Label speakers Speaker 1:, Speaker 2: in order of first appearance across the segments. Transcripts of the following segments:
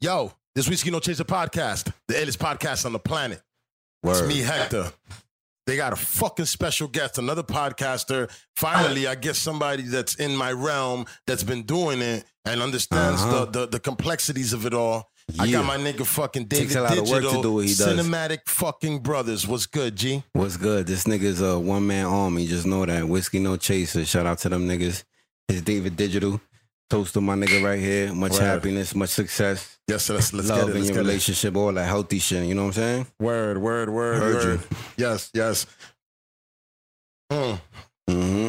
Speaker 1: Yo, this Whiskey No Chaser podcast, the illest podcast on the planet. It's me, Hector. They got a fucking special guest, another podcaster. Finally, I guess somebody that's in my realm that's been doing it and understands
Speaker 2: Uh-huh.
Speaker 1: the, the the complexities of it all. I got my nigga fucking David
Speaker 2: Takes a lot of work to
Speaker 1: Digital,
Speaker 2: do what he does.
Speaker 1: Cinematic fucking brothers. What's good, G?
Speaker 2: What's good? This nigga's a one man army. Just know that. Whiskey no chaser. Shout out to them niggas. It's David Digital. Toast to my nigga right here. Much
Speaker 1: Word.
Speaker 2: happiness, much success,
Speaker 1: Yes, so let's let's
Speaker 2: love
Speaker 1: get it.
Speaker 2: in your
Speaker 1: get it.
Speaker 2: relationship, all that healthy shit. You know what I'm saying?
Speaker 1: Word, word, word,
Speaker 2: Heard
Speaker 1: word.
Speaker 2: you.
Speaker 1: Yes, yes. Mm.
Speaker 2: hmm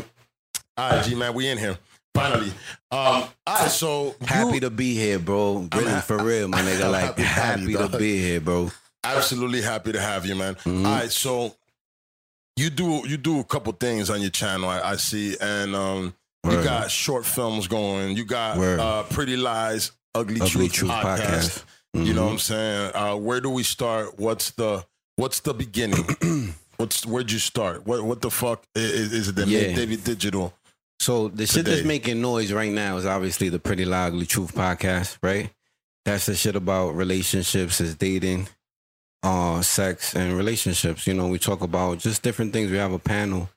Speaker 1: All right, G man, we in here. Finally. Um, all right, so
Speaker 2: Happy
Speaker 1: you
Speaker 2: to be here, bro. Really,
Speaker 1: ha-
Speaker 2: for real, my nigga. Like,
Speaker 1: happy to
Speaker 2: happy to be here, bro.
Speaker 1: absolutely happy to have you, man.
Speaker 2: Mhm.
Speaker 1: All right, so you do you do a couple things on your channel, I, I see, and um, you got short films going. You got uh, Pretty Lies, Ugly,
Speaker 2: Ugly
Speaker 1: Truth,
Speaker 2: Truth
Speaker 1: podcast.
Speaker 2: podcast.
Speaker 1: You know what
Speaker 2: Mhm.
Speaker 1: I'm saying? Uh, where do we start? What's the what's the beginning? what's where'd you start? What what the fuck is, is it that
Speaker 2: Yeah.
Speaker 1: made David Digital?
Speaker 2: So the shit that's making noise right now is obviously the Pretty Lie Ugly Truth podcast, right? That's the shit about relationships, is dating, uh, sex, and relationships. You know, we talk about just different things. We have a panel,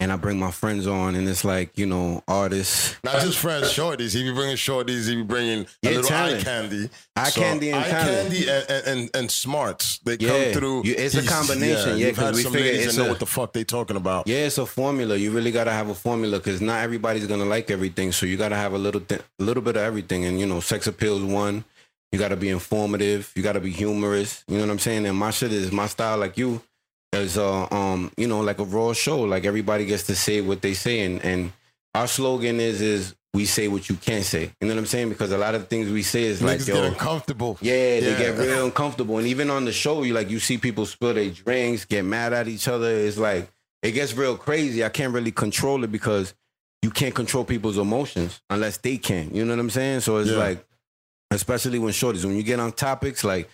Speaker 2: and I bring my friends on, and it's like you know, artists,
Speaker 1: Not just friends, shorties. He be bringing shorties. He be bringing a
Speaker 2: Yeah,
Speaker 1: little
Speaker 2: talent.
Speaker 1: eye candy.
Speaker 2: eye candy, and
Speaker 1: eye
Speaker 2: talent.
Speaker 1: candy and, and, and, and smarts. They come through.
Speaker 2: You- it's a combination, yeah,
Speaker 1: you've
Speaker 2: 'cause
Speaker 1: had
Speaker 2: we figure it's
Speaker 1: know
Speaker 2: a-
Speaker 1: what the fuck they talking about.
Speaker 2: Yeah, it's a formula. You really gotta have a formula because not everybody's gonna like everything. So you gotta have a little, th- a little bit of everything. And you know, sex appeal is one. You gotta be informative. You gotta be humorous. You know what I'm saying? And my shit is my style, like you, is uh, um, you know, like a raw show. Like everybody gets to say what they say, and and our slogan is is we say what you can't say. You know what I'm saying? Because a lot of the things we say is like
Speaker 1: Niggas
Speaker 2: yo,
Speaker 1: get uncomfortable.
Speaker 2: yeah, they get real uncomfortable. And even on the show, you like you see people spill their drinks, get mad at each other. It's like it gets real crazy. I can't really control it because you can't control people's emotions unless they can. You know what I'm saying? So it's
Speaker 1: Yeah.
Speaker 2: like, especially when shorties, when you get on topics like,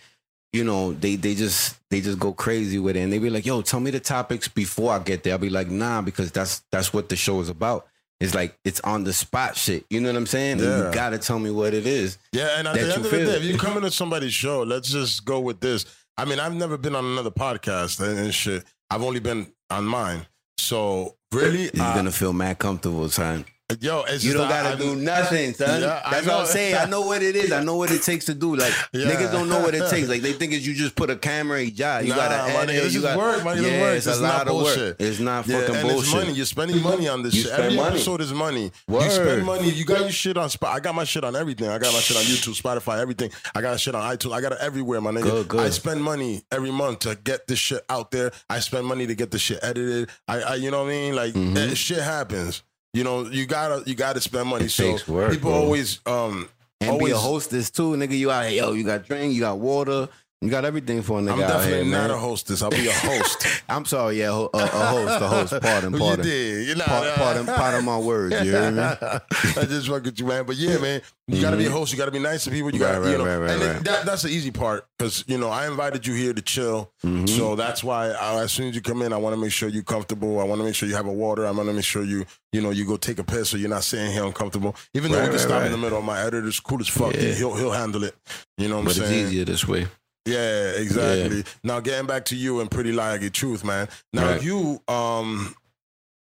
Speaker 2: you know, they they just they just go crazy with it, and they be like, "Yo, tell me the topics before I get there." I'll be like, "Nah," because that's that's what the show is about. It's like it's on the spot shit. You know what I'm saying?
Speaker 1: Yeah.
Speaker 2: You gotta tell me what it is.
Speaker 1: Yeah, and at the end of the day, if you come into somebody's show, let's just go with this. I mean, I've never been on another podcast and, and shit. I've only been on mine. So really,
Speaker 2: You're
Speaker 1: uh,
Speaker 2: gonna feel mad comfortable, son.
Speaker 1: Yo, it's
Speaker 2: You
Speaker 1: just
Speaker 2: don't gotta
Speaker 1: I-
Speaker 2: do nothing, son.
Speaker 1: Yeah,
Speaker 2: That's what I'm saying. I know what it is. I know what it takes to do. Like
Speaker 1: Yeah.
Speaker 2: niggas don't know what it takes. Like they think it's you just put a camera, you job. You
Speaker 1: Nah,
Speaker 2: gotta edit.
Speaker 1: nigga, this
Speaker 2: you
Speaker 1: is
Speaker 2: gotta,
Speaker 1: work, my nigga,
Speaker 2: yeah,
Speaker 1: work.
Speaker 2: it's a lot
Speaker 1: not
Speaker 2: of
Speaker 1: bullshit.
Speaker 2: work. It's not
Speaker 1: Yeah,
Speaker 2: fucking
Speaker 1: and
Speaker 2: bullshit.
Speaker 1: it's money. You're spending money on this
Speaker 2: You
Speaker 1: shit.
Speaker 2: spend
Speaker 1: Every
Speaker 2: money.
Speaker 1: episode is money.
Speaker 2: Word.
Speaker 1: You spend money. You got your shit on Spotify. I got my shit on everything. I got my shit on YouTube, Spotify, everything. I got shit on iTunes. I got it everywhere, my nigga.
Speaker 2: Good, good.
Speaker 1: I spend money every month to get this shit out there. I spend money to get the shit edited. I, I you know what I mean? Like
Speaker 2: Mhm.
Speaker 1: eh, shit happens. You know, you gotta you gotta spend money.
Speaker 2: It
Speaker 1: so
Speaker 2: takes work,
Speaker 1: people
Speaker 2: bro.
Speaker 1: always um
Speaker 2: and be a hostess too, nigga. You out here, yo. You got drink, you got water, you got everything for a nigga
Speaker 1: I'm definitely
Speaker 2: here,
Speaker 1: not
Speaker 2: man.
Speaker 1: a hostess. I'll be a host.
Speaker 2: I'm sorry, yeah, ho- a, a host, a host. Pardon,
Speaker 1: you
Speaker 2: pardon.
Speaker 1: did. You're not.
Speaker 2: Part, pardon, pardon my words. You hear me?
Speaker 1: I just fuck with you, man. But yeah, man, you gotta be a host. You gotta be nice to people. You gotta,
Speaker 2: Mm-hmm. Right,
Speaker 1: you know,
Speaker 2: right, right,
Speaker 1: and
Speaker 2: right,
Speaker 1: that, that's the easy part because you know I invited you here to chill.
Speaker 2: Mhm.
Speaker 1: So that's why I, as soon as you come in, I want to make sure you're comfortable. I want to make sure you have a water. I want to make sure you, you know, you go take a piss so you're not sitting here uncomfortable. Even though we can stop in the middle. My editor's cool as fuck.
Speaker 2: Yeah.
Speaker 1: He'll he'll handle it. You know what
Speaker 2: But
Speaker 1: I'm saying?
Speaker 2: But it's easier this way.
Speaker 1: Yeah, exactly. Now getting back to you and Pretty Like Truth, man. Now
Speaker 2: Right.
Speaker 1: you um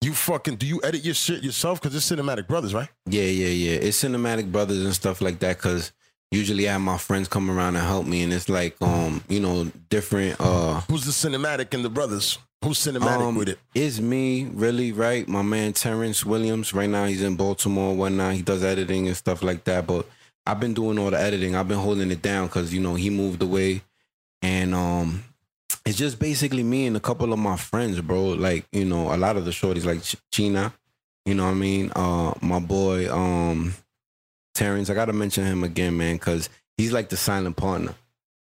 Speaker 1: you fucking do you edit your shit yourself? Cause it's Cinematic Brothers, right?
Speaker 2: Yeah, yeah, yeah. It's cinematic brothers and stuff like that because usually I have my friends come around and help me, and it's like um, you know, different uh
Speaker 1: Who's the cinematic in the brothers? Who's cinematic
Speaker 2: Um,
Speaker 1: with it?
Speaker 2: It's me, really, right? My man Terrence Williams. Right now, he's in Baltimore, whatnot. He does editing and stuff like that. But I've been doing all the editing. I've been holding it down because you know he moved away, and um, it's just basically me and a couple of my friends, bro. Like you know, a lot of the shorties, like Ch- China. You know what I mean? Uh, my boy, um, Terrence. I gotta mention him again, man, because he's like the silent partner.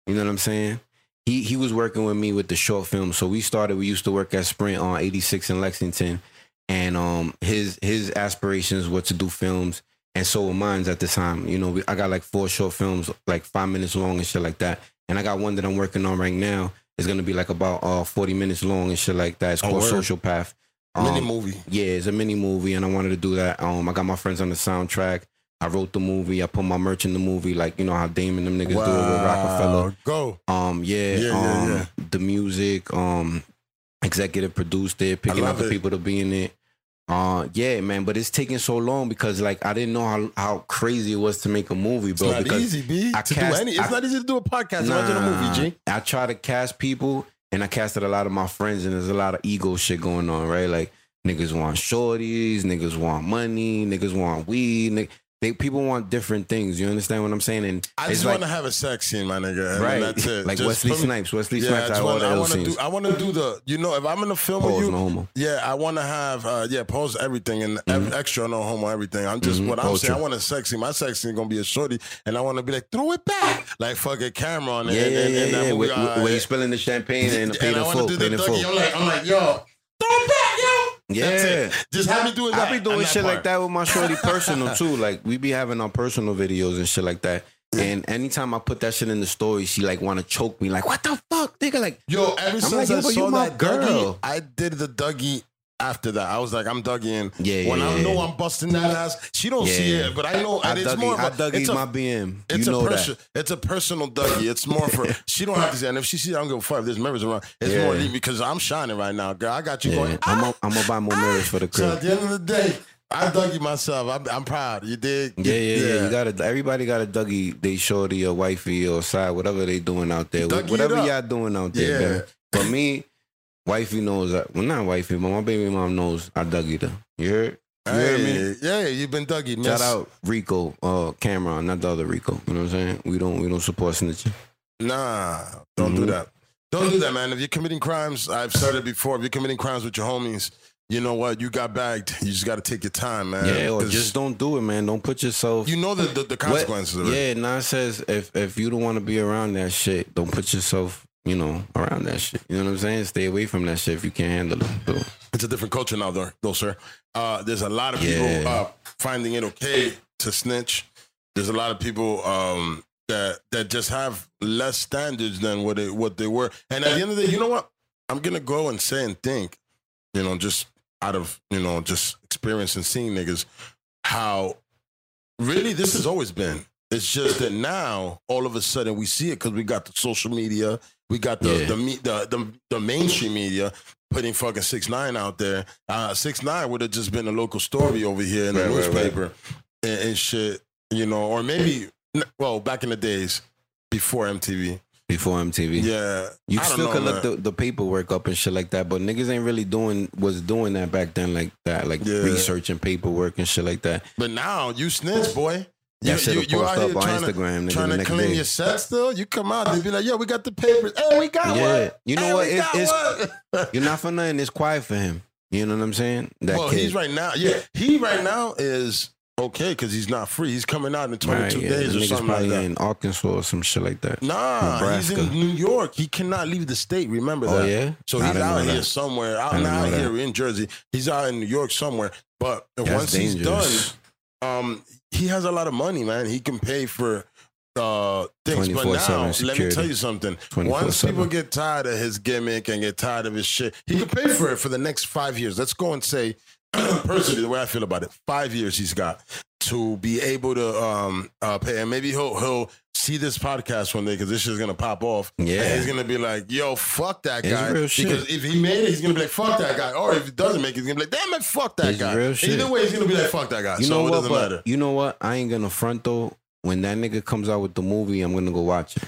Speaker 2: You know what I'm saying? he he was working with me with the short film. So we started. We used to work at Sprint on 86 in Lexington, and um his his aspirations were to do films, and so were mine's at the time. You know, we, I got like four short films, like five minutes long and shit like that, and I got one that I'm working on right now. It's gonna be like about uh 40 minutes long and shit like that. It's
Speaker 1: Oh,
Speaker 2: called
Speaker 1: word.
Speaker 2: Social Path.
Speaker 1: Mini
Speaker 2: Um,
Speaker 1: movie.
Speaker 2: Yeah, it's a mini movie, and I wanted to do that. Um, I got my friends on the soundtrack. I wrote the movie. I put my merch in the movie, like you know how Damon and them niggas do it with Roc-A-Fella.
Speaker 1: Go.
Speaker 2: Um, yeah,
Speaker 1: Yeah, yeah,
Speaker 2: um,
Speaker 1: yeah.
Speaker 2: the music, um, executive produced it, picking out the
Speaker 1: it.
Speaker 2: people to be in it. Uh, yeah, man, but it's taking so long because like I didn't know how how crazy it was to make a movie,
Speaker 1: It's
Speaker 2: bro.
Speaker 1: not easy, B.
Speaker 2: I
Speaker 1: to
Speaker 2: cast-
Speaker 1: do any. It's
Speaker 2: I-
Speaker 1: not easy to do a podcast. Imagine a movie, G.
Speaker 2: I try to cast people, and I casted a lot of my friends, and there's a lot of ego shit going on, right? Like niggas want shorties, niggas want money, niggas want weed. Nigg- they people want different things. You understand what I'm saying? And
Speaker 1: I just
Speaker 2: like
Speaker 1: want to have a sex scene, my nigga.
Speaker 2: Right,
Speaker 1: That's it.
Speaker 2: like
Speaker 1: Just
Speaker 2: Wesley Snipes. Wesley
Speaker 1: Yeah,
Speaker 2: Snipes.
Speaker 1: I
Speaker 2: all
Speaker 1: want,
Speaker 2: the
Speaker 1: want to do. I want to do the. You know, if I'm in a film with you,
Speaker 2: no homo.
Speaker 1: yeah, I want to have. uh Yeah, pose everything and ev- extra, no homo, everything. I'm just
Speaker 2: Mhm,
Speaker 1: what I'm saying. I want a sexy. My sexy gonna be a shorty, and I want to be like throw it back, like fucking camera on it.
Speaker 2: Yeah,
Speaker 1: and,
Speaker 2: yeah,
Speaker 1: and,
Speaker 2: yeah,
Speaker 1: and
Speaker 2: yeah.
Speaker 1: movie,
Speaker 2: Where,
Speaker 1: uh,
Speaker 2: where you spilling the champagne and the paid
Speaker 1: and I
Speaker 2: in
Speaker 1: want
Speaker 2: full,
Speaker 1: to do the
Speaker 2: in full.
Speaker 1: Dougie. I'm like, I'm like, yo, throw it back,
Speaker 2: Yeah.
Speaker 1: Just have me doing that.
Speaker 2: I be doing
Speaker 1: that
Speaker 2: shit
Speaker 1: part.
Speaker 2: like that with my shorty personal too. Like we be having our personal videos and shit like that. And anytime I put that shit in the story, she like want to choke me. Like what the fuck, nigga? Like
Speaker 1: Yo, ever since
Speaker 2: like, yo,
Speaker 1: I saw that
Speaker 2: girl.
Speaker 1: Dougie, I did the Dougie after that. I was like, I'm Dougie in.
Speaker 2: Yeah,
Speaker 1: When
Speaker 2: yeah,
Speaker 1: I
Speaker 2: yeah.
Speaker 1: know I'm busting that ass, she don't see it, but I know.
Speaker 2: I
Speaker 1: And it's more of
Speaker 2: I
Speaker 1: a,
Speaker 2: Dougie's
Speaker 1: it's a,
Speaker 2: my BM.
Speaker 1: it's
Speaker 2: you
Speaker 1: a
Speaker 2: know that.
Speaker 1: It's a personal Dougie. It's more for she don't have to say. And if she sees, I don't give a fuck. If there's members around, it's
Speaker 2: Yeah.
Speaker 1: more deep because I'm shining right now, girl. I got you
Speaker 2: Yeah,
Speaker 1: going.
Speaker 2: I'm
Speaker 1: ah!
Speaker 2: gonna I'm buy more mirrors for the
Speaker 1: So at the end of the day, I Dougie myself. I'm, I'm proud. You did.
Speaker 2: Yeah, yeah, yeah, You gotta. Everybody got a Dougie. They shorty or wifey or side, whatever they doing out there.
Speaker 1: Dougie
Speaker 2: whatever y'all doing out there,
Speaker 1: Yeah.
Speaker 2: man. For me, wifey knows. That, well, not wifey, but my baby mom knows I Dougie her. You heard? You heard me?
Speaker 1: Yeah, you've been Dougie. Miss.
Speaker 2: Shout out Rico, uh, Cameron, not the other Rico. You know what I'm saying? We don't we don't support snitching.
Speaker 1: Nah, don't do
Speaker 2: Mhm.
Speaker 1: that. Don't do that, man. If you're committing crimes, I've said it before. If you're committing crimes with your homies, you know what? You got bagged. You just got to take your time, man.
Speaker 2: Yeah, or just don't do it, man. Don't put yourself.
Speaker 1: you know the the, the
Speaker 2: What-
Speaker 1: consequences of it.
Speaker 2: Yeah, Nas says if if you don't want to be around that shit, don't put yourself, you know, around that shit. You know what I'm saying? Stay away from that shit if you can't handle it. So,
Speaker 1: It's a different culture now, though, though sir. Uh, there's a lot of people
Speaker 2: Yeah.
Speaker 1: uh, finding it okay to snitch. There's a lot of people um, that that just have less standards than what they what they were. And at the end of the day, you know what? I'm gonna go and say and think, you know, just out of you know just experience and seeing niggas, how really this has always been. It's just that now all of a sudden we see it because we got the social media, we got the
Speaker 2: Yeah.
Speaker 1: the, the the the mainstream media putting fucking six nine out there. Uh, six nine would have just been a local story over here in the
Speaker 2: Right, right, right.
Speaker 1: newspaper And, and shit, you know, or maybe well back in the days before MTV.
Speaker 2: before MTV,
Speaker 1: Yeah,
Speaker 2: you
Speaker 1: I
Speaker 2: still
Speaker 1: know,
Speaker 2: could look the, the paperwork up and shit like that, but niggas ain't really doing was doing that back then like that, like
Speaker 1: Yeah.
Speaker 2: researching paperwork and shit like that.
Speaker 1: But now you snitch, boy. You,
Speaker 2: shit
Speaker 1: you, you
Speaker 2: post up
Speaker 1: here
Speaker 2: on
Speaker 1: trying to,
Speaker 2: Instagram, nigga,
Speaker 1: trying to claim
Speaker 2: day.
Speaker 1: your set still. You come out, they be like, "Yo, we got the papers. Hey, we got
Speaker 2: Yeah.
Speaker 1: one.
Speaker 2: You know
Speaker 1: Hey,
Speaker 2: what? It- it's-
Speaker 1: one."
Speaker 2: You're not for nothing. It's quiet for him. You know what I'm saying? That
Speaker 1: well,
Speaker 2: kid.
Speaker 1: he's right now. Yeah, he right now is okay because he's not free. He's coming out in 22
Speaker 2: Right, yeah.
Speaker 1: days
Speaker 2: The
Speaker 1: or something like
Speaker 2: probably
Speaker 1: that.
Speaker 2: in Arkansas or some shit like that.
Speaker 1: Nah, he's in New York. He cannot leave the state. Remember that?
Speaker 2: Oh yeah.
Speaker 1: So he's out here
Speaker 2: that.
Speaker 1: somewhere. Out
Speaker 2: I didn't
Speaker 1: not
Speaker 2: know that.
Speaker 1: here in Jersey. He's out in New York somewhere. But
Speaker 2: That's
Speaker 1: once he's done, um, he has a lot of money, man. He can pay for uh things. But
Speaker 2: 24/7
Speaker 1: now, let me tell you something.
Speaker 2: 24/7.
Speaker 1: Once people get tired of his gimmick and get tired of his shit, he can pay for it for the next five years. Let's go and say, personally, the way I feel about it, five years he's got to be able to um uh, pay, and maybe he'll he'll see this podcast one day because this shit's gonna pop off.
Speaker 2: Yeah.
Speaker 1: and he's gonna be like, "Yo, fuck that guy,"
Speaker 2: real shit.
Speaker 1: because if he made it, he's gonna be like, "Fuck that guy," or if he doesn't make it, he's gonna be like, "Damn it, fuck that
Speaker 2: It's
Speaker 1: guy."
Speaker 2: real shit.
Speaker 1: Either way, he's gonna be like, "Fuck that guy."
Speaker 2: You
Speaker 1: so
Speaker 2: know
Speaker 1: it
Speaker 2: what?
Speaker 1: doesn't matter.
Speaker 2: you know what? I ain't gonna front though. When that nigga comes out with the movie, I'm gonna go watch it.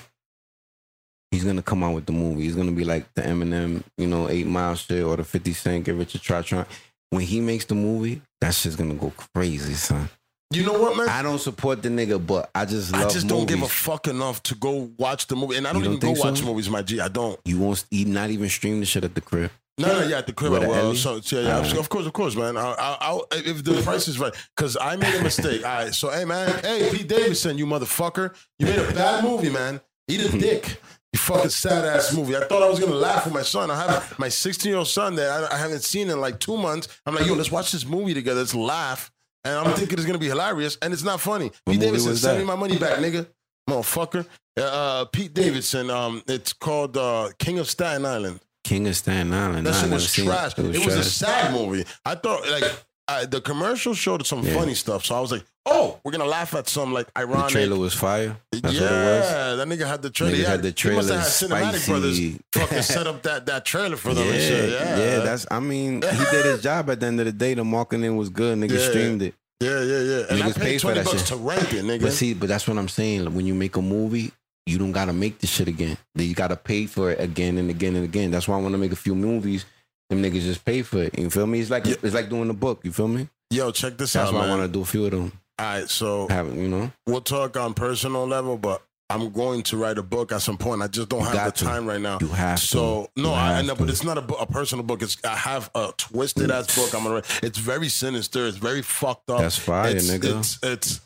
Speaker 2: He's gonna come out with the movie. He's gonna be like the Eminem, you know, Eight Mile shit or the Fifty Cent, Get Rich or Try Try. When he makes the movie, that shit's gonna go crazy, son.
Speaker 1: You know what, man?
Speaker 2: I don't support the nigga, but I just love
Speaker 1: I just don't give a fuck enough to go watch the movie, and I don't,
Speaker 2: don't
Speaker 1: even go
Speaker 2: so?
Speaker 1: watch movies, my G. I don't.
Speaker 2: You won't you not even stream the shit at the crib.
Speaker 1: No, no, yeah, at the crib.
Speaker 2: With
Speaker 1: I
Speaker 2: a
Speaker 1: will.
Speaker 2: Ellie?
Speaker 1: So, yeah, yeah, of course, of course, man. I'll, I'll, I'll, if the price is right, because I made a mistake. All right, so hey, man, hey, Pete Davidson, you motherfucker, you made a bad movie, man. Eat a hmm. dick. You fucking sad ass movie. I thought I was gonna laugh with my son. I have my 16 year old son that I, I haven't seen in like two months. I'm like, yo, let's watch this movie together. Let's laugh. And I'm thinking it's gonna be hilarious, and it's not funny. Pete Davidson, send
Speaker 2: that?
Speaker 1: me my money back, nigga, motherfucker. Uh, Pete Davidson. Um, it's called uh, King of Staten Island.
Speaker 2: King of Staten Island.
Speaker 1: That
Speaker 2: Nah,
Speaker 1: shit was trash. It was, a
Speaker 2: trash.
Speaker 1: sad movie. I thought like I, the commercial showed some
Speaker 2: Yeah.
Speaker 1: funny stuff, so I was like, oh, we're gonna laugh at some like
Speaker 2: The
Speaker 1: ironic.
Speaker 2: trailer was fire. That's
Speaker 1: yeah,
Speaker 2: was.
Speaker 1: that nigga had the trailer.
Speaker 2: Nigga
Speaker 1: yeah,
Speaker 2: had the
Speaker 1: He must have had
Speaker 2: trailer
Speaker 1: Cinematic Brothers fucking set up that, that trailer for them
Speaker 2: Yeah.
Speaker 1: Yeah,
Speaker 2: yeah, that's. I mean, he did his job. At the end of the day, the marketing was good. Niggas
Speaker 1: Yeah.
Speaker 2: streamed it.
Speaker 1: yeah, yeah, yeah. And I
Speaker 2: Niggas
Speaker 1: paid twenty
Speaker 2: that
Speaker 1: bucks
Speaker 2: shit.
Speaker 1: to rent it, nigga.
Speaker 2: But see, but that's what I'm saying. Like, when you make a movie, you don't gotta make the shit again. Then You gotta pay for it again and again and again. That's why I want to make a few movies. Them niggas just pay for it. You feel me? It's like
Speaker 1: Yeah.
Speaker 2: it's like doing a book. You feel me?
Speaker 1: Yo, check this
Speaker 2: That's
Speaker 1: out,
Speaker 2: why I want to do a few of them.
Speaker 1: All right, so
Speaker 2: Have you know?
Speaker 1: we'll talk on personal level, but I'm going to write a book at some point. I just don't
Speaker 2: You
Speaker 1: have the
Speaker 2: to.
Speaker 1: time right now.
Speaker 2: You have
Speaker 1: So
Speaker 2: to.
Speaker 1: no, I, I know, but it's not a, book, a personal book. It's I have a twisted ass book. I'm gonna. write. It's very sinister. It's very fucked up.
Speaker 2: That's fire,
Speaker 1: it's,
Speaker 2: nigga.
Speaker 1: It's it's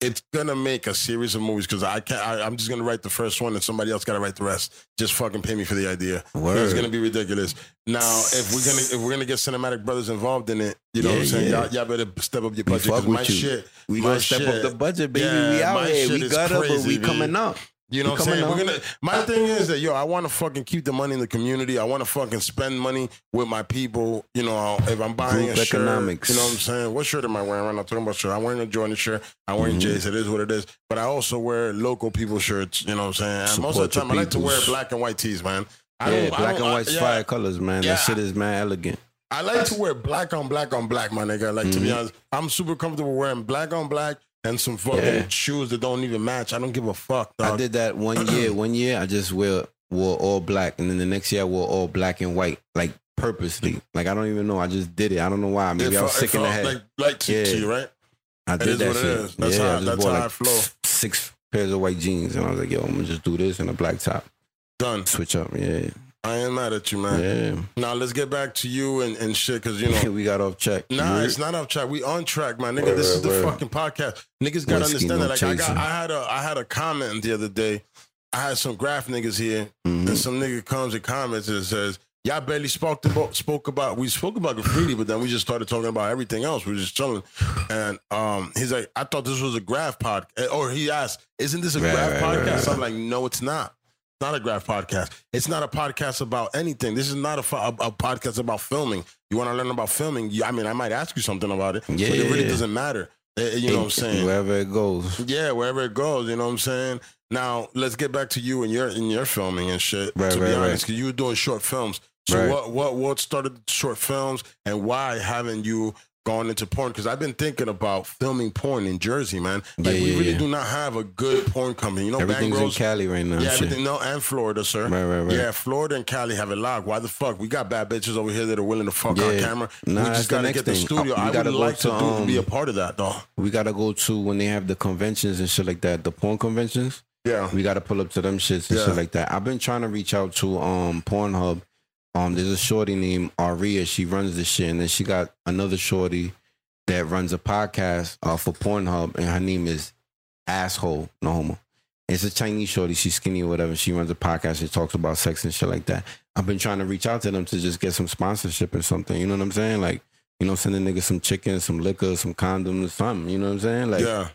Speaker 1: it's gonna make a series of movies because I can't. I, I'm just gonna write the first one and somebody else gotta write the rest. Just fucking pay me for the idea. It's gonna be ridiculous. Now, if we're gonna if we're gonna get cinematic brothers involved in it, you know what I'm saying?
Speaker 2: yeah.
Speaker 1: Y'all, y'all better step up your
Speaker 2: We
Speaker 1: budget
Speaker 2: fuck
Speaker 1: because my
Speaker 2: you.
Speaker 1: shit.
Speaker 2: We
Speaker 1: my
Speaker 2: gonna step
Speaker 1: shit-
Speaker 2: up the budget, baby.
Speaker 1: Yeah,
Speaker 2: we out here. We got up, but we coming up.
Speaker 1: You know what I'm saying? We're gonna. My thing is that yo, I want to fucking keep the money in the community. I want to fucking spend money with my people. You know, if I'm buying
Speaker 2: Group
Speaker 1: a shirt,
Speaker 2: economics.
Speaker 1: you know what I'm saying? What shirt am I wearing? I'm not talking about shirt. I'm wearing a Jordan shirt. I'm wearing
Speaker 2: Mhm.
Speaker 1: J's. It is what it is. But I also wear local people shirts. You know what I'm saying? Most of the time, I like to wear black and white tees, man. I
Speaker 2: Yeah, black and white's
Speaker 1: yeah.
Speaker 2: fire colors, man.
Speaker 1: Yeah.
Speaker 2: That shit is mad elegant.
Speaker 1: I like to wear black on black on black, my nigga. Like to be
Speaker 2: Mhm.
Speaker 1: honest, I'm super comfortable wearing black on black and some fucking
Speaker 2: Yeah.
Speaker 1: shoes that don't even match. I don't give a fuck, dog.
Speaker 2: I did that one year. One year, I just wear wore all black, and then the next year I wore all black and white, like purposely. Like I don't even know. I just did it. I don't know why. Maybe I was sick in the head.
Speaker 1: Like, like to,
Speaker 2: Yeah.
Speaker 1: you, right?
Speaker 2: I did
Speaker 1: is
Speaker 2: that
Speaker 1: what it
Speaker 2: shit.
Speaker 1: is. That's
Speaker 2: yeah,
Speaker 1: how-
Speaker 2: I
Speaker 1: that's how
Speaker 2: like
Speaker 1: I flow.
Speaker 2: Six pairs of white jeans, and I was like, "Yo, I'm gonna just do this and a black top,
Speaker 1: Done.
Speaker 2: switch up." Yeah,
Speaker 1: I ain't mad at you, man.
Speaker 2: yeah.
Speaker 1: Now let's get back to you and, and shit, because you know.
Speaker 2: we got off track.
Speaker 1: Nah, it's not off track. We on track, man. Nigga,
Speaker 2: Word,
Speaker 1: this is the
Speaker 2: word.
Speaker 1: fucking podcast. Niggas gotta
Speaker 2: Whiskey,
Speaker 1: understand
Speaker 2: no
Speaker 1: that. Like I got. I had a, I had a comment the other day. I had some graph niggas here,
Speaker 2: Mhm.
Speaker 1: and some nigga comes and comments and says, "Y'all barely spoke about, spoke about. We spoke about graffiti, but then we just started talking about everything else. We were just chilling." And um, he's like, "I thought this was a graph podcast," or he asked, "Isn't this a
Speaker 2: Right,
Speaker 1: graph
Speaker 2: right,
Speaker 1: podcast?"
Speaker 2: right.
Speaker 1: I'm like, "No, it's not." Not a graph podcast. It's not a podcast about anything. This is not a, a, a podcast about filming. You want to learn about filming? You, I mean, I might ask you something about it, but it really doesn't matter. Eh, You know what I'm saying?
Speaker 2: Wherever it goes.
Speaker 1: Yeah, wherever it goes, you know what I'm saying. Now let's get back to you and your in your filming and shit.
Speaker 2: Right,
Speaker 1: to be
Speaker 2: right,
Speaker 1: honest,
Speaker 2: right.
Speaker 1: because you were doing short films. So
Speaker 2: Right.
Speaker 1: what what what started short films and why haven't you gone into porn? Because I've been thinking about filming porn in Jersey, man. Like
Speaker 2: Yeah,
Speaker 1: we
Speaker 2: yeah,
Speaker 1: really
Speaker 2: yeah.
Speaker 1: do not have a good porn company. You know, Bang
Speaker 2: Everything's in
Speaker 1: Bros.
Speaker 2: Cali right now.
Speaker 1: Yeah,
Speaker 2: shit.
Speaker 1: everything. No, and Florida, sir.
Speaker 2: Right, right, right.
Speaker 1: Yeah, Florida and Cali have it locked. Why the fuck? We got bad bitches over here that are willing to fuck our
Speaker 2: Yeah.
Speaker 1: camera.
Speaker 2: Nah,
Speaker 1: we just gotta get the
Speaker 2: thing.
Speaker 1: studio. I would like to,
Speaker 2: to,
Speaker 1: do, be a
Speaker 2: um,
Speaker 1: part of that, though.
Speaker 2: We gotta go to when they have the conventions and shit like that, the porn conventions.
Speaker 1: Yeah.
Speaker 2: We gotta pull up to them shits and shit like that. I've been trying to reach out to um Pornhub. Um, there's a shorty named Aria. She runs this shit, and then she got another shorty that runs a podcast uh, for Pornhub, and her name is Asshole No Homo. It's a Chinese shorty. She's skinny or whatever. She runs a podcast. She talks about sex and shit like that. I've been trying to reach out to them to just get some sponsorship or something. You know what I'm saying? Like, you know, send a nigga some chicken, some liquor, some condoms, something. You know what I'm saying? Like,
Speaker 1: yeah.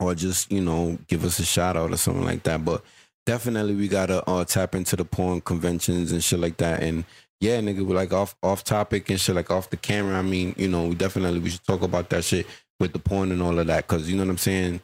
Speaker 2: or just you know give us a shout out or something like that. But definitely we gotta uh, tap into the porn conventions and shit like that. And yeah, nigga, we're like off off topic and shit like off the camera. I mean, you know, we definitely we should talk about that shit with the porn and all of that because you know what I'm saying.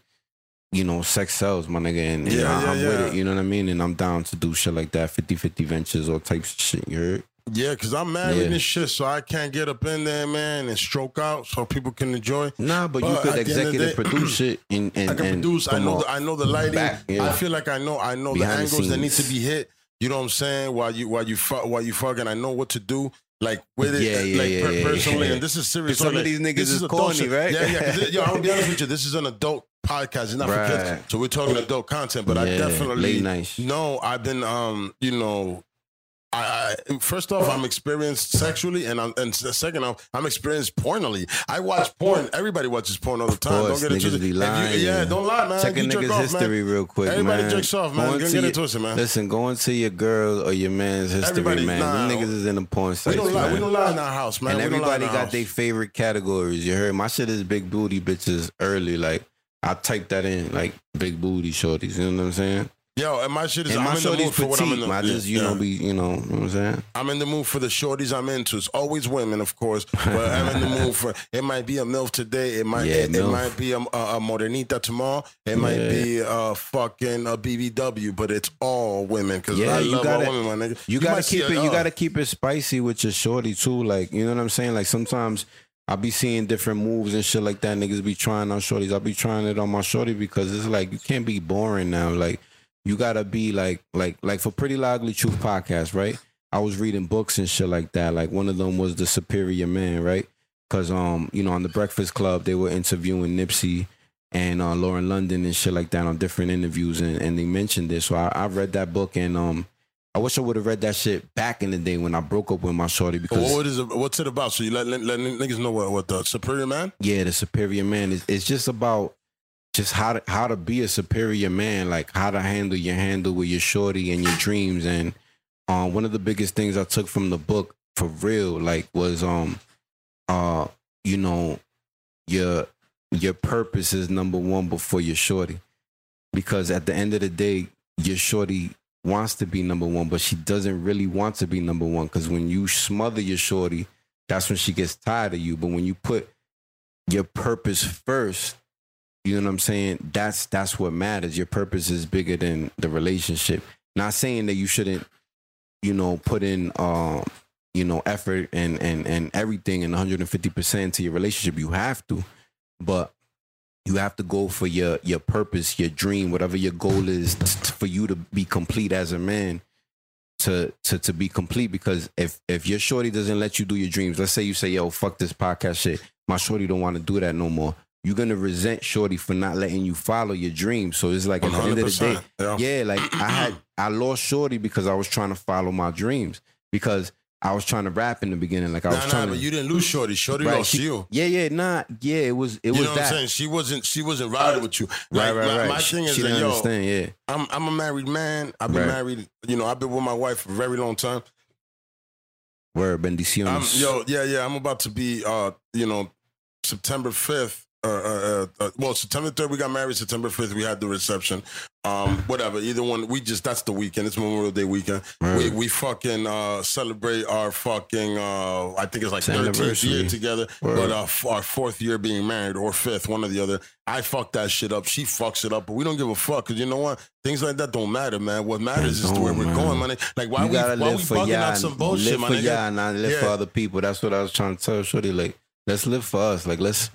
Speaker 2: You know, sex sells, my nigga, and,
Speaker 1: Yeah, yeah,
Speaker 2: I'm with it. You know what I mean, and I'm down to do shit like that, 50-50 ventures, all types of shit. You heard?
Speaker 1: Yeah, because I'm married
Speaker 2: Yeah.
Speaker 1: and shit, so I can't get up in there, man, and stroke out so people can enjoy.
Speaker 2: Nah, but,
Speaker 1: But
Speaker 2: you could
Speaker 1: the the
Speaker 2: executive
Speaker 1: day-
Speaker 2: produce it and and
Speaker 1: I can
Speaker 2: and
Speaker 1: produce. I know. The, I know the lighting.
Speaker 2: back, yeah.
Speaker 1: I feel like I know. I know
Speaker 2: Behind
Speaker 1: the
Speaker 2: the
Speaker 1: angles that need to be hit. You know what I'm saying? While you while you fuck while you fucking, I know what to do. Like with it,
Speaker 2: Yeah, yeah,
Speaker 1: like
Speaker 2: yeah,
Speaker 1: per-
Speaker 2: yeah,
Speaker 1: personally, and this is serious.
Speaker 2: 'Cause some
Speaker 1: So,
Speaker 2: of these niggas
Speaker 1: this
Speaker 2: is corny,
Speaker 1: shit.
Speaker 2: right?
Speaker 1: Yeah, yeah. it- yo, I'm gonna be honest with you. This is an adult podcast. It's not for kids. So we're talking adult content. But I definitely no. I've been, um, you know, I, first off, I'm experienced sexually, and I'm, and second off, I'm experienced pornally. I watch porn. Everybody watches porn all the time.
Speaker 2: course,
Speaker 1: don't get it twisted.
Speaker 2: be
Speaker 1: If you- yeah, don't lie, man.
Speaker 2: Check a
Speaker 1: You
Speaker 2: nigga's
Speaker 1: off,
Speaker 2: history
Speaker 1: man.
Speaker 2: real quick,
Speaker 1: Everybody
Speaker 2: man.
Speaker 1: jerks off, man.
Speaker 2: Go
Speaker 1: Don't get
Speaker 2: your-
Speaker 1: it twisted, man.
Speaker 2: Listen, go into your girl or your man's history,
Speaker 1: Everybody-
Speaker 2: man.
Speaker 1: nah,
Speaker 2: niggas is in the porn
Speaker 1: We don't lie.
Speaker 2: man.
Speaker 1: We don't lie in our house, man.
Speaker 2: and
Speaker 1: We don't lie in
Speaker 2: everybody got their favorite categories. You heard? My shit is big booty bitches early. Like I type that in, like big booty shorties. You know what I'm saying?
Speaker 1: Yo, and my shit is
Speaker 2: And
Speaker 1: I'm in the mood for what I'm in the
Speaker 2: I just, you
Speaker 1: yeah.
Speaker 2: know, be, you know, you know what I'm saying?
Speaker 1: I'm in the mood for the shorties I'm into. It's always women, of course, but I'm in the mood for. It might be a milf today. It might.
Speaker 2: Yeah,
Speaker 1: it, it might be a, a, modernita tomorrow. It might be a fucking a BBW, but it's all women because
Speaker 2: Yeah,
Speaker 1: I
Speaker 2: you
Speaker 1: love
Speaker 2: gotta-
Speaker 1: all women, my nigga.
Speaker 2: You, gotta
Speaker 1: might see
Speaker 2: keep it. You
Speaker 1: uh,
Speaker 2: gotta keep it spicy with your shorty too. Like you know what I'm saying. Like sometimes I be seeing different moves and shit like that. Niggas be trying on shorties. I be trying it on my shorty because it's like you can't be boring now. Like you gotta be like like like for Pretty Lie Ugly Truth podcast, right? I was reading books and shit like that. Like one of them was The Superior Man, right? Because um you know on the Breakfast Club they were interviewing Nipsey and uh, Lauren London and shit like that on different interviews and, and they mentioned this. So I, I read that book and um I wish I would have read that shit back in the day when I broke up with my shorty because
Speaker 1: what is it? What's it about? So you let, let, let niggas know what, what the superior man?
Speaker 2: yeah, the superior man is it's just about just how to how to be a superior man, like how to handle your handle with your shorty and your dreams. And um one of the biggest things I took from the book for real, like was um uh, you know, your your purpose is number one before your shorty. Because at the end of the day, your shorty wants to be number one, but she doesn't really want to be number one. Because when you smother your shorty, that's when she gets tired of you. But when you put your purpose first, you know what I'm saying? That's that's what matters. Your purpose is bigger than the relationship. Not saying that you shouldn't, you know, put in um, you know, effort and and and everything and 150% into your relationship. You have to. But you have to go for your your purpose, your dream, whatever your goal is t- for you to be complete as a man. To, to to be complete because if if your shorty doesn't let you do your dreams, let's say you say, yo, fuck this podcast shit. My shorty don't want to do that no more. You're gonna resent shorty for not letting you follow your dreams. So it's like at the end of the day,
Speaker 1: 100%.
Speaker 2: yeah, like I had I lost shorty because I was trying to follow my dreams because I was trying to rap in the beginning. Like I was
Speaker 1: Nah, nah,
Speaker 2: trying
Speaker 1: but
Speaker 2: to
Speaker 1: you didn't lose Shorty. Shorty
Speaker 2: Right,
Speaker 1: lost
Speaker 2: she-
Speaker 1: you.
Speaker 2: Yeah, yeah, nah, yeah. It was it
Speaker 1: You
Speaker 2: was
Speaker 1: know what
Speaker 2: that.
Speaker 1: I'm saying? She wasn't. She wasn't riding with you.
Speaker 2: Right,
Speaker 1: Like,
Speaker 2: right,
Speaker 1: my,
Speaker 2: right.
Speaker 1: My
Speaker 2: She-
Speaker 1: thing is
Speaker 2: she
Speaker 1: that yo,
Speaker 2: understand. Yeah,
Speaker 1: I'm I'm a married man. I've been
Speaker 2: Right.
Speaker 1: married. You know, I've been with my wife for a very long time.
Speaker 2: word
Speaker 1: I'm,
Speaker 2: bendiciones.
Speaker 1: yo, yeah, yeah. I'm about to be. Uh, you know, September 5th. Uh, uh, uh, uh, well, September 3rd we got married. September 5th we had the reception. Um, whatever. Either one. We just that's the weekend. It's Memorial Day weekend. We we fucking uh, celebrate our fucking. Uh, I think it's like
Speaker 2: It's
Speaker 1: 13th year together.
Speaker 2: Word.
Speaker 1: But uh, f- our fourth year being married or fifth, one or the other. I fucked that shit up. She fucks it up, but we don't give a fuck because you know what? Things like that don't matter, man. What matters is
Speaker 2: don't,
Speaker 1: we're going, man. Like why
Speaker 2: you
Speaker 1: we why we bugging out some bullshit,
Speaker 2: live for
Speaker 1: nigga?
Speaker 2: y'all, live for other people. That's what I was trying to tell Shorty. Like, let's live for us. Like, let's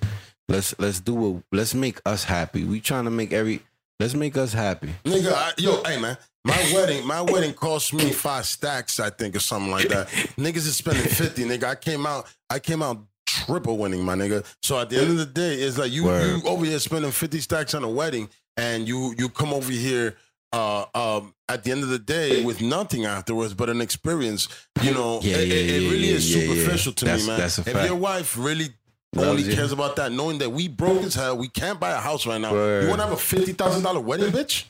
Speaker 2: let's let's do what. Let's make us happy. We trying to make every. Let's make us happy.
Speaker 1: Nigga, I, yo, hey man, my wedding, my wedding cost me five stacks, I think, or something like that. Niggas is spending fifty, nigga. I came out, I came out triple winning, my nigga. So at the end of the day, it's like you
Speaker 2: Word.
Speaker 1: you over here spending fifty stacks on a wedding, and you you come over here. Uh, um, at the end of the day, with nothing afterwards but an experience, you know,
Speaker 2: Yeah,
Speaker 1: it,
Speaker 2: yeah,
Speaker 1: it, it really
Speaker 2: yeah,
Speaker 1: is superficial to
Speaker 2: That's-
Speaker 1: me, man. if your wife really
Speaker 2: Loves
Speaker 1: only
Speaker 2: you.
Speaker 1: cares about that, knowing that we broke as hell, we can't buy a house right now.
Speaker 2: Word.
Speaker 1: You want to have a fifty thousand dollar wedding, bitch?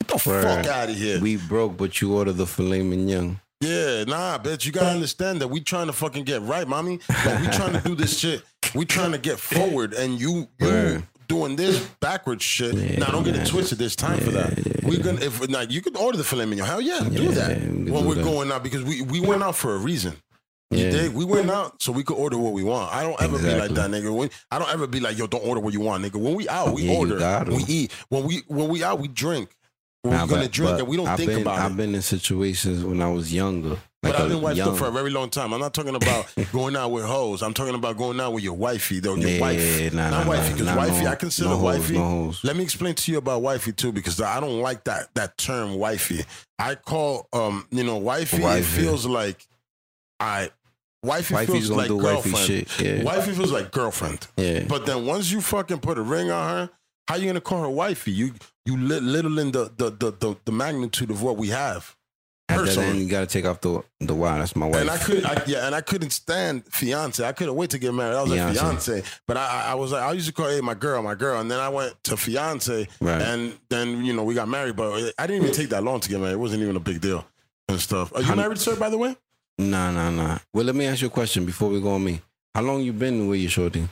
Speaker 1: Get the
Speaker 2: Word.
Speaker 1: fuck out of here.
Speaker 2: We broke, but you order the filet mignon.
Speaker 1: Yeah, nah, bitch. You gotta understand that we trying to fucking get right, mommy. Like we trying to do this shit. We trying to get forward, and you you
Speaker 2: Word.
Speaker 1: doing this backwards shit.
Speaker 2: Yeah,
Speaker 1: now don't get it twisted. There's time for that.
Speaker 2: yeah,
Speaker 1: We're gonna if like you could order the filet mignon. Hell yeah, do that
Speaker 2: we
Speaker 1: when
Speaker 2: do
Speaker 1: we're
Speaker 2: that.
Speaker 1: going out because we we went out for a reason. You dig? We went out so we could order what we want. I don't ever be like that, nigga. When, I don't ever be like, yo, don't order what you want, nigga. When we out, we
Speaker 2: Yeah,
Speaker 1: order, we eat. When we when we out, we drink. When
Speaker 2: Nah,
Speaker 1: we're gonna
Speaker 2: but-
Speaker 1: drink
Speaker 2: but
Speaker 1: and we don't
Speaker 2: I've
Speaker 1: think
Speaker 2: been,
Speaker 1: about
Speaker 2: I've
Speaker 1: it.
Speaker 2: been in situations when I was younger.
Speaker 1: But I've been wifed
Speaker 2: young,
Speaker 1: up for a very long time. I'm not talking about going out with hoes. I'm talking about going out with your wifey, though. Your
Speaker 2: Yeah,
Speaker 1: wife.
Speaker 2: nah,
Speaker 1: not
Speaker 2: nah,
Speaker 1: wifey, because
Speaker 2: nah,
Speaker 1: wifey,
Speaker 2: no-
Speaker 1: I consider
Speaker 2: no hoes,
Speaker 1: wifey.
Speaker 2: no.
Speaker 1: Let me explain to you about wifey too, because I don't like that that term wifey. I call um, you know, wifey, it
Speaker 2: Wifey.
Speaker 1: feels like I wifey
Speaker 2: Wifey's
Speaker 1: feels like
Speaker 2: wifey
Speaker 1: girlfriend.
Speaker 2: shit. Yeah,
Speaker 1: Wifey feels like girlfriend.
Speaker 2: yeah.
Speaker 1: But then once you fucking put a ring on her, how you gonna call her wifey? You you li- littling the the, the the the magnitude of what we have. Personally.
Speaker 2: end, you gotta take off the the Y. That's my wife.
Speaker 1: And I could, I, yeah, and I couldn't stand fiance. I couldn't wait to get married. I was like
Speaker 2: Fiance.
Speaker 1: fiance, but I, I- was like, I used to call hey my girl, my girl, and then I went to fiance,
Speaker 2: Right.
Speaker 1: and then you know we got married. But I didn't even take that long to get married. It wasn't even a big deal and stuff. Are you married, sir? By the way,
Speaker 2: Nah, nah, nah. Well, let me ask you a question before we go on me. How long you been with your shorty?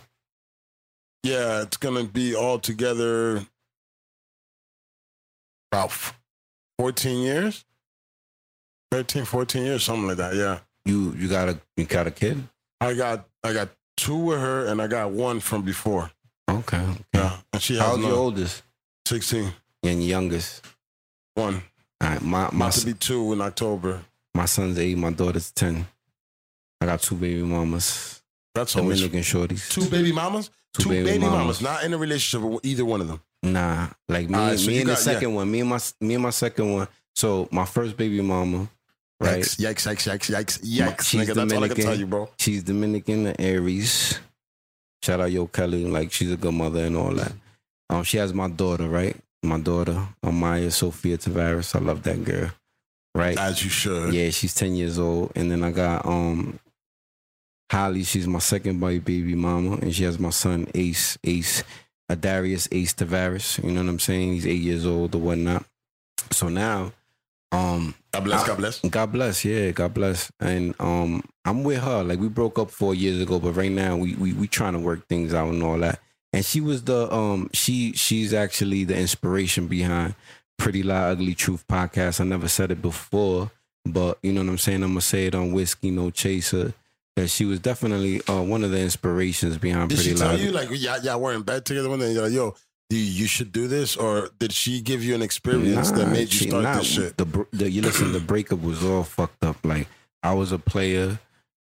Speaker 1: yeah, it's gonna be all together about 14 years, 13, 14 years, something like that. Yeah,
Speaker 2: You you got a you got a kid?
Speaker 1: I got I got two with her, and I got one from before.
Speaker 2: Okay. okay.
Speaker 1: Yeah, and she has
Speaker 2: How's your
Speaker 1: no,
Speaker 2: oldest
Speaker 1: 16.
Speaker 2: and youngest?
Speaker 1: One,
Speaker 2: All right, my my
Speaker 1: about to be two in October.
Speaker 2: My son's eight, my daughter's ten. I got two baby mamas,
Speaker 1: That's always
Speaker 2: Dominican shorties.
Speaker 1: two baby mamas.
Speaker 2: Two
Speaker 1: Two,
Speaker 2: baby
Speaker 1: baby, mamas.
Speaker 2: mamas.
Speaker 1: not in a relationship with either one of them.
Speaker 2: Nah, like me,
Speaker 1: Alright, so
Speaker 2: me and the
Speaker 1: got- yeah.
Speaker 2: second one, me and my me and my second one. So my first baby mama, right?
Speaker 1: Yikes! Yikes! Yikes! Yikes! Yikes! Yikes!
Speaker 2: She's
Speaker 1: Nigga, that's all I can
Speaker 2: Dominican.
Speaker 1: tell you, bro.
Speaker 2: She's Dominican and Aries. Shout out Yo Kelly, like she's a good mother and all that. Um, she has my daughter, right? My daughter, Amaya Sophia Tavares. I love that girl, right?
Speaker 1: As you should.
Speaker 2: Yeah, she's ten years old, and then I got um Holly. She's my second baby baby mama, and she has my son Ace Ace Adarius Ace Tavares. You know what I'm saying? He's eight years old or whatnot. So now, um,
Speaker 1: God bless. God bless.
Speaker 2: God bless, yeah, God bless. And um, I'm with her. Like we broke up four years ago, but right now we we we trying to work things out and all that. And she was the um she she's actually the inspiration behind Pretty Lie Ugly Truth podcast. I never said it before, but you know what I'm saying. I'm gonna say it on Whiskey No Chaser. That she was definitely uh, one of the inspirations behind
Speaker 1: Did
Speaker 2: Pretty
Speaker 1: she tell
Speaker 2: Lie.
Speaker 1: you like y'all, y'all were in bed together one day? You're like, yo, do you, you should do this, or did she give you an experience that made you start
Speaker 2: nah,
Speaker 1: this shit?
Speaker 2: The, br- the you listen, the breakup was all fucked up. Like I was a player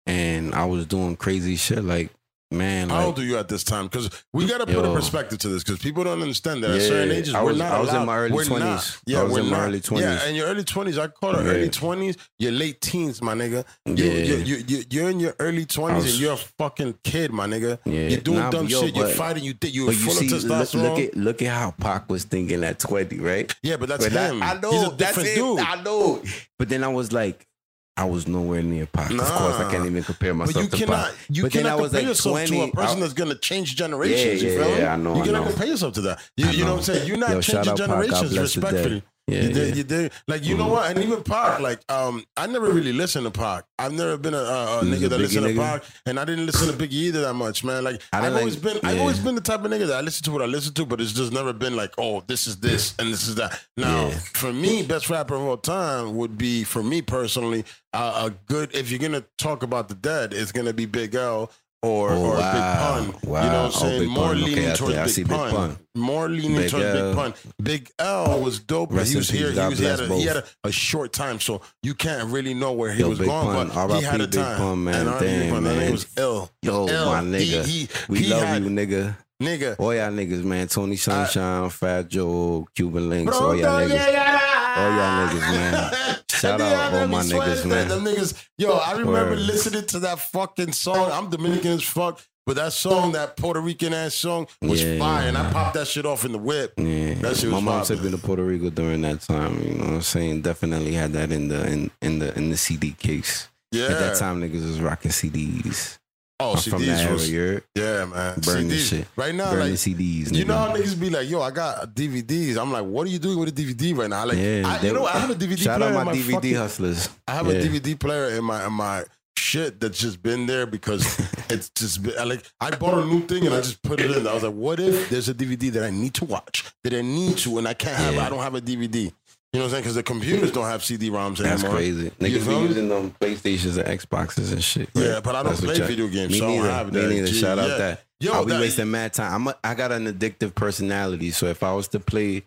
Speaker 2: and I was doing crazy shit. Like man,
Speaker 1: How
Speaker 2: like,
Speaker 1: old are you at this time? Because we got to put a perspective to this because people don't understand that at certain ages
Speaker 2: I
Speaker 1: we're not
Speaker 2: I was in my early
Speaker 1: we're
Speaker 2: 20s.
Speaker 1: Not. Yeah,
Speaker 2: I was
Speaker 1: we're
Speaker 2: in my
Speaker 1: not.
Speaker 2: early 20s.
Speaker 1: Yeah, in your early twenties, I call it
Speaker 2: Yeah.
Speaker 1: early twenties. Your late teens, my nigga. You,
Speaker 2: Yeah.
Speaker 1: you, you, you, you're in your early twenties
Speaker 2: was-
Speaker 1: and you're a fucking kid, my nigga.
Speaker 2: Yeah.
Speaker 1: You're doing
Speaker 2: Nah,
Speaker 1: dumb
Speaker 2: yo,
Speaker 1: shit. You're fighting. You think you're
Speaker 2: but you
Speaker 1: full
Speaker 2: see,
Speaker 1: of
Speaker 2: look,
Speaker 1: testosterone.
Speaker 2: look at look at how Pac was thinking at twenty, right?
Speaker 1: yeah, but that's
Speaker 2: But
Speaker 1: him.
Speaker 2: I know
Speaker 1: He's a
Speaker 2: that's
Speaker 1: different
Speaker 2: him.
Speaker 1: dude.
Speaker 2: I know. But then I was like, I was nowhere near Pac. Of course, I can't even compare
Speaker 1: But
Speaker 2: myself
Speaker 1: you
Speaker 2: to
Speaker 1: cannot,
Speaker 2: Pac.
Speaker 1: you
Speaker 2: But
Speaker 1: cannot
Speaker 2: I was
Speaker 1: compare
Speaker 2: like
Speaker 1: yourself
Speaker 2: 20.
Speaker 1: to a person
Speaker 2: I-
Speaker 1: that's gonna change generations.
Speaker 2: Yeah,
Speaker 1: you
Speaker 2: yeah,
Speaker 1: feel me?
Speaker 2: yeah, I know,
Speaker 1: You
Speaker 2: I
Speaker 1: cannot
Speaker 2: know.
Speaker 1: compare yourself to that. You, you know
Speaker 2: know.
Speaker 1: what I'm saying? You're not
Speaker 2: Yo,
Speaker 1: changing
Speaker 2: Pac,
Speaker 1: generations
Speaker 2: dead.
Speaker 1: respectfully.
Speaker 2: Yeah,
Speaker 1: you did,
Speaker 2: yeah.
Speaker 1: you did. Like you know
Speaker 2: Mhm.
Speaker 1: what? And even Pac, like um, I never really listened to Pac. I've never been a, a, a nigga
Speaker 2: a
Speaker 1: that listened to? Pac, and I didn't listen to Biggie either that much, man. Like
Speaker 2: I
Speaker 1: I've
Speaker 2: didn't
Speaker 1: always
Speaker 2: like-
Speaker 1: been, I've always been the type of nigga that I listen to what I listen to, but it's just never been like, oh, this is this and this is that. Now,
Speaker 2: Yeah.
Speaker 1: for me, best rapper of all time would be for me personally uh, a good. If you're gonna talk about the dead, it's gonna be Big L. Or,
Speaker 2: Oh,
Speaker 1: or
Speaker 2: wow.
Speaker 1: Big Pun, you know what I'm
Speaker 2: Oh,
Speaker 1: saying?
Speaker 2: Big
Speaker 1: More
Speaker 2: Pun. Okay,
Speaker 1: leaning
Speaker 2: I
Speaker 1: towards
Speaker 2: see- I
Speaker 1: Big,
Speaker 2: see Big
Speaker 1: Pun.
Speaker 2: Pun.
Speaker 1: More leaning
Speaker 2: Big
Speaker 1: towards
Speaker 2: L.
Speaker 1: Big Pun. Big L was dope, but he was here. He, was, he had, a, he had a, a short time, so you can't really know where he
Speaker 2: Yo,
Speaker 1: was
Speaker 2: Big
Speaker 1: going.
Speaker 2: Pun.
Speaker 1: But he had a
Speaker 2: Big
Speaker 1: time.
Speaker 2: Pun, man.
Speaker 1: And
Speaker 2: Damn,
Speaker 1: Pun.
Speaker 2: Man.
Speaker 1: nigga was L.
Speaker 2: Yo,
Speaker 1: Ill.
Speaker 2: my nigga.
Speaker 1: He,
Speaker 2: we love
Speaker 1: had,
Speaker 2: you, nigga.
Speaker 1: nigga.
Speaker 2: All y'all niggas, man. Tony Sunshine, Fat Joe, Cuban Links, all y'all niggas.
Speaker 1: Yeah, yeah.
Speaker 2: All y'all ah. niggas, man. Shout out all my niggas, man.
Speaker 1: Them niggas, yo, I remember
Speaker 2: Word.
Speaker 1: listening to that fucking song. I'm Dominican as fuck, but that song, that Puerto Rican ass song, was
Speaker 2: Yeah,
Speaker 1: fire, and I popped that shit off in the whip.
Speaker 2: Yeah,
Speaker 1: That shit
Speaker 2: my mom took me to Puerto Rico during that time. You know what I'm saying? Definitely had that in the in, in the in the CD case.
Speaker 1: Yeah.
Speaker 2: At that time, niggas was rocking CDs.
Speaker 1: Oh,
Speaker 2: I'm from that
Speaker 1: CDs was, yeah, man.
Speaker 2: Burn
Speaker 1: CDs.
Speaker 2: shit.
Speaker 1: Right now,
Speaker 2: burning
Speaker 1: like,
Speaker 2: CDs.
Speaker 1: You know how niggas be like, yo, I got DVDs. I'm like, what are you doing with a DVD right now? Like,
Speaker 2: yeah,
Speaker 1: I,
Speaker 2: they-
Speaker 1: you know, I have a DVD
Speaker 2: Shout
Speaker 1: player
Speaker 2: out
Speaker 1: in
Speaker 2: my
Speaker 1: my
Speaker 2: DVD
Speaker 1: fucking-
Speaker 2: hustlers.
Speaker 1: I have
Speaker 2: Yeah.
Speaker 1: a DVD player in my in my shit that's just been there because it's just been, like I bought a new thing and I just put it in. I was like, what if there's a DVD that I need to watch that I need to and I can't have?
Speaker 2: Yeah.
Speaker 1: I don't have a DVD. You know what I'm saying? Because the computers don't have CD-ROMs anymore.
Speaker 2: That's
Speaker 1: crazy.
Speaker 2: Niggas be using them PlayStations and Xboxes and shit. right?
Speaker 1: Yeah, but I don't
Speaker 2: That's
Speaker 1: play video games,
Speaker 2: Me
Speaker 1: so I don't
Speaker 2: neither.
Speaker 1: have
Speaker 2: Me neither.
Speaker 1: Gee,
Speaker 2: Shout out that.
Speaker 1: Yo,
Speaker 2: I'll be
Speaker 1: that-
Speaker 2: wasting mad time. I'm a, I got an addictive personality, so if I was to play,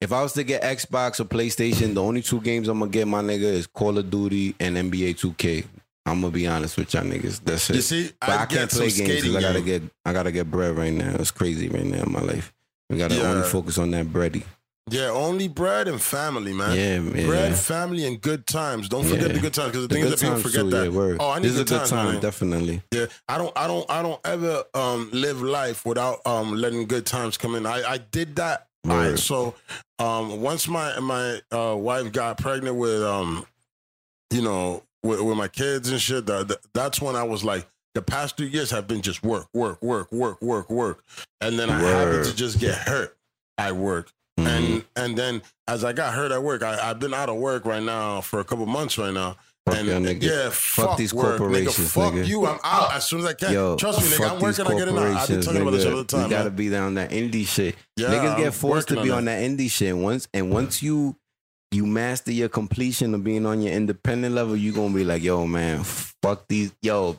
Speaker 2: if I was to get Xbox or PlayStation, the only two games I'm gonna get my nigga is Call of Duty and NBA 2K. I'm gonna be honest with y'all niggas. That's it.
Speaker 1: You see,
Speaker 2: but I,
Speaker 1: I,
Speaker 2: can't play games because I gotta
Speaker 1: game.
Speaker 2: get I gotta get bread right now. It's crazy right now in my life. We gotta
Speaker 1: Yeah.
Speaker 2: only focus on that bready.
Speaker 1: Yeah, only bread and family, man.
Speaker 2: Yeah, yeah.
Speaker 1: Bread, family, and good times. Don't forget
Speaker 2: Yeah.
Speaker 1: the good times because the,
Speaker 2: The
Speaker 1: thing is that people forget
Speaker 2: too,
Speaker 1: that.
Speaker 2: yeah, word.
Speaker 1: Oh, I need
Speaker 2: this is a
Speaker 1: good times,
Speaker 2: time,
Speaker 1: man.
Speaker 2: definitely.
Speaker 1: Yeah, I don't, I don't, I don't ever um, live life without um, letting good times come in. I, I did that. All right,
Speaker 2: Word.
Speaker 1: so um, once my my uh, wife got pregnant with um, you know, with, with my kids and shit, that, that- that's when I was like, the past two years have been just work, work, work, work, work, work, and then I happened to just get hurt at work.
Speaker 2: Mhm.
Speaker 1: And and then as I got hurt at work, I, I've been out of work right now for a couple months right now.
Speaker 2: Fuck
Speaker 1: and
Speaker 2: y'all niggas.
Speaker 1: yeah, fuck,
Speaker 2: these
Speaker 1: work,
Speaker 2: corporations,
Speaker 1: nigga. Fuck
Speaker 2: nigga.
Speaker 1: you. I'm out as soon as I can.
Speaker 2: Yo,
Speaker 1: Trust me, nigga. I'm working on getting out. I've been talking about this
Speaker 2: nigga.
Speaker 1: all the time.
Speaker 2: You gotta
Speaker 1: man.
Speaker 2: be on that indie shit.
Speaker 1: Yeah,
Speaker 2: Niggas
Speaker 1: I'm
Speaker 2: get forced to be
Speaker 1: on
Speaker 2: on that indie shit once, and once you you master your completion of being on your independent level, you gonna be like, yo, man, fuck these, yo.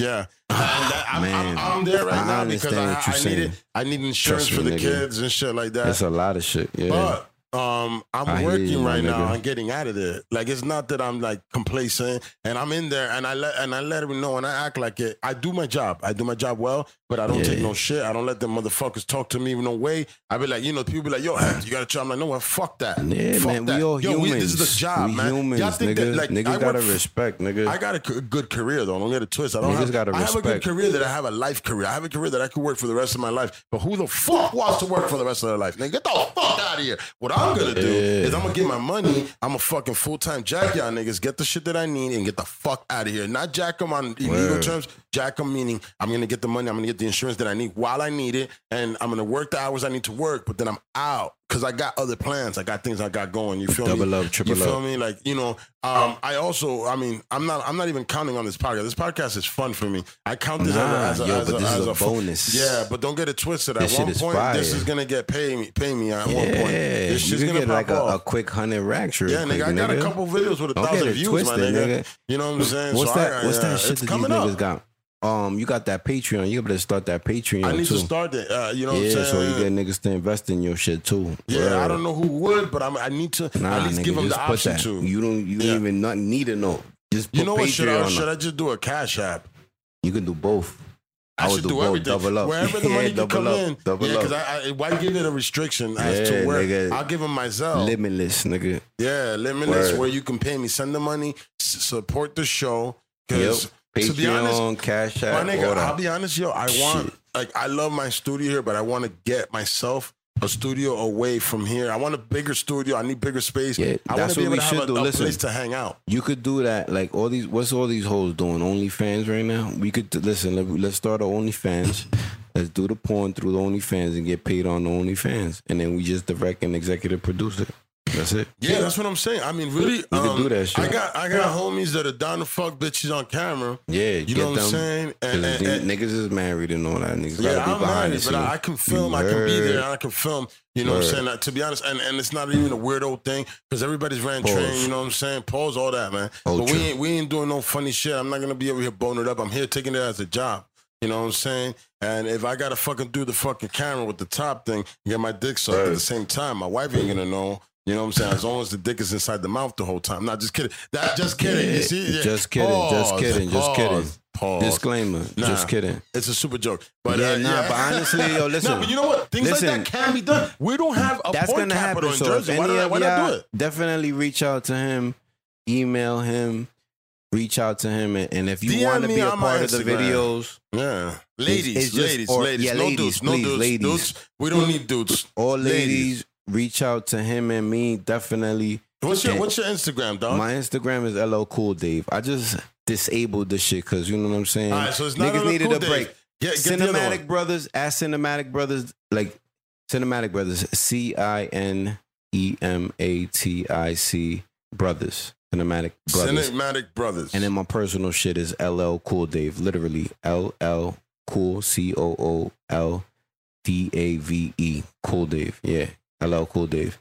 Speaker 1: Yeah, ah, that, I'm,
Speaker 2: Man,
Speaker 1: I'm, I'm there right
Speaker 2: I
Speaker 1: now because I, I need it. I need insurance
Speaker 2: Trust
Speaker 1: for the
Speaker 2: nigga.
Speaker 1: kids and shit like that.
Speaker 2: It's a lot of shit. Yeah.
Speaker 1: But um, I'm
Speaker 2: I
Speaker 1: working right now i'm getting out of there. Like it's not that I'm like complacent, and I'm in there, and I let and I let them know, and I act like it. I do my job. I do my job well, but I don't
Speaker 2: Yeah.
Speaker 1: take no shit. I don't let them motherfuckers talk to me in no way. I be like, you know, people be like, yo, you got to try. I'm like, no, well, fuck that.
Speaker 2: yeah,
Speaker 1: fuck
Speaker 2: man,
Speaker 1: that.
Speaker 2: we all
Speaker 1: yo,
Speaker 2: humans.
Speaker 1: We, this is the job,
Speaker 2: we
Speaker 1: man.
Speaker 2: humans,
Speaker 1: Y'all think
Speaker 2: nigga.
Speaker 1: that like
Speaker 2: niggas
Speaker 1: I
Speaker 2: gotta respect, nigga.
Speaker 1: I got a c- good career though. Don't get it twisted. I don't
Speaker 2: Niggas
Speaker 1: have.
Speaker 2: gotta
Speaker 1: I have a good career that I have a life career. I have a career that I could work for the rest of my life. But who the fuck wants to work for the rest of their life? Nigga, get the fuck out of here. What I'm gonna do is I'm gonna get my money. I'm a fucking full time jack y'all niggas. Get the shit that I need and get the fuck out of here. Not jack them on illegal
Speaker 2: Word.
Speaker 1: terms. Jack them meaning I'm gonna get the money. I'm gonna get the insurance that I need while I need it, and I'm gonna work the hours I need to work. But then I'm out because I got other plans. I got things I got going. You feel me?
Speaker 2: Double up, triple
Speaker 1: you feel
Speaker 2: up.
Speaker 1: me? Like you know, um, I also, I mean, I'm not, I'm not even counting on this podcast. This podcast is fun for me. I count this
Speaker 2: Nah,
Speaker 1: as a, as a,
Speaker 2: yo,
Speaker 1: as
Speaker 2: but
Speaker 1: a,
Speaker 2: this is a bonus.
Speaker 1: Yeah, but don't get it twisted. At
Speaker 2: This
Speaker 1: one point, this is gonna get pay me, pay me at one point. This shit's gonna
Speaker 2: get like a, a quick hundred racks real
Speaker 1: yeah,
Speaker 2: quick,
Speaker 1: nigga, I got a couple videos with a thousand views,
Speaker 2: twisted,
Speaker 1: my nigga.
Speaker 2: nigga.
Speaker 1: You know what I'm saying?
Speaker 2: What's
Speaker 1: So I-
Speaker 2: that? What's
Speaker 1: yeah,
Speaker 2: that shit that these
Speaker 1: coming
Speaker 2: niggas
Speaker 1: up.
Speaker 2: got? Um, you got that Patreon. You able to start that Patreon
Speaker 1: I need
Speaker 2: too.
Speaker 1: to start that. Uh, you know what
Speaker 2: yeah, so you get niggas to invest in your shit too.
Speaker 1: yeah, I don't know who would, but I'm, I need to
Speaker 2: Nah,
Speaker 1: at least
Speaker 2: nigga,
Speaker 1: give them the option
Speaker 2: that.
Speaker 1: to.
Speaker 2: You don't. You
Speaker 1: Yeah.
Speaker 2: even not need to know. Just
Speaker 1: You know what? Should I, should. I just do a cash app?
Speaker 2: You can do both.
Speaker 1: I,
Speaker 2: I would
Speaker 1: should
Speaker 2: do
Speaker 1: do,
Speaker 2: both,
Speaker 1: everything.
Speaker 2: double up.
Speaker 1: Wherever the
Speaker 2: Yeah,
Speaker 1: money can
Speaker 2: double
Speaker 1: come
Speaker 2: up,
Speaker 1: in.
Speaker 2: double
Speaker 1: yeah, because I, I, why give it a restriction as
Speaker 2: Yeah,
Speaker 1: to where
Speaker 2: nigga.
Speaker 1: I'll give them myself.
Speaker 2: Limitless, nigga.
Speaker 1: yeah, limitless
Speaker 2: Word.
Speaker 1: where you can pay me, send the money, support the show.
Speaker 2: Yep.
Speaker 1: Because to be honest,
Speaker 2: Patreon, Cash
Speaker 1: my nigga,
Speaker 2: all
Speaker 1: I'll be honest, yo, I want like I love my studio here, but I want to get myself a studio away from here. I want a bigger studio. I need bigger space.
Speaker 2: Yeah,
Speaker 1: I want to be able to have a,
Speaker 2: do.
Speaker 1: a
Speaker 2: Listen.
Speaker 1: place to hang out.
Speaker 2: You could do that. Like all these, what's all these hoes doing? OnlyFans right now. We could listen. Let, let's start a OnlyFans. Let's do the porn through the OnlyFans and get paid on the OnlyFans, and then we just direct and executive produce it. That's it.
Speaker 1: Yeah, that's what I'm saying. I mean, really,
Speaker 2: could
Speaker 1: um,
Speaker 2: do that shit.
Speaker 1: I got I got homies that are down to fuck bitches on camera.
Speaker 2: Yeah,
Speaker 1: You
Speaker 2: get
Speaker 1: know what. I'm saying. And, and, and-
Speaker 2: niggas is married and all that. Niggas
Speaker 1: yeah,
Speaker 2: gotta be
Speaker 1: I'm
Speaker 2: behind
Speaker 1: married, but I. I can film.
Speaker 2: You
Speaker 1: I can be there. I can film. You know what I'm saying? Uh, to be honest, and, and it's not even a weirdo thing because everybody's ran
Speaker 2: Pause.
Speaker 1: train. You know what I'm saying? Pause all that, man. But we ain't we ain't doing no funny shit. I'm not gonna be over here boning it up. I'm here taking it as a job. You know what I'm saying? And if I gotta fucking do the fucking camera with the top thing, get my dick sucked at the same time, my wife ain't gonna know. You know what I'm saying? As long as the dick is inside the mouth the whole time. Not just kidding. That just kidding. You see? Yeah.
Speaker 2: just kidding, just kidding, just kidding.
Speaker 1: Pause.
Speaker 2: Disclaimer.
Speaker 1: Nah.
Speaker 2: Just kidding.
Speaker 1: It's a super joke. But
Speaker 2: Yeah,
Speaker 1: uh,
Speaker 2: nah, but honestly, yo, listen.
Speaker 1: No, but you know what? Things like that can be done. We don't have a
Speaker 2: That's gonna
Speaker 1: capital
Speaker 2: happen.
Speaker 1: in
Speaker 2: So
Speaker 1: Jersey. Why, not, why not do it?
Speaker 2: definitely reach out to him, email him, reach out to him, and, and if you want to be a part of the videos,
Speaker 1: Yeah. Ladies,
Speaker 2: it's just-
Speaker 1: ladies,
Speaker 2: or-
Speaker 1: ladies.
Speaker 2: yeah,
Speaker 1: no
Speaker 2: ladies,
Speaker 1: dudes, no
Speaker 2: please,
Speaker 1: dudes.
Speaker 2: ladies.
Speaker 1: Dudes, we don't need dudes.
Speaker 2: all
Speaker 1: Ladies.
Speaker 2: Reach out to him and me. Definitely.
Speaker 1: What's your
Speaker 2: And-
Speaker 1: What's your Instagram, dog?
Speaker 2: My Instagram is LL Cool Dave. I just disabled this shit because you know what I'm saying.
Speaker 1: All right, so it's not
Speaker 2: Niggas needed
Speaker 1: cool
Speaker 2: a break.
Speaker 1: Get, get
Speaker 2: Cinematic. Brothers, at Cinematic Brothers, like Cinematic Brothers, C I N E M A T I C Brothers, Cinematic Brothers.
Speaker 1: Cinematic Brothers.
Speaker 2: And then my personal shit is LL Cool Dave, literally LL Cool C O O L D A V E Cool Dave. Yeah, LL Cool Dave.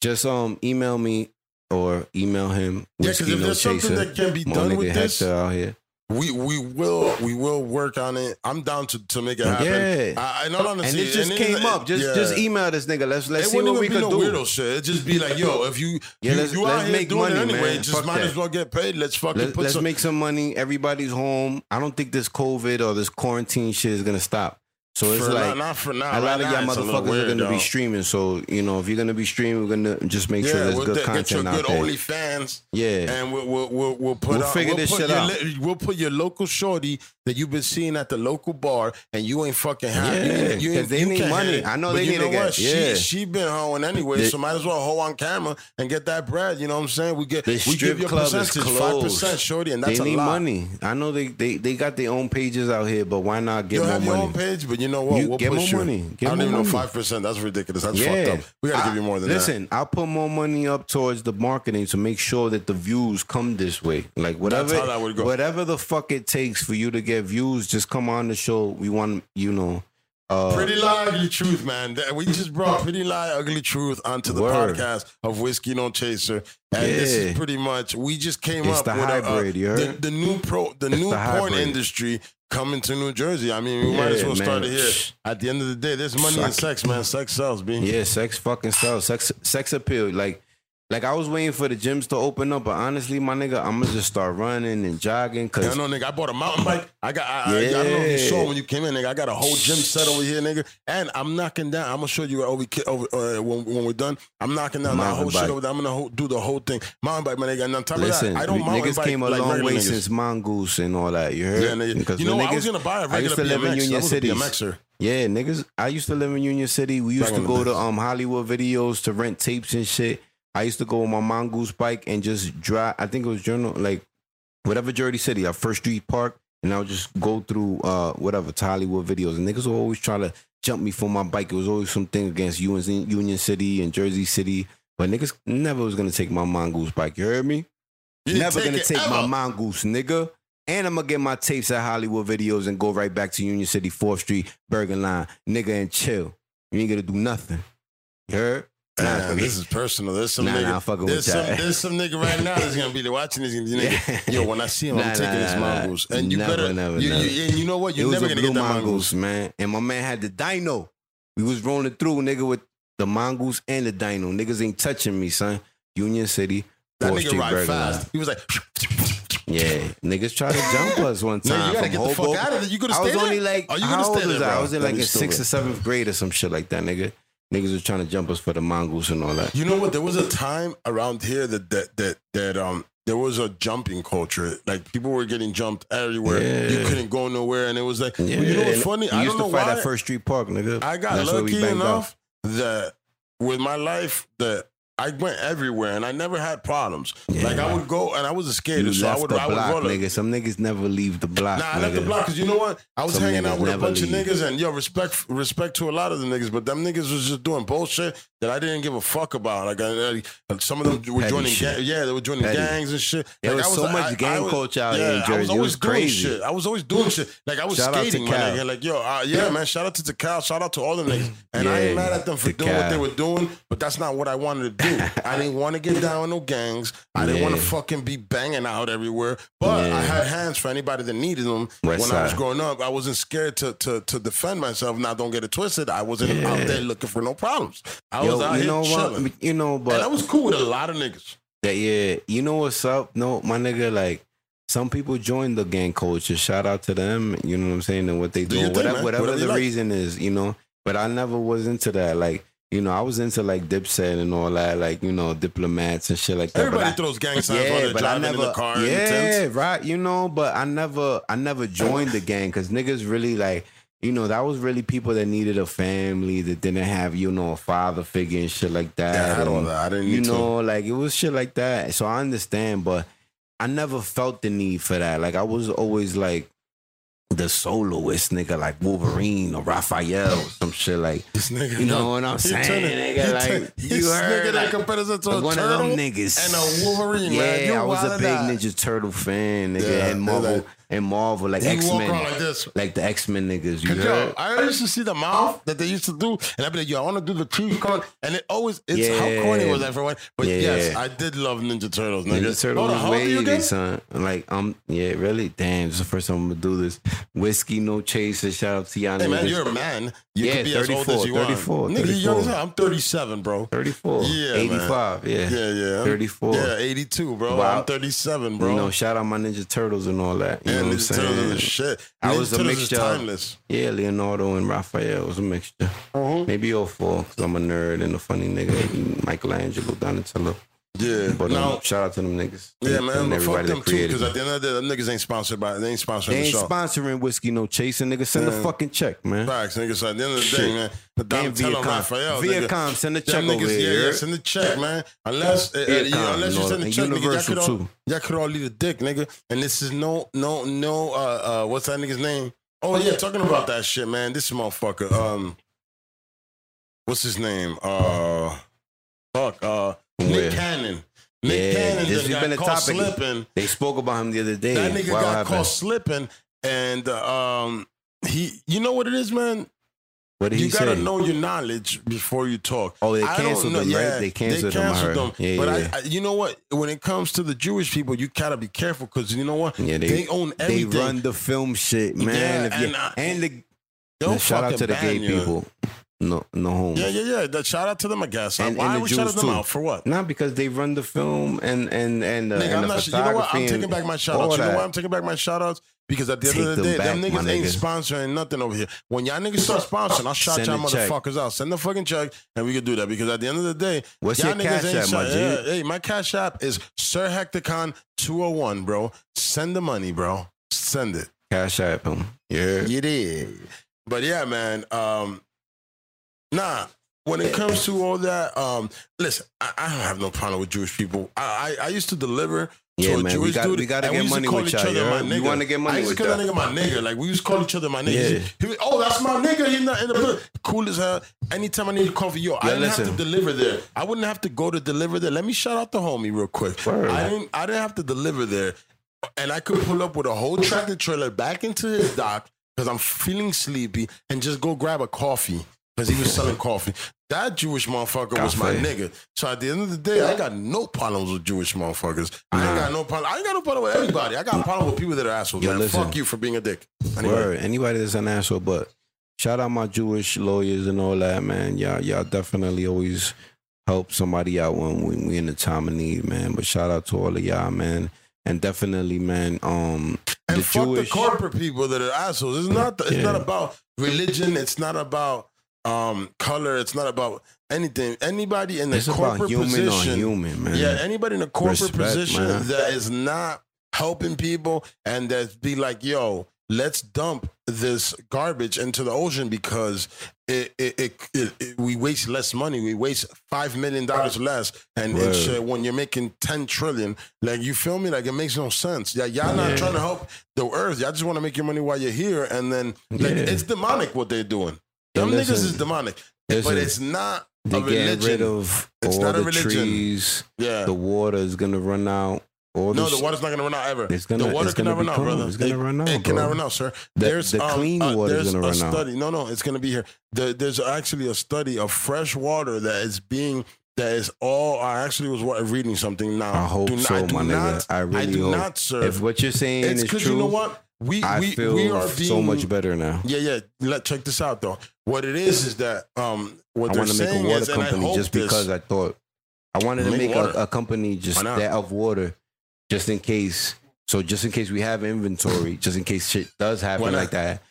Speaker 2: Just um email me or email him.
Speaker 1: yeah, because if
Speaker 2: No
Speaker 1: there's something that can be done with this,
Speaker 2: Hector out here.
Speaker 1: we we will we will work on it. I'm down to, to make it happen.
Speaker 2: Yeah.
Speaker 1: I, I know
Speaker 2: And it just
Speaker 1: and
Speaker 2: came
Speaker 1: it-
Speaker 2: up. Just
Speaker 1: yeah.
Speaker 2: just email this nigga. Let's let's
Speaker 1: it
Speaker 2: see what we could
Speaker 1: no
Speaker 2: do.
Speaker 1: weirdo shit. It'd just be like, yo, if you
Speaker 2: Yeah,
Speaker 1: you,
Speaker 2: let's-
Speaker 1: you
Speaker 2: let's make
Speaker 1: doing
Speaker 2: money,
Speaker 1: it anyway,
Speaker 2: man.
Speaker 1: just
Speaker 2: Fuck
Speaker 1: might
Speaker 2: that.
Speaker 1: as well get paid. Let's fucking
Speaker 2: Let,
Speaker 1: put
Speaker 2: let's
Speaker 1: some.
Speaker 2: make some money. Everybody's home. I don't think this COVID or this quarantine shit is gonna stop. So it's
Speaker 1: for,
Speaker 2: like
Speaker 1: not, not for now.
Speaker 2: a lot
Speaker 1: Right
Speaker 2: of y'all
Speaker 1: it's a little
Speaker 2: motherfuckers are gonna be streaming. So you know, if you're gonna be streaming, we're gonna just make sure
Speaker 1: yeah,
Speaker 2: there's
Speaker 1: we'll
Speaker 2: good
Speaker 1: get, get your
Speaker 2: content out
Speaker 1: good
Speaker 2: there.
Speaker 1: OnlyFans,
Speaker 2: yeah,
Speaker 1: and we'll we'll we'll, we'll put
Speaker 2: We'll
Speaker 1: out,
Speaker 2: figure
Speaker 1: we'll
Speaker 2: this
Speaker 1: put
Speaker 2: shit
Speaker 1: your,
Speaker 2: out.
Speaker 1: li- We'll put your local shorty that you've been seeing at the local bar, and you ain't fucking happy.
Speaker 2: Yeah,
Speaker 1: you, you,
Speaker 2: they
Speaker 1: you
Speaker 2: need money.
Speaker 1: hit.
Speaker 2: I know
Speaker 1: But
Speaker 2: they
Speaker 1: you
Speaker 2: need
Speaker 1: know
Speaker 2: to get- yeah.
Speaker 1: She she been hoeing anyway, so might as well hoe on camera and get that bread. You know what I'm saying? We get
Speaker 2: the
Speaker 1: we give you a percentage, five percent, shorty, and that's
Speaker 2: they
Speaker 1: a
Speaker 2: need
Speaker 1: lot.
Speaker 2: money. I know they, they they got their own pages out here, but why not get more
Speaker 1: your
Speaker 2: money?
Speaker 1: own page, but you know what?
Speaker 2: You
Speaker 1: we'll push
Speaker 2: more
Speaker 1: you.
Speaker 2: money. Get
Speaker 1: I don't
Speaker 2: more
Speaker 1: even know five percent. That's ridiculous. That's
Speaker 2: Yeah.
Speaker 1: fucked up. We gotta
Speaker 2: I-
Speaker 1: give you more than that.
Speaker 2: Listen, I'll put more money up towards the marketing to make sure that the views come this way. Like whatever,
Speaker 1: how that would go.
Speaker 2: whatever the fuck it takes for you to get views, just come on the show. We want you know Uh,
Speaker 1: Pretty lie, ugly truth, man. We just brought pretty lie, ugly truth onto the
Speaker 2: Word.
Speaker 1: podcast of whiskey no chaser, and this is pretty much we just came
Speaker 2: It's
Speaker 1: up
Speaker 2: the
Speaker 1: with a- a-
Speaker 2: hybrid,
Speaker 1: the, the new pro, the
Speaker 2: It's
Speaker 1: new
Speaker 2: the
Speaker 1: porn
Speaker 2: hybrid.
Speaker 1: industry coming to New Jersey. I mean, we might as
Speaker 2: Yeah,
Speaker 1: well start it here. At the end of the day, there's money in sex, man. Sex sells, B.
Speaker 2: Yeah, sex fucking sells. Sex sex appeal. Like like I was waiting for the gyms to open up, but honestly, my nigga, I'm gonna just start running and jogging
Speaker 1: Yeah, I know, nigga. I bought a mountain bike. I got. I, I, I don't know if you saw when you came in, nigga. I got a whole gym set over here, nigga. And I'm knocking down. I'm gonna show you over, over uh, when, when we're done. I'm knocking down that
Speaker 2: Mountain
Speaker 1: whole shit over there. I'm gonna ho- do the whole thing. Mountain bike, my nigga. And on top
Speaker 2: listen,
Speaker 1: of that, I don't
Speaker 2: we-
Speaker 1: mountain
Speaker 2: niggas
Speaker 1: bike
Speaker 2: came a
Speaker 1: like
Speaker 2: long
Speaker 1: regular
Speaker 2: way
Speaker 1: niggas.
Speaker 2: since mongoose and all that. You heard?
Speaker 1: Yeah, nigga. You know, I was gonna buy a
Speaker 2: I used
Speaker 1: regular
Speaker 2: to live in Union
Speaker 1: I was a
Speaker 2: City.
Speaker 1: BMXer.
Speaker 2: Yeah, niggas. I used to live in Union City. We used
Speaker 1: Back
Speaker 2: to go to um Hollywood videos to rent tapes and shit. I used to go on my mongoose bike and just drive. I think it was journal like whatever Jersey City, our First Street Park, and I would just go through uh whatever to Hollywood videos. And niggas would always try to jump me for my bike. It was always something against Union Union City and Jersey City. But niggas never was gonna take my mongoose bike. You heard me?
Speaker 1: You
Speaker 2: Never
Speaker 1: take
Speaker 2: gonna take my mongoose, nigga. And I'm gonna get my tapes at Hollywood videos and go right back to Union City, 4th Street, Bergen Line, nigga, and chill. You ain't gonna do nothing. You heard? Nah, forget-
Speaker 1: this is personal. There's some
Speaker 2: Nah,
Speaker 1: nigga.
Speaker 2: nah,
Speaker 1: there's some. There's some nigga right now that's gonna be watching this. Nigga,
Speaker 2: Yeah.
Speaker 1: yo, when I see him,
Speaker 2: Nah,
Speaker 1: I'm taking
Speaker 2: nah, nah, nah.
Speaker 1: mongoose, and you
Speaker 2: Never,
Speaker 1: better.
Speaker 2: never,
Speaker 1: you,
Speaker 2: never.
Speaker 1: You, and you know what? You're never gonna get that
Speaker 2: mongoose,
Speaker 1: mongoose.
Speaker 2: man. And my man had the Dyno. We was rolling through, nigga, with the mongoose and the Dyno. Niggas ain't touching me, son. Union City,
Speaker 1: That
Speaker 2: 4th
Speaker 1: nigga
Speaker 2: Street,
Speaker 1: ride
Speaker 2: Bergen Line.
Speaker 1: fast. He was like,
Speaker 2: Yeah, niggas try to jump us one
Speaker 1: "No,
Speaker 2: time
Speaker 1: you gotta get the fuck out of there. You gonna
Speaker 2: I was only like,
Speaker 1: Are you
Speaker 2: how old was I? I was in like in sixth or seventh grade or some shit like that, nigga. Niggas was trying to jump us for the mongoose and all that.
Speaker 1: You know what? There was a time around here that that that that um there was a jumping culture. Like people were getting jumped everywhere. You couldn't go nowhere, and it was like,
Speaker 2: Yeah,
Speaker 1: you know what's funny?
Speaker 2: We
Speaker 1: I
Speaker 2: used
Speaker 1: don't
Speaker 2: to
Speaker 1: know
Speaker 2: fight
Speaker 1: why.
Speaker 2: at First Street Park, nigga.
Speaker 1: I got
Speaker 2: That's
Speaker 1: lucky enough that with my life that I went everywhere and I never had problems.
Speaker 2: Yeah.
Speaker 1: Like I would go and I was a skater,
Speaker 2: You
Speaker 1: so I would I would
Speaker 2: block,
Speaker 1: roll
Speaker 2: nigga. Some niggas never leave the block.
Speaker 1: Nah, I left the block because you know what? I was
Speaker 2: Some
Speaker 1: hanging out with a bunch
Speaker 2: leave.
Speaker 1: of niggas, and yo, respect, respect to a lot of the niggas, but them niggas was just doing bullshit that I didn't give a fuck about. Like, I, I- some of them were
Speaker 2: Petty
Speaker 1: joining, ga- yeah, they were joining
Speaker 2: Petty.
Speaker 1: gangs and shit.
Speaker 2: There
Speaker 1: Like,
Speaker 2: was
Speaker 1: I
Speaker 2: so much
Speaker 1: I-
Speaker 2: gang
Speaker 1: I was-
Speaker 2: culture out
Speaker 1: yeah,
Speaker 2: here in
Speaker 1: I was always
Speaker 2: was
Speaker 1: doing
Speaker 2: crazy.
Speaker 1: shit. I was always doing shit. Like I was
Speaker 2: Shout
Speaker 1: skating, my nigga. Like yo, uh, yeah, man. Shout out to Cal. Shout out to all the niggas. And I ain't mad at them for doing what they were doing, but that's not what I wanted to do. I didn't want to get down with no gangs. I didn't want to fucking be banging out everywhere. But
Speaker 2: Yeah.
Speaker 1: I had hands for anybody that needed them when I was growing up. I wasn't scared to to to defend myself. Now, don't get it twisted. I wasn't
Speaker 2: Yeah.
Speaker 1: out there looking for no problems. I
Speaker 2: Yo,
Speaker 1: was out
Speaker 2: you
Speaker 1: here
Speaker 2: know
Speaker 1: chilling.
Speaker 2: what? You know, but
Speaker 1: and I was cool with a lot of niggas.
Speaker 2: That yeah, you know what's up? No, my nigga, like some people join the gang culture. Shout out to them. You know what I'm saying? And what they
Speaker 1: Do
Speaker 2: do,
Speaker 1: your thing,
Speaker 2: whatever, whatever
Speaker 1: Whatever
Speaker 2: the
Speaker 1: like.
Speaker 2: reason is, you know. But I never was into that. Like, you know, I was into like Dipset and all that, like you know, diplomats and shit like that.
Speaker 1: Everybody
Speaker 2: but I,
Speaker 1: throws gang signs while they're
Speaker 2: but I never,
Speaker 1: in the car.
Speaker 2: yeah, right. You know, but I never, I never joined the gang because niggas really like, you know, that was really people that needed a family that didn't have, you know, a father figure and shit like that.
Speaker 1: Yeah, I don't
Speaker 2: and-
Speaker 1: that. I didn't
Speaker 2: you
Speaker 1: need to.
Speaker 2: know, like it was shit like that. So I understand, but I never felt the need for that. Like I was always like the soloist nigga, like Wolverine or Raphael or some shit like.
Speaker 1: This nigga,
Speaker 2: You know what I'm saying,
Speaker 1: turning-
Speaker 2: nigga? Like, you
Speaker 1: this
Speaker 2: heard,
Speaker 1: nigga that
Speaker 2: like,
Speaker 1: compares to a
Speaker 2: one
Speaker 1: turtle
Speaker 2: of them niggas
Speaker 1: and a Wolverine,
Speaker 2: yeah,
Speaker 1: man. You
Speaker 2: I was a big
Speaker 1: out.
Speaker 2: Ninja Turtle fan, nigga,
Speaker 1: Yeah,
Speaker 2: and Marvel
Speaker 1: like-
Speaker 2: and Marvel, like X Men,
Speaker 1: like
Speaker 2: like the X Men niggas. You
Speaker 1: yo, I used to see the mouth that they used to do, and I'd be like, "Yo, I want to do the chief con," and it always it's how corny was that for one? But
Speaker 2: Yeah.
Speaker 1: yes, I did love Ninja Turtles. Nigga.
Speaker 2: Ninja Turtles
Speaker 1: Hold on,
Speaker 2: was
Speaker 1: how old are you again?
Speaker 2: son. Like, um, yeah, really? Damn, it's the first time I'm gonna do this. Whiskey, no chaser. Shout out to y'all
Speaker 1: Hey man, you're a man. You
Speaker 2: Yeah,
Speaker 1: could be as old
Speaker 2: 34,
Speaker 1: as you
Speaker 2: 34,
Speaker 1: want. Nigga, you young as hell. I'm 37, bro.
Speaker 2: 34.
Speaker 1: Yeah,
Speaker 2: 85. Yeah.
Speaker 1: Yeah, yeah.
Speaker 2: 34.
Speaker 1: Yeah, 82, bro.
Speaker 2: Wow.
Speaker 1: I'm 37, bro.
Speaker 2: You know, shout out my Ninja Turtles and all that. You
Speaker 1: yeah,
Speaker 2: know what I'm
Speaker 1: Ninja Turtles are shit.
Speaker 2: I
Speaker 1: Ninja
Speaker 2: was a
Speaker 1: Turtles
Speaker 2: mixture
Speaker 1: Is timeless.
Speaker 2: Yeah, Leonardo and Raphael was a mixture. Mm-hmm. Maybe all four, because I'm a nerd and a funny nigga. Michelangelo, Donatello.
Speaker 1: Yeah,
Speaker 2: But
Speaker 1: now,
Speaker 2: um, shout out to them niggas.
Speaker 1: yeah, man.
Speaker 2: and
Speaker 1: But fuck
Speaker 2: everybody
Speaker 1: them
Speaker 2: that
Speaker 1: too, because at the end of the day, them niggas ain't sponsored by. They ain't sponsoring
Speaker 2: They
Speaker 1: the
Speaker 2: ain't
Speaker 1: show.
Speaker 2: sponsoring whiskey no chasing, nigga. Send a
Speaker 1: Yeah.
Speaker 2: fucking check, man.
Speaker 1: Facts, nigga. So at the end of the
Speaker 2: Shit.
Speaker 1: day, man, the Donatello
Speaker 2: Viacom.
Speaker 1: Raphael.
Speaker 2: Viacom, send a check
Speaker 1: Them
Speaker 2: over
Speaker 1: niggas,
Speaker 2: here.
Speaker 1: yeah, yeah, send the check, man. Unless, uh, uh,
Speaker 2: Viacom,
Speaker 1: you unless you send the
Speaker 2: and
Speaker 1: check, nigga, y'all could all,
Speaker 2: too.
Speaker 1: y'all could all leave a dick, nigga. And this is no, no, no. Uh, uh, what's that nigga's name? Oh yeah, talking about that shit, man. This motherfucker. Um, what's his name? Uh, fuck. Uh,
Speaker 2: Where?
Speaker 1: Nick Cannon. Nick
Speaker 2: Yeah,
Speaker 1: Cannon
Speaker 2: this has been a topic.
Speaker 1: slipping.
Speaker 2: They spoke about him the other day.
Speaker 1: That nigga got
Speaker 2: happened?
Speaker 1: caught slipping, and uh, um, he, you know what it is, man.
Speaker 2: What did
Speaker 1: you
Speaker 2: he
Speaker 1: gotta
Speaker 2: say?
Speaker 1: know your knowledge before you talk.
Speaker 2: Oh, they
Speaker 1: I
Speaker 2: canceled them, right? They canceled them, I heard. Yeah,
Speaker 1: but
Speaker 2: yeah.
Speaker 1: I, I, you know what? When it comes to the Jewish people, you gotta be careful because you know what?
Speaker 2: Yeah, they,
Speaker 1: they own
Speaker 2: They run the film shit, man.
Speaker 1: Yeah, and, uh,
Speaker 2: and the
Speaker 1: They'll
Speaker 2: shout out to the gay
Speaker 1: you.
Speaker 2: people. No, no homo.
Speaker 1: Yeah, yeah, yeah. That shout out to them, I guess.
Speaker 2: And-
Speaker 1: Why
Speaker 2: and
Speaker 1: are we shouting
Speaker 2: Jews,
Speaker 1: them out for what?
Speaker 2: Not because they run the film and and and, uh,
Speaker 1: Nigga,
Speaker 2: and
Speaker 1: I'm
Speaker 2: the
Speaker 1: not. You know what? I'm taking back my shout outs. You know why I'm taking back my shout outs? Because at the end of the
Speaker 2: them
Speaker 1: day, them
Speaker 2: back,
Speaker 1: niggas ain't
Speaker 2: nigga.
Speaker 1: sponsoring nothing over here. When y'all niggas start sponsoring, I'll shout
Speaker 2: Send
Speaker 1: y'all
Speaker 2: a check.
Speaker 1: motherfuckers out. Send the fucking check and we can do that. Because at the end of the day,
Speaker 2: What's
Speaker 1: y'all
Speaker 2: your cash
Speaker 1: niggas ain't
Speaker 2: app, my
Speaker 1: yeah, Hey, my cash app is Sir Hecticon 201, bro. Send the money, bro. Send it.
Speaker 2: Cash app him. Yeah.
Speaker 1: You did. But yeah, man. Um, nah. When it comes to all that, um, listen, I, I don't have no problem with Jewish people. I I, I used to deliver
Speaker 2: Yeah,
Speaker 1: to a
Speaker 2: man, we
Speaker 1: Jewish
Speaker 2: got-
Speaker 1: dude,
Speaker 2: we gotta get money with
Speaker 1: each other
Speaker 2: you
Speaker 1: my? Nigga.
Speaker 2: wanna get money
Speaker 1: I used to call that
Speaker 2: that.
Speaker 1: nigga my nigga. Like we used to call each other my nigga.
Speaker 2: Yeah.
Speaker 1: He was, oh, that's my nigga. He's not in the building. Cool as hell. Anytime I need a coffee, yo, I didn't have to deliver there. I wouldn't have to go to deliver there. Let me shout out the homie real quick.
Speaker 2: Word.
Speaker 1: I didn't. I didn't have to deliver there and I could pull up with a whole tractor trailer back into his dock because I'm feeling sleepy and just go grab a coffee because he was selling coffee. That Jewish motherfucker was my nigga. So at the end of the day, I got no problems with Jewish motherfuckers. I ain't got no problem. I ain't got no problem with anybody. I got a problem with people that are assholes.
Speaker 2: Yo,
Speaker 1: man.
Speaker 2: listen.
Speaker 1: Fuck you for being a dick. Anyway,
Speaker 2: Word. Anybody that's an asshole, but shout out my Jewish lawyers and all that, man. Y'all, y'all definitely always help somebody out when we, we in the time of need, man. But shout out to all of y'all, man. And definitely, man, um,
Speaker 1: and
Speaker 2: the
Speaker 1: fuck
Speaker 2: Jewish
Speaker 1: the corporate people that are assholes. It's not. It's
Speaker 2: Yeah.
Speaker 1: not about religion. It's not about um color. It's not about anything. Anybody in the
Speaker 2: it's about
Speaker 1: corporate
Speaker 2: human
Speaker 1: position,
Speaker 2: on human, man.
Speaker 1: Yeah, anybody in a corporate
Speaker 2: Respect,
Speaker 1: position
Speaker 2: man.
Speaker 1: that is not helping people and that be like, yo, let's dump this garbage into the ocean because it, it, it, it, it- we waste less money. We waste five million dollars less, and
Speaker 2: Word.
Speaker 1: it's, uh, when you're making ten trillion, like you feel me? Like it makes no sense. Yeah, y'all not
Speaker 2: Yeah.
Speaker 1: trying to help the earth. Y'all just want to make your money while you're here, and then like
Speaker 2: Yeah.
Speaker 1: it's demonic what they're doing. Them niggas is demonic,
Speaker 2: Listen,
Speaker 1: but it's not
Speaker 2: they
Speaker 1: a religion.
Speaker 2: rid of
Speaker 1: It's
Speaker 2: all
Speaker 1: not a
Speaker 2: the
Speaker 1: religion.
Speaker 2: trees.
Speaker 1: yeah.
Speaker 2: The water is gonna run out. All
Speaker 1: No, the water's not gonna run out ever.
Speaker 2: It's gonna-
Speaker 1: the water cannot run out, brother.
Speaker 2: it's gonna
Speaker 1: it,
Speaker 2: run out,
Speaker 1: It cannot
Speaker 2: bro.
Speaker 1: run out, sir.
Speaker 2: The-
Speaker 1: there's
Speaker 2: the
Speaker 1: um,
Speaker 2: clean
Speaker 1: uh,
Speaker 2: water is
Speaker 1: there's
Speaker 2: gonna
Speaker 1: a
Speaker 2: run out.
Speaker 1: study. No, no, it's gonna be here. There, there's actually a study of fresh water that is being that is all. I actually was reading something now.
Speaker 2: I hope
Speaker 1: do not,
Speaker 2: so,
Speaker 1: I do
Speaker 2: my
Speaker 1: not,
Speaker 2: nigga. I really
Speaker 1: do
Speaker 2: hope.
Speaker 1: not, sir.
Speaker 2: If what you're saying
Speaker 1: it's
Speaker 2: is true,
Speaker 1: you know what we
Speaker 2: I
Speaker 1: we
Speaker 2: feel
Speaker 1: we are being
Speaker 2: so much better now.
Speaker 1: Yeah, yeah. Let check this out though. What it is is that um what
Speaker 2: I
Speaker 1: they're
Speaker 2: want to make a water
Speaker 1: is,
Speaker 2: company just because I thought I wanted to
Speaker 1: Make
Speaker 2: a, a company just that of water, just in case. So just in case we have inventory, just in case shit does happen like that,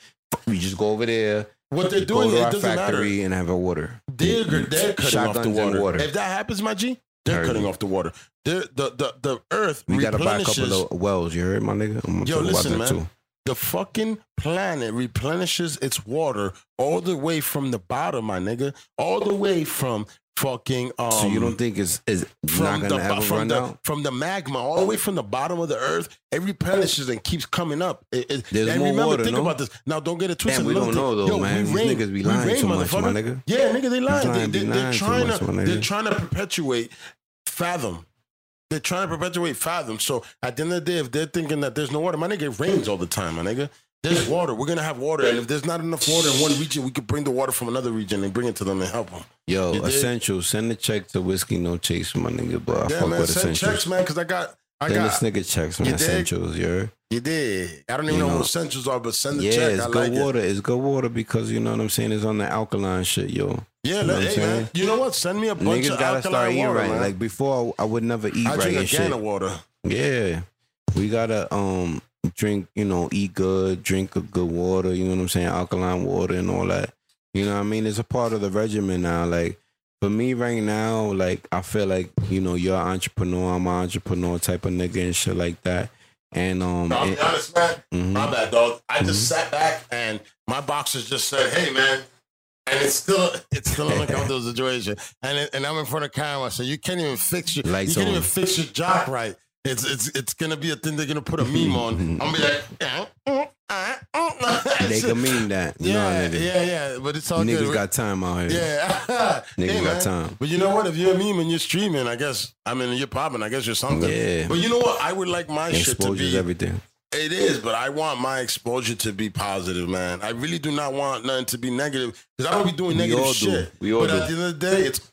Speaker 2: we just go over there,
Speaker 1: what they're
Speaker 2: go
Speaker 1: doing.
Speaker 2: to
Speaker 1: It
Speaker 2: our
Speaker 1: doesn't matter.
Speaker 2: factory and have a water.
Speaker 1: They're, they're cutting off the water.
Speaker 2: water.
Speaker 1: If that happens, my G, they're
Speaker 2: Heard
Speaker 1: cutting
Speaker 2: you.
Speaker 1: off the water. They're, the the the earth
Speaker 2: We gotta buy a couple of wells. You heard my nigga? I'm
Speaker 1: Yo, listen, man.
Speaker 2: too.
Speaker 1: The fucking planet replenishes its water all the way from the bottom, my nigga, all the way from fucking. Um,
Speaker 2: So you don't think it's is not gonna
Speaker 1: the
Speaker 2: ever
Speaker 1: from
Speaker 2: run
Speaker 1: the
Speaker 2: out?
Speaker 1: from the magma all the way from the bottom of the earth? It replenishes and keeps coming up. It, it-
Speaker 2: There's
Speaker 1: and
Speaker 2: more
Speaker 1: remember,
Speaker 2: water,
Speaker 1: think
Speaker 2: no?
Speaker 1: about this. Now, don't get it twisted.
Speaker 2: Damn, we don't know though,
Speaker 1: Yo,
Speaker 2: man. These
Speaker 1: rain-
Speaker 2: niggas be lying
Speaker 1: rain,
Speaker 2: too much, my
Speaker 1: motherfucker.
Speaker 2: nigga.
Speaker 1: Yeah, nigga, they lying. They,
Speaker 2: lying,
Speaker 1: they,
Speaker 2: be
Speaker 1: they're trying
Speaker 2: much,
Speaker 1: to they're trying to perpetuate fathom. They're trying to perpetuate fathom. So at the end of the day, if they're thinking that there's no water, my nigga, it rains all the time, my nigga. There's water. We're gonna have water, and if there's not enough water in one region, we could bring the water from another region and bring it to them and help them.
Speaker 2: Yo,
Speaker 1: You
Speaker 2: essential. Send the check to whiskey no chase, my nigga. But I
Speaker 1: Yeah,
Speaker 2: fuck
Speaker 1: man,
Speaker 2: with
Speaker 1: send
Speaker 2: essentials.
Speaker 1: checks, man, because I got, I
Speaker 2: Send
Speaker 1: got.
Speaker 2: this nigga checks, man.
Speaker 1: You?
Speaker 2: Essentials, heard?
Speaker 1: You did. I don't even
Speaker 2: You
Speaker 1: know,
Speaker 2: know.
Speaker 1: what essentials are, but send the
Speaker 2: Yeah,
Speaker 1: check.
Speaker 2: it's
Speaker 1: I
Speaker 2: good
Speaker 1: like
Speaker 2: water.
Speaker 1: it.
Speaker 2: It's good water because you know what I'm saying. It's on the alkaline shit, yo.
Speaker 1: Yeah,
Speaker 2: You know
Speaker 1: hey man, you know what? Send me a bunch
Speaker 2: Niggas
Speaker 1: of
Speaker 2: gotta
Speaker 1: alkaline
Speaker 2: start eating
Speaker 1: water,
Speaker 2: right.
Speaker 1: man.
Speaker 2: Like before, I would never eat
Speaker 1: I
Speaker 2: right
Speaker 1: drink a
Speaker 2: and
Speaker 1: can
Speaker 2: shit.
Speaker 1: of water.
Speaker 2: Yeah, we gotta um drink. You know, eat good, drink a good water. You know what I'm saying? Alkaline water and all that. You know what I mean? It's a part of the regimen now. Like for me right now, like I feel like you know you're an entrepreneur. I'm an entrepreneur type of nigga and shit like that. And um,
Speaker 1: No, I'll be honest, man.
Speaker 2: mhm.
Speaker 1: My bad, dog. I just sat back and my boxers just said, "Hey, man," and it's still it's still an uncomfortable situation. And it, and I'm in front of camera, so you can't even fix your
Speaker 2: Lights
Speaker 1: you can't
Speaker 2: on.
Speaker 1: even fix your jock right. It's it's it's gonna be a thing they're gonna put a meme on. I'm gonna be like, yeah, mm, ah, mm."
Speaker 2: they can mean that.
Speaker 1: yeah,
Speaker 2: nigga.
Speaker 1: yeah, yeah. But it's all
Speaker 2: Niggas
Speaker 1: good.
Speaker 2: got time out here.
Speaker 1: yeah,
Speaker 2: Niggas
Speaker 1: Hey,
Speaker 2: got time.
Speaker 1: But you know what? If you're a meme and you're streaming, I guess I mean you're popping. I guess you're something.
Speaker 2: Yeah.
Speaker 1: But you know what? I would like my shit to be.
Speaker 2: everything.
Speaker 1: It is, but I want my exposure to be positive, man. I really do not want nothing to be negative because I don't be doing
Speaker 2: We
Speaker 1: negative
Speaker 2: all do.
Speaker 1: shit.
Speaker 2: We all
Speaker 1: but
Speaker 2: do.
Speaker 1: at the end of the day, it's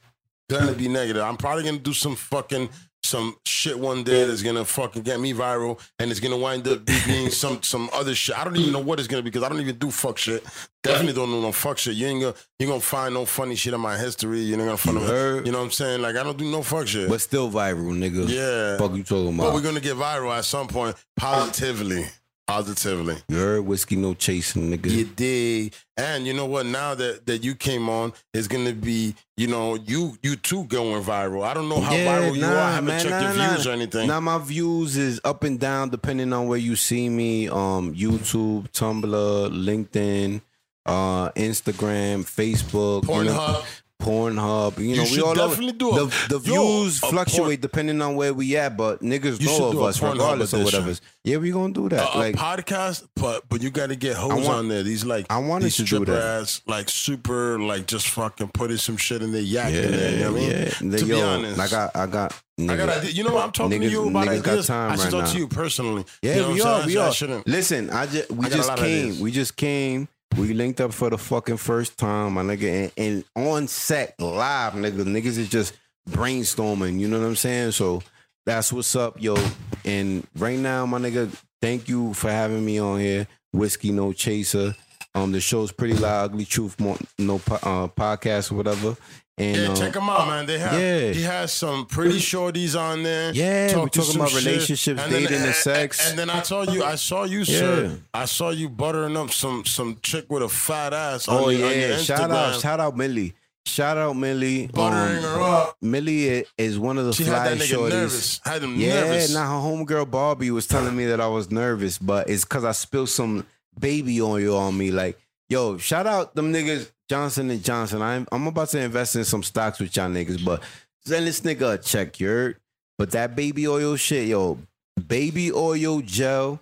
Speaker 1: gonna be negative. I'm probably gonna do some fucking some shit one day that's gonna fucking get me viral, and it's gonna wind up being some some other shit. I don't even know what it's gonna be because I don't even do fuck shit. Definitely don't know no fuck shit. You ain't gonna you gonna find no funny shit in my history. You're not gonna find
Speaker 2: You
Speaker 1: no,
Speaker 2: heard?
Speaker 1: you know what I'm saying? Like I don't do no fuck shit.
Speaker 2: But still viral, nigga.
Speaker 1: yeah,
Speaker 2: Fuck you talking about.
Speaker 1: but we're gonna get viral at some point positively. Positively.
Speaker 2: you heard whiskey no chasing, nigga.
Speaker 1: You did. And you know what? Now that, that you came on, it's gonna be, you know, you you too going viral. I don't know how
Speaker 2: Yeah,
Speaker 1: viral you are. I haven't
Speaker 2: man,
Speaker 1: checked
Speaker 2: nah,
Speaker 1: your
Speaker 2: nah.
Speaker 1: views or anything.
Speaker 2: Now my views is up and down depending on where you see me. Um, YouTube, Tumblr, LinkedIn, uh, Instagram, Facebook, you know,
Speaker 1: Pornhub.
Speaker 2: You know, we
Speaker 1: should
Speaker 2: all over-
Speaker 1: definitely do a-
Speaker 2: the, the
Speaker 1: yo,
Speaker 2: views
Speaker 1: a porn-
Speaker 2: fluctuate depending on where we at, but niggas
Speaker 1: You
Speaker 2: know of us regardless of whatever. Yeah, we gonna do that.
Speaker 1: a
Speaker 2: like
Speaker 1: podcast, but but you got to get hoes
Speaker 2: want-
Speaker 1: on there. These like
Speaker 2: I
Speaker 1: these
Speaker 2: to do that.
Speaker 1: ass, like super, like just fucking putting some shit in their yak
Speaker 2: yeah,
Speaker 1: in there. You know what I mean?
Speaker 2: yeah.
Speaker 1: To
Speaker 2: Yo,
Speaker 1: be honest,
Speaker 2: I, I got.
Speaker 1: I got. You know what? I'm talking to you about
Speaker 2: niggas got time
Speaker 1: I should
Speaker 2: right
Speaker 1: talk
Speaker 2: now.
Speaker 1: to you personally.
Speaker 2: Yeah,
Speaker 1: you know
Speaker 2: we
Speaker 1: what I'm
Speaker 2: are. We
Speaker 1: I
Speaker 2: are.
Speaker 1: shouldn't.
Speaker 2: Listen, I just we
Speaker 1: I
Speaker 2: just came. We just came. We linked up for the fucking first time, my nigga, and, and on set live, nigga. Niggas is just brainstorming. You know what I'm saying? So that's what's up, yo. And right now, my nigga, thank you for having me on here. Whiskey No Chaser. Um, the show's pretty loud, ugly truth, Mo- no uh, podcast or whatever. And
Speaker 1: Yeah,
Speaker 2: um,
Speaker 1: check them out, man. They have
Speaker 2: yeah.
Speaker 1: he has some pretty shorties on there.
Speaker 2: Yeah, we
Speaker 1: talking
Speaker 2: about relationships, dating, and sex.
Speaker 1: And then I saw you, I saw you,
Speaker 2: Yeah.
Speaker 1: sir. I saw you buttering up some some chick with a fat ass. On
Speaker 2: Oh
Speaker 1: your,
Speaker 2: yeah, shout out, shout out Millie. Shout out Millie.
Speaker 1: buttering
Speaker 2: Um,
Speaker 1: her up.
Speaker 2: Millie is one of the
Speaker 1: She
Speaker 2: fly
Speaker 1: had that nigga
Speaker 2: shorties.
Speaker 1: nervous. Had him.
Speaker 2: Yeah,
Speaker 1: nervous.
Speaker 2: now her homegirl Barbie was telling me that I was nervous, but it's cause I spilled some baby oil on me. Like, yo, shout out them niggas Johnson and Johnson. I'm I'm about to invest in some stocks with y'all niggas, but send this nigga a check, you heard? But that baby oil shit, yo, baby oil gel.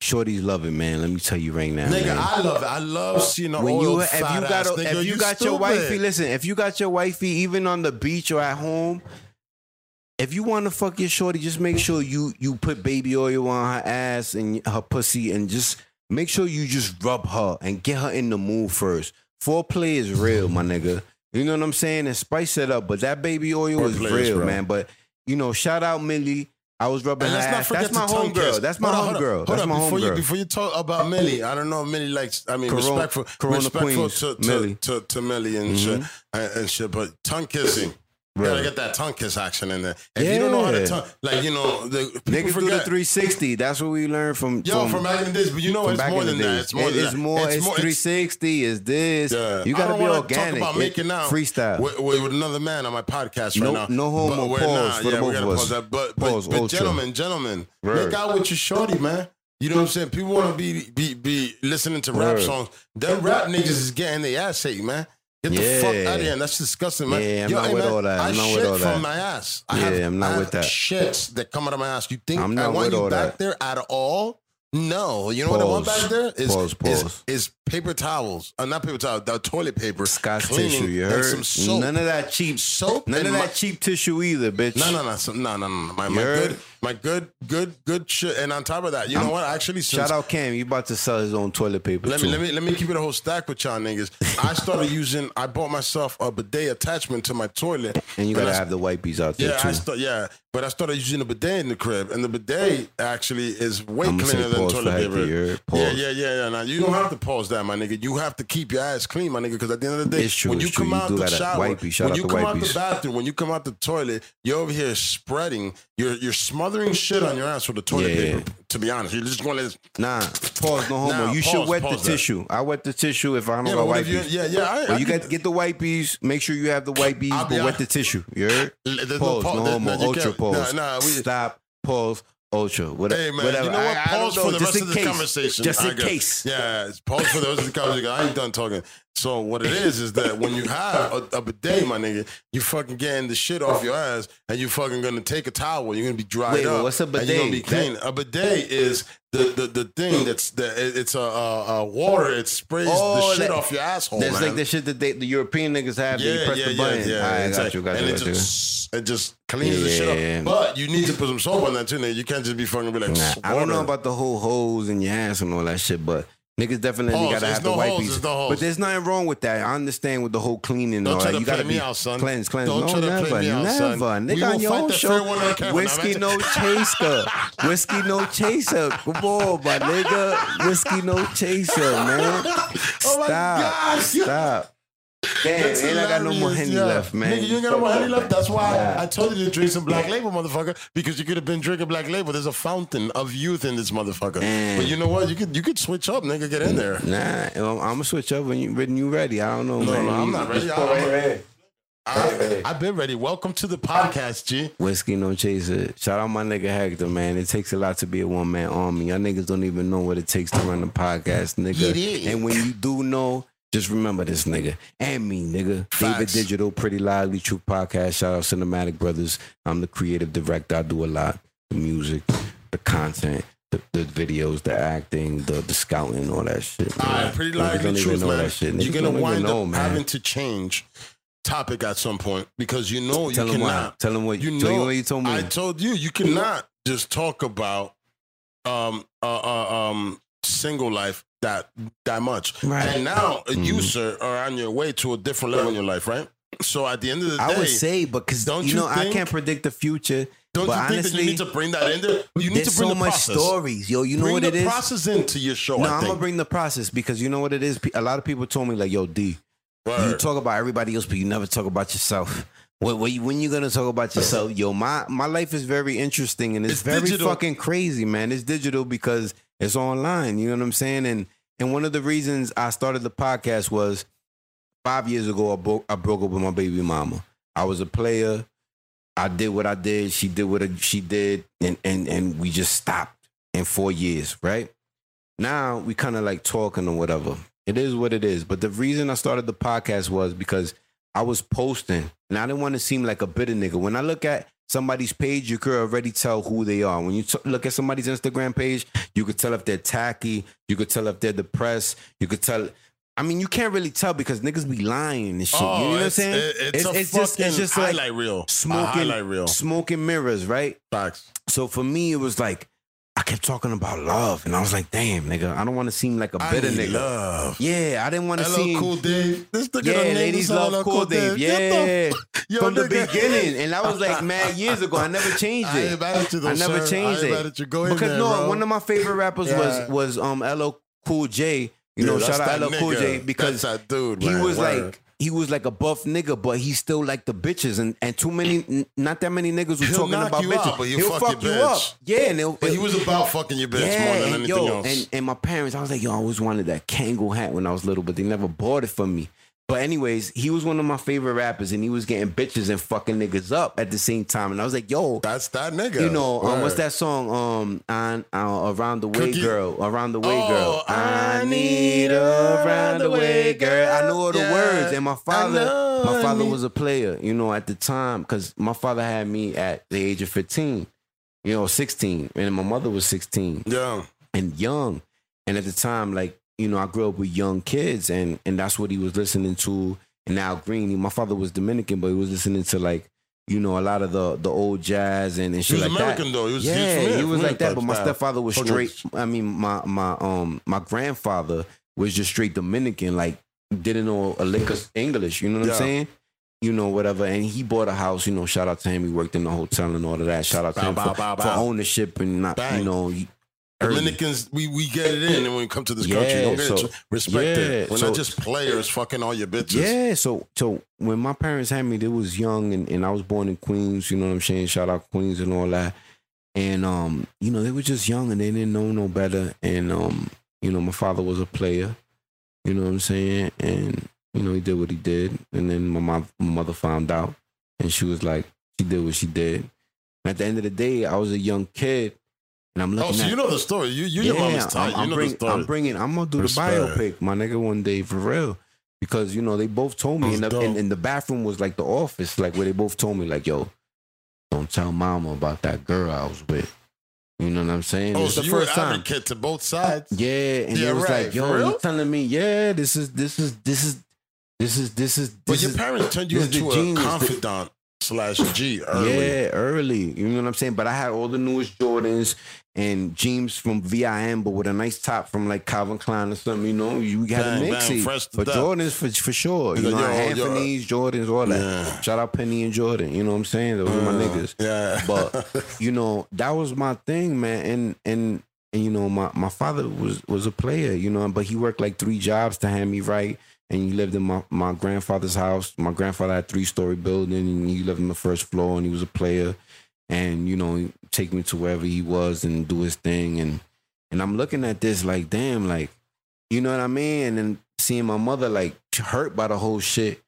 Speaker 2: Shorties love it, man. Let me tell you right now.
Speaker 1: Nigga,
Speaker 2: man
Speaker 1: I love it. I love seeing
Speaker 2: when
Speaker 1: old
Speaker 2: you if you got a,
Speaker 1: nigga.
Speaker 2: if you, got your wifey, listen, if you got your wifey even on the beach or at home, if you want to fuck your shorty, just make sure you you put baby oil on her ass and her pussy and just make sure you just rub her and get her in the mood first. Foreplay is real, my nigga. You know what I'm saying? And spice it up, but that baby oil is
Speaker 1: Foreplay is
Speaker 2: real,
Speaker 1: real.
Speaker 2: man. But you know, shout out Millie. I was rubbing
Speaker 1: And
Speaker 2: her ass. That's my homegirl. That's my
Speaker 1: Hold on, hold on,
Speaker 2: homegirl. That's my
Speaker 1: before You, before you talk about Millie, I don't know if Millie likes. I mean,
Speaker 2: Corona-
Speaker 1: respectful,
Speaker 2: Corona
Speaker 1: respectful
Speaker 2: Queens,
Speaker 1: to, to,
Speaker 2: Millie.
Speaker 1: to to Millie and mm-hmm. shit and, and shit. But tongue kissing. You gotta get that tongue kiss action in there. If you don't know how to tongue, like you know, the
Speaker 2: Niggas do the 360. That's what we learned from.
Speaker 1: Yo, from back in the days, but you know
Speaker 2: from
Speaker 1: it's more than that. It's more
Speaker 2: It- it's more. It's, 360. It's this.
Speaker 1: Yeah.
Speaker 2: You gotta be organic.
Speaker 1: Talk about
Speaker 2: It-
Speaker 1: making out
Speaker 2: freestyle.
Speaker 1: with, with, with another man on my podcast
Speaker 2: No-
Speaker 1: right now.
Speaker 2: no homo.
Speaker 1: But
Speaker 2: Pause for the
Speaker 1: yeah, we
Speaker 2: both
Speaker 1: gotta
Speaker 2: of us.
Speaker 1: pause that. But,
Speaker 2: Pause,
Speaker 1: but, gentlemen, gentlemen,
Speaker 2: Word.
Speaker 1: make out with your shorty, man. You know what I'm saying? People want to be be be listening to rap songs. Them rap niggas is getting their ass ate, man. Get the
Speaker 2: Yeah.
Speaker 1: fuck out of here. That's disgusting, man.
Speaker 2: Yeah, I'm
Speaker 1: Yo,
Speaker 2: not
Speaker 1: hey,
Speaker 2: with
Speaker 1: man,
Speaker 2: all that. I'm
Speaker 1: I
Speaker 2: not
Speaker 1: shit
Speaker 2: with all
Speaker 1: from my ass. I
Speaker 2: Yeah,
Speaker 1: have,
Speaker 2: I'm not
Speaker 1: I
Speaker 2: with that.
Speaker 1: Shits that come out of my ass. You think
Speaker 2: I'm
Speaker 1: I
Speaker 2: not
Speaker 1: want
Speaker 2: with
Speaker 1: you
Speaker 2: all
Speaker 1: back
Speaker 2: that.
Speaker 1: there at all? No. You know what I want back there? Is,
Speaker 2: Pause,
Speaker 1: is,
Speaker 2: pause.
Speaker 1: is paper towels. Uh, not paper towels, the toilet paper. Scott
Speaker 2: tissue. You heard?
Speaker 1: some soap.
Speaker 2: None of that cheap.
Speaker 1: soap.
Speaker 2: None of
Speaker 1: my-
Speaker 2: that cheap tissue either, bitch.
Speaker 1: no, no, no, some, no, no, no. My, my
Speaker 2: heard?
Speaker 1: good, my good, good, good shit. And on top of that, you know what? Actually, since
Speaker 2: Shout out Cam. You about to sell his own toilet paper
Speaker 1: Let
Speaker 2: too.
Speaker 1: me let me let me keep it a whole stack with y'all niggas. I started using. I bought myself a bidet attachment to my toilet.
Speaker 2: and you gotta
Speaker 1: I-
Speaker 2: have the wipes out there
Speaker 1: Yeah,
Speaker 2: too.
Speaker 1: I start. Yeah, but I started using a bidet in the crib, and the bidet actually is way cleaner than toilet paper.
Speaker 2: you?
Speaker 1: Yeah, yeah, yeah, yeah. Now you don't have to pause that, my nigga. You have to keep your ass clean, my nigga, because at the end of the day,
Speaker 2: true,
Speaker 1: when you come
Speaker 2: You
Speaker 1: out
Speaker 2: do
Speaker 1: the shower.
Speaker 2: Shout
Speaker 1: when you come out the bathroom, when you come out the toilet, you're over here spreading. You're you're smothering shit on your ass with the toilet
Speaker 2: Yeah.
Speaker 1: paper. To be honest, you're just going to.
Speaker 2: Nah, pause, no homo.
Speaker 1: Nah,
Speaker 2: you
Speaker 1: pause,
Speaker 2: should wet the
Speaker 1: that.
Speaker 2: tissue. I wet the tissue if I don't
Speaker 1: Yeah,
Speaker 2: got
Speaker 1: but what
Speaker 2: wipes.
Speaker 1: you, yeah, yeah. I,
Speaker 2: Or
Speaker 1: I
Speaker 2: you
Speaker 1: could-
Speaker 2: got get the wipes. Make sure you have the wipes,
Speaker 1: I'll
Speaker 2: but wet the tissue. You heard?
Speaker 1: There's
Speaker 2: Pause,
Speaker 1: no,
Speaker 2: no, homo.
Speaker 1: no,
Speaker 2: ultra pause.
Speaker 1: Nah, nah, we,
Speaker 2: Stop. Pause. Ultra. Whatever.
Speaker 1: Hey man,
Speaker 2: whatever.
Speaker 1: you know what?
Speaker 2: I- I
Speaker 1: Pause for the rest of the conversation.
Speaker 2: Just
Speaker 1: I
Speaker 2: in case.
Speaker 1: Yeah, pause for the rest of the conversation. I ain't done talking. So what it is is that when you have a, a bidet, my nigga, you fucking getting the shit off your ass, and you fucking gonna take a towel. You're gonna be dried
Speaker 2: Wait,
Speaker 1: up.
Speaker 2: what's a
Speaker 1: And you're gonna be
Speaker 2: bidet?
Speaker 1: clean. A bidet is the the, the thing that's the it's a, a, a water. It sprays
Speaker 2: Oh,
Speaker 1: the shit
Speaker 2: that-
Speaker 1: off your asshole.
Speaker 2: That's
Speaker 1: man.
Speaker 2: like the shit that they, the European niggas have.
Speaker 1: yeah,
Speaker 2: they press
Speaker 1: yeah,
Speaker 2: the
Speaker 1: yeah,
Speaker 2: button.
Speaker 1: yeah.
Speaker 2: I got
Speaker 1: exactly.
Speaker 2: you. Got
Speaker 1: and
Speaker 2: you.
Speaker 1: it
Speaker 2: Got you.
Speaker 1: just it just cleans the shit up. But you need to put some soap on that too, nigga. You can't just be fucking be like,
Speaker 2: Nah, I don't know about the whole holes in your ass and all that shit, but niggas definitely
Speaker 1: Holes,
Speaker 2: gotta have
Speaker 1: no
Speaker 2: the white
Speaker 1: holes,
Speaker 2: piece.
Speaker 1: no.
Speaker 2: But there's nothing wrong with that. I understand with the whole cleaning and
Speaker 1: Don't
Speaker 2: all
Speaker 1: try
Speaker 2: that.
Speaker 1: to
Speaker 2: You gotta
Speaker 1: play me
Speaker 2: be
Speaker 1: out, son.
Speaker 2: cleanse, cleanse.
Speaker 1: Don't
Speaker 2: no,
Speaker 1: try to play
Speaker 2: never,
Speaker 1: me out,
Speaker 2: never.
Speaker 1: son.
Speaker 2: Nigga
Speaker 1: We
Speaker 2: on your own show.
Speaker 1: fair one on camera.
Speaker 2: Whiskey no chaser. Whiskey no chaser. Come on, my nigga. Whiskey no chaser, man.
Speaker 1: Oh my
Speaker 2: Stop.
Speaker 1: God.
Speaker 2: Stop. Damn,
Speaker 1: That's
Speaker 2: and I got no more Henny
Speaker 1: yeah.
Speaker 2: left, man.
Speaker 1: Nigga, you ain't got no more Henny left. That's why
Speaker 2: Nah.
Speaker 1: I told you to drink some Black Label, motherfucker, because you could have been drinking Black Label. There's a fountain of youth in this motherfucker.
Speaker 2: Mm.
Speaker 1: But you know what? You could you could switch up, nigga. Get in there.
Speaker 2: Nah, I'm gonna switch up when you when you ready. I don't know,
Speaker 1: No,
Speaker 2: man.
Speaker 1: no, I'm not ready. I'm-
Speaker 2: here.
Speaker 1: I, I've been ready. Welcome to the podcast, G.
Speaker 2: Whiskey no chaser. Shout out my nigga Hector, man. It takes a lot to be a one man army. Y'all niggas don't even know what it takes to run a podcast, nigga.
Speaker 1: It is.
Speaker 2: And when you do know, just remember this nigga and me, nigga. David Digital, Pretty Lie Ugly Truth Podcast. Shout out Cinematic Brothers. I'm the creative director. I do a lot. The music, the content, the, the videos, the acting, the the scouting, all that shit.
Speaker 1: All
Speaker 2: man.
Speaker 1: right, pretty lively
Speaker 2: know
Speaker 1: man.
Speaker 2: that shit.
Speaker 1: You're gonna wind
Speaker 2: know,
Speaker 1: up
Speaker 2: man.
Speaker 1: having to change topic at some point because you know
Speaker 2: Tell
Speaker 1: you
Speaker 2: him why.
Speaker 1: cannot.
Speaker 2: Tell him what
Speaker 1: You
Speaker 2: tell
Speaker 1: know,
Speaker 2: you what you told me.
Speaker 1: I told you you cannot just talk about um uh, uh um single life that that much.
Speaker 2: Right.
Speaker 1: And now uh, you
Speaker 2: Mhm.
Speaker 1: sir are on your way to a different level in your life, right? So at the end of the day,
Speaker 2: I would say but because
Speaker 1: don't
Speaker 2: you
Speaker 1: you
Speaker 2: know I can't predict the future.
Speaker 1: don't
Speaker 2: but
Speaker 1: you think that you need to bring that in there? You need to bring
Speaker 2: so
Speaker 1: the
Speaker 2: much
Speaker 1: process.
Speaker 2: stories, yo. You know
Speaker 1: bring
Speaker 2: what
Speaker 1: the
Speaker 2: it is?
Speaker 1: process into your show.
Speaker 2: no,
Speaker 1: I
Speaker 2: I'm gonna bring the process because you know what it is. A lot of people told me like, "Yo, D, you talk about everybody else, but you never talk about yourself." When, when, you, when you gonna talk about yourself, yo? My my life is very interesting and it's,
Speaker 1: It's
Speaker 2: very
Speaker 1: digital.
Speaker 2: fucking crazy, man. It's digital because it's online. You know what I'm saying? And and one of the reasons I started the podcast was five years ago. I broke I broke up with my baby mama. I was a player. I did what I did. She did what she did, and and and we just stopped in four years, right? Now we kind of like talking or whatever. It is what it is. But the reason I started the podcast was because I was posting, and I didn't want to seem like a bitter nigga. When I look at somebody's page, you could already tell who they are. When you t- look at somebody's Instagram page, you could tell if they're tacky. You could tell if they're depressed. You could tell. I mean, you can't really tell because niggas be lying and shit.
Speaker 1: Oh,
Speaker 2: you know what I'm
Speaker 1: oh,
Speaker 2: saying?
Speaker 1: it- it's, a
Speaker 2: just it's just like
Speaker 1: highlight reel.
Speaker 2: Smoking
Speaker 1: highlight reel.
Speaker 2: smoking mirrors, right?
Speaker 1: Facts.
Speaker 2: So for me, it was like kept talking about love, and I was like, "Damn, nigga, I don't want to seem like a bitter nigga."
Speaker 1: love.
Speaker 2: Yeah, I didn't want to seem.
Speaker 1: cool Dave. This nigga
Speaker 2: yeah, ladies love Cool Dave. Yeah,
Speaker 1: Yo,
Speaker 2: from the beginning, and that was like mad years ago. I never changed
Speaker 1: I
Speaker 2: it.
Speaker 1: though,
Speaker 2: I never
Speaker 1: sir.
Speaker 2: changed
Speaker 1: I
Speaker 2: it.
Speaker 1: mad at you. Go in
Speaker 2: because
Speaker 1: there,
Speaker 2: no,
Speaker 1: bro.
Speaker 2: one of my favorite rappers
Speaker 1: Yeah.
Speaker 2: was was um LL Cool J. You
Speaker 1: Yeah,
Speaker 2: know, shout out LL Cool. J because
Speaker 1: dude.
Speaker 2: he was
Speaker 1: Word.
Speaker 2: like he was like a buff nigga, but he still like the bitches, and and too many, n- not that many niggas were
Speaker 1: He'll
Speaker 2: talking about bitches.
Speaker 1: out, but he'll fuck your
Speaker 2: you
Speaker 1: bitch.
Speaker 2: up, yeah. And
Speaker 1: but he was about fucking your bitch
Speaker 2: yeah,
Speaker 1: more than
Speaker 2: and
Speaker 1: anything
Speaker 2: yo,
Speaker 1: else.
Speaker 2: and and my parents, I was like, yo, I always wanted that Kangol hat when I was little, but they never bought it for me. But anyways, he was one of my favorite rappers, and he was getting bitches and fucking niggas up at the same time. And I was like, yo,
Speaker 1: that's that nigga.
Speaker 2: you know, um, what's that song? Um, on, uh, around the way,
Speaker 1: Cookie?
Speaker 2: girl, around the way,
Speaker 1: Oh,
Speaker 2: girl.
Speaker 1: I
Speaker 2: I need a around the way, girl. I know all the
Speaker 1: Yeah,
Speaker 2: words, and my father, my father was a player, you know, at the time, because my father had me at the age of fifteen, you know, sixteen, and my mother was sixteen
Speaker 1: Yeah.
Speaker 2: and young. And at the time, like, you know, I grew up with young kids and and that's what he was listening to. And Al Green, my father was Dominican, but he was listening to like, you know, a lot of the the old jazz and, and
Speaker 1: He
Speaker 2: shit
Speaker 1: was
Speaker 2: like
Speaker 1: American
Speaker 2: that.
Speaker 1: though. He was,
Speaker 2: yeah,
Speaker 1: he was,
Speaker 2: he was like that. But my stepfather was straight. I mean, my my um my grandfather was just straight Dominican, like didn't know a lick of English. You know what
Speaker 1: Yeah.
Speaker 2: I'm saying? You know, whatever. And he bought a house. You know, shout out to him. He worked in the hotel and all of that. Shout out to
Speaker 1: Bow,
Speaker 2: him
Speaker 1: bow,
Speaker 2: for,
Speaker 1: bow,
Speaker 2: for ownership and not,
Speaker 1: Bang.
Speaker 2: you know.
Speaker 1: Dominicans, we, we get it in, and when we come to this country,
Speaker 2: Yeah,
Speaker 1: don't get
Speaker 2: so-
Speaker 1: it. Respect it.
Speaker 2: yeah,
Speaker 1: We're
Speaker 2: so-
Speaker 1: not just players fucking all your bitches.
Speaker 2: Yeah, so so when my parents had me, they was young and, and I was born in Queens, you know what I'm saying? Shout out Queens and all that. And um, you know, they were just young and they didn't know no better. And um, you know, my father was a player, you know what I'm saying? And, you know, he did what he did. And then my mom, my mother found out and she was like, she did what she did. And at the end of the day, I was a young kid and I'm oh, looking
Speaker 1: Oh, so
Speaker 2: at
Speaker 1: you know the story. You, you your mama's tight.
Speaker 2: I'm, I'm
Speaker 1: you know
Speaker 2: bring-
Speaker 1: the story.
Speaker 2: I'm bringing. I'm gonna do
Speaker 1: Respect.
Speaker 2: the biopic, my nigga, one day for real. Because you know they both told me, and the, and, and the bathroom was like the office, like where they both told me, like, "Yo, don't tell mama about that girl I was with." You know what I'm saying?
Speaker 1: oh,
Speaker 2: it's
Speaker 1: so
Speaker 2: the
Speaker 1: you were
Speaker 2: first time.
Speaker 1: advocate to both sides.
Speaker 2: Yeah, and
Speaker 1: Yeah,
Speaker 2: it was
Speaker 1: right.
Speaker 2: like, "Yo, you telling me? Yeah, this is this is this is this is this is
Speaker 1: But
Speaker 2: this
Speaker 1: your
Speaker 2: is."
Speaker 1: parents turned you
Speaker 2: this is the
Speaker 1: into a
Speaker 2: genius.
Speaker 1: confidant slash G early.
Speaker 2: Yeah, early. You know what I'm saying? But I had all the newest Jordans and jeans from VIM, but with a nice top from like Calvin Klein or something. You know, you got to mix it. But
Speaker 1: death.
Speaker 2: Jordans for for sure. You know, Anthony's, Jordans, all that.
Speaker 1: Yeah.
Speaker 2: Shout out Penny and Jordan. You know what I'm saying? Those are my
Speaker 1: Uh,
Speaker 2: niggas.
Speaker 1: Yeah.
Speaker 2: But you know, that was my thing, man. And and and you know, my my father was was a player, you know, but he worked like three jobs to hand me right. And he lived in my, my grandfather's house. My grandfather had three story building, and he lived on the first floor, and he was a player. And you know, take me to wherever he was and do his thing. And and I'm looking at this like, damn, like, you know what I mean? And then seeing my mother like hurt by the whole shit.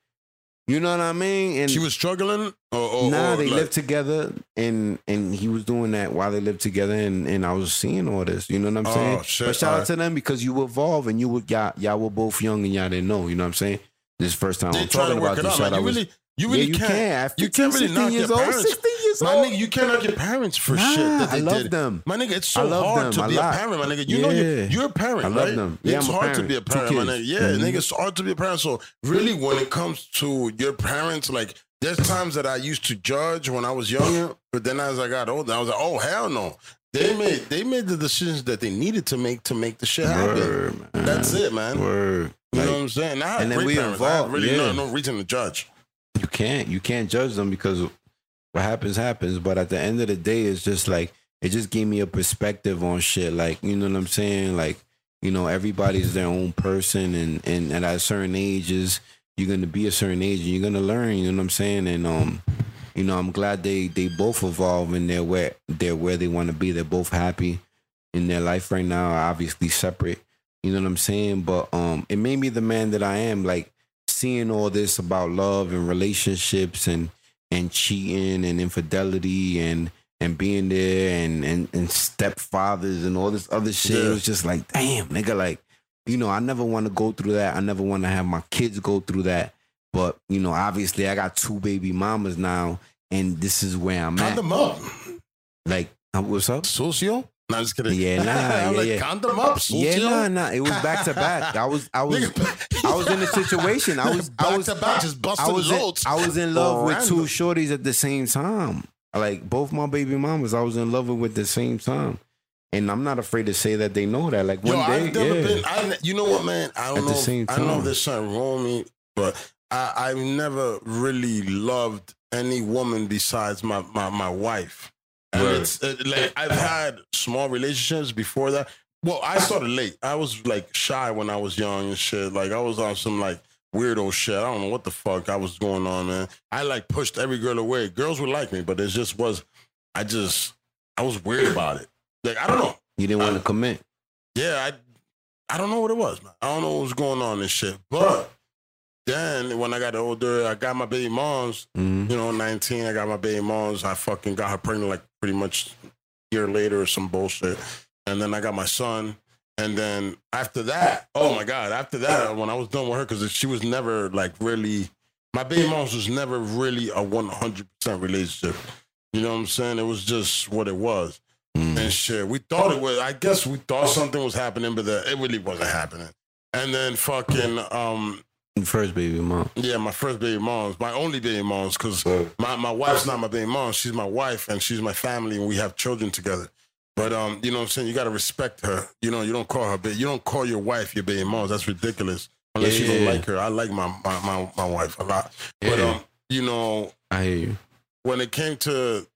Speaker 2: You know what I mean? And
Speaker 1: she was struggling, or, or
Speaker 2: nah,
Speaker 1: or
Speaker 2: they
Speaker 1: like-
Speaker 2: lived together, and and he was doing that while they lived together, and and I was seeing all this. You know what I'm
Speaker 1: Oh,
Speaker 2: saying?
Speaker 1: shit,
Speaker 2: but shout out
Speaker 1: alright.
Speaker 2: to them because you evolve, and you were y'all, y'all were both young, and y'all didn't know. You know what I'm saying? This first time
Speaker 1: They
Speaker 2: I'm talking about this.
Speaker 1: out.
Speaker 2: Shout
Speaker 1: man.
Speaker 2: out
Speaker 1: You really, you really
Speaker 2: yeah, you
Speaker 1: can't.
Speaker 2: can.
Speaker 1: You can't really
Speaker 2: 16
Speaker 1: knock
Speaker 2: years
Speaker 1: your
Speaker 2: old,
Speaker 1: parents.
Speaker 2: 16 years
Speaker 1: My
Speaker 2: old.
Speaker 1: nigga, you can't knock your parents for
Speaker 2: Nah,
Speaker 1: shit that
Speaker 2: I
Speaker 1: they
Speaker 2: love
Speaker 1: did.
Speaker 2: them.
Speaker 1: My nigga, it's so hard
Speaker 2: them
Speaker 1: to
Speaker 2: a
Speaker 1: be
Speaker 2: lot.
Speaker 1: a parent, my nigga. You know
Speaker 2: Yeah.
Speaker 1: you're, you're a parent,
Speaker 2: I love
Speaker 1: right?
Speaker 2: them. Yeah,
Speaker 1: it's
Speaker 2: I'm
Speaker 1: hard to be a parent, my nigga. Yeah,
Speaker 2: Mhm.
Speaker 1: nigga, it's hard to be a parent. So really, when it comes to your parents, like there's times that I used to judge when I was younger, but then as I got older, I was like, oh hell no. They made they made the decisions that they needed to make to make the shit happen.
Speaker 2: Word.
Speaker 1: That's it, man.
Speaker 2: Word.
Speaker 1: You
Speaker 2: Like,
Speaker 1: know what I'm saying? I
Speaker 2: and then
Speaker 1: great
Speaker 2: we
Speaker 1: parents. I have
Speaker 2: involved,
Speaker 1: really
Speaker 2: yeah.
Speaker 1: no, no reason to judge.
Speaker 2: Can't you can't judge them because what happens happens. But at the end of the day it's just like it just gave me a perspective on shit. Like you know what i'm saying? Like you know everybody's their own person and and, and at certain ages you're gonna be a certain age and you're gonna learn you know what i'm saying? And um you know i'm glad they they both evolve and they're where they're where they want to be. They're both happy in their life right now obviously separate you know what i'm saying? But um it made me the man that i am. Like seeing all this about love and relationships and and cheating and infidelity and and being there and and, and stepfathers and all this other shit. It was just like, damn, nigga, like, you know, I never want to go through that. I never want to have my kids go through that. But, you know, obviously I got two baby mamas now, and this is where I'm
Speaker 1: Count
Speaker 2: at.
Speaker 1: them up.
Speaker 2: Like, uh, what's up?
Speaker 1: Socio? No, I'm just kidding.
Speaker 2: Yeah, nah,
Speaker 1: I'm
Speaker 2: yeah,
Speaker 1: like,
Speaker 2: yeah.
Speaker 1: them up.
Speaker 2: Yeah, nah, nah. It was back to back. I was I was I was in a situation. I was I
Speaker 1: back
Speaker 2: was
Speaker 1: to back, just
Speaker 2: I
Speaker 1: busting
Speaker 2: was
Speaker 1: the
Speaker 2: in. I was in love with two shorties at the same time. Like both my baby mamas, I was in love with at the same time. And I'm not afraid to say that they know that. Like one
Speaker 1: Yo,
Speaker 2: day,
Speaker 1: I've never
Speaker 2: yeah.
Speaker 1: been. I, you know what, man? I don't
Speaker 2: At
Speaker 1: know.
Speaker 2: the same
Speaker 1: I know
Speaker 2: time.
Speaker 1: there's something wrong with me, but I, I've never really loved any woman besides my my, my wife. And it's uh, like I've had small relationships before that. Well, I started late. I was like shy when I was young and shit. Like I was on some like weirdo shit. I don't know what the fuck I was going on, man. I like pushed every girl away. Girls would like me, but it just was. I just I was weird about it. Like I don't know.
Speaker 2: you didn't want to commit.
Speaker 1: Yeah, I I don't know what it was, man. I don't know what was going on and shit. But then when I got older, I got my baby moms.
Speaker 2: Mhm.
Speaker 1: You know, 19, I got my baby moms. I fucking got her pregnant like pretty much a year later or some bullshit. And then I got my son. And then after that, oh my God, after that, when I was done with her, because she was never like really, my baby moms was never really a 100% relationship. You know what I'm saying? It was just what it was
Speaker 2: Mhm.
Speaker 1: and shit. We thought it was. I guess we thought something was happening, but the, it really wasn't happening. And then fucking um
Speaker 2: First baby mom.
Speaker 1: yeah, my first baby moms, my only baby moms, because my, my wife's not my baby mom. She's my wife and she's my family, and we have children together. But um, you know what I'm saying? You gotta respect her. You know, you don't call her baby. You don't call your wife your baby mom. That's ridiculous. Unless you don't
Speaker 2: Yeah.
Speaker 1: like her. I like my my, my, my wife a lot. But um, you know,
Speaker 2: I hear you.
Speaker 1: when it came to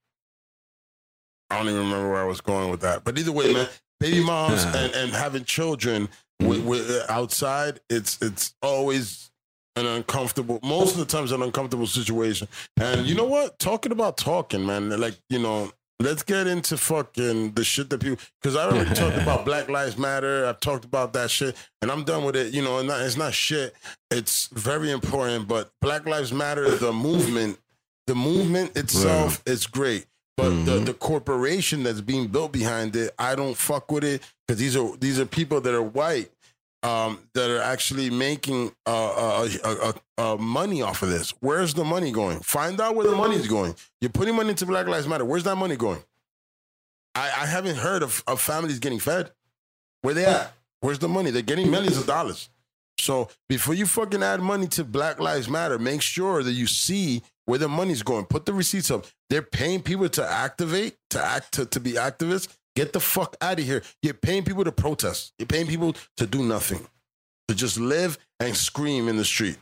Speaker 1: I don't even remember where I was going with that. But either way, man, baby moms and, and having children with, with, outside, it's it's always an uncomfortable. Most of the times, an uncomfortable situation. And you know what? Talking about talking, man. Like you know, let's get into fucking the shit that people. Because I already talked about Black Lives Matter. I've talked about that shit, and I'm done with it. You know, not, it's not shit. It's very important, but Black Lives Matter, the movement, the movement itself is great. But the,
Speaker 2: Mhm.
Speaker 1: the corporation that's being built behind it, I don't fuck with it because these are these are people that are white um, that are actually making uh, uh, uh, money off of this. Where's the money going? Find out where the money's going. You're putting money into Black Lives Matter. Where's that money going? I, I haven't heard of, of families getting fed. Where they at? Where's the money? They're getting millions of dollars. So before you fucking add money to Black Lives Matter, make sure that you see where the money's going. Put the receipts up. They're paying people to activate, to act, to, to be activists. Get the fuck out of here. You're paying people to protest. You're paying people to do nothing, to just live and scream in the street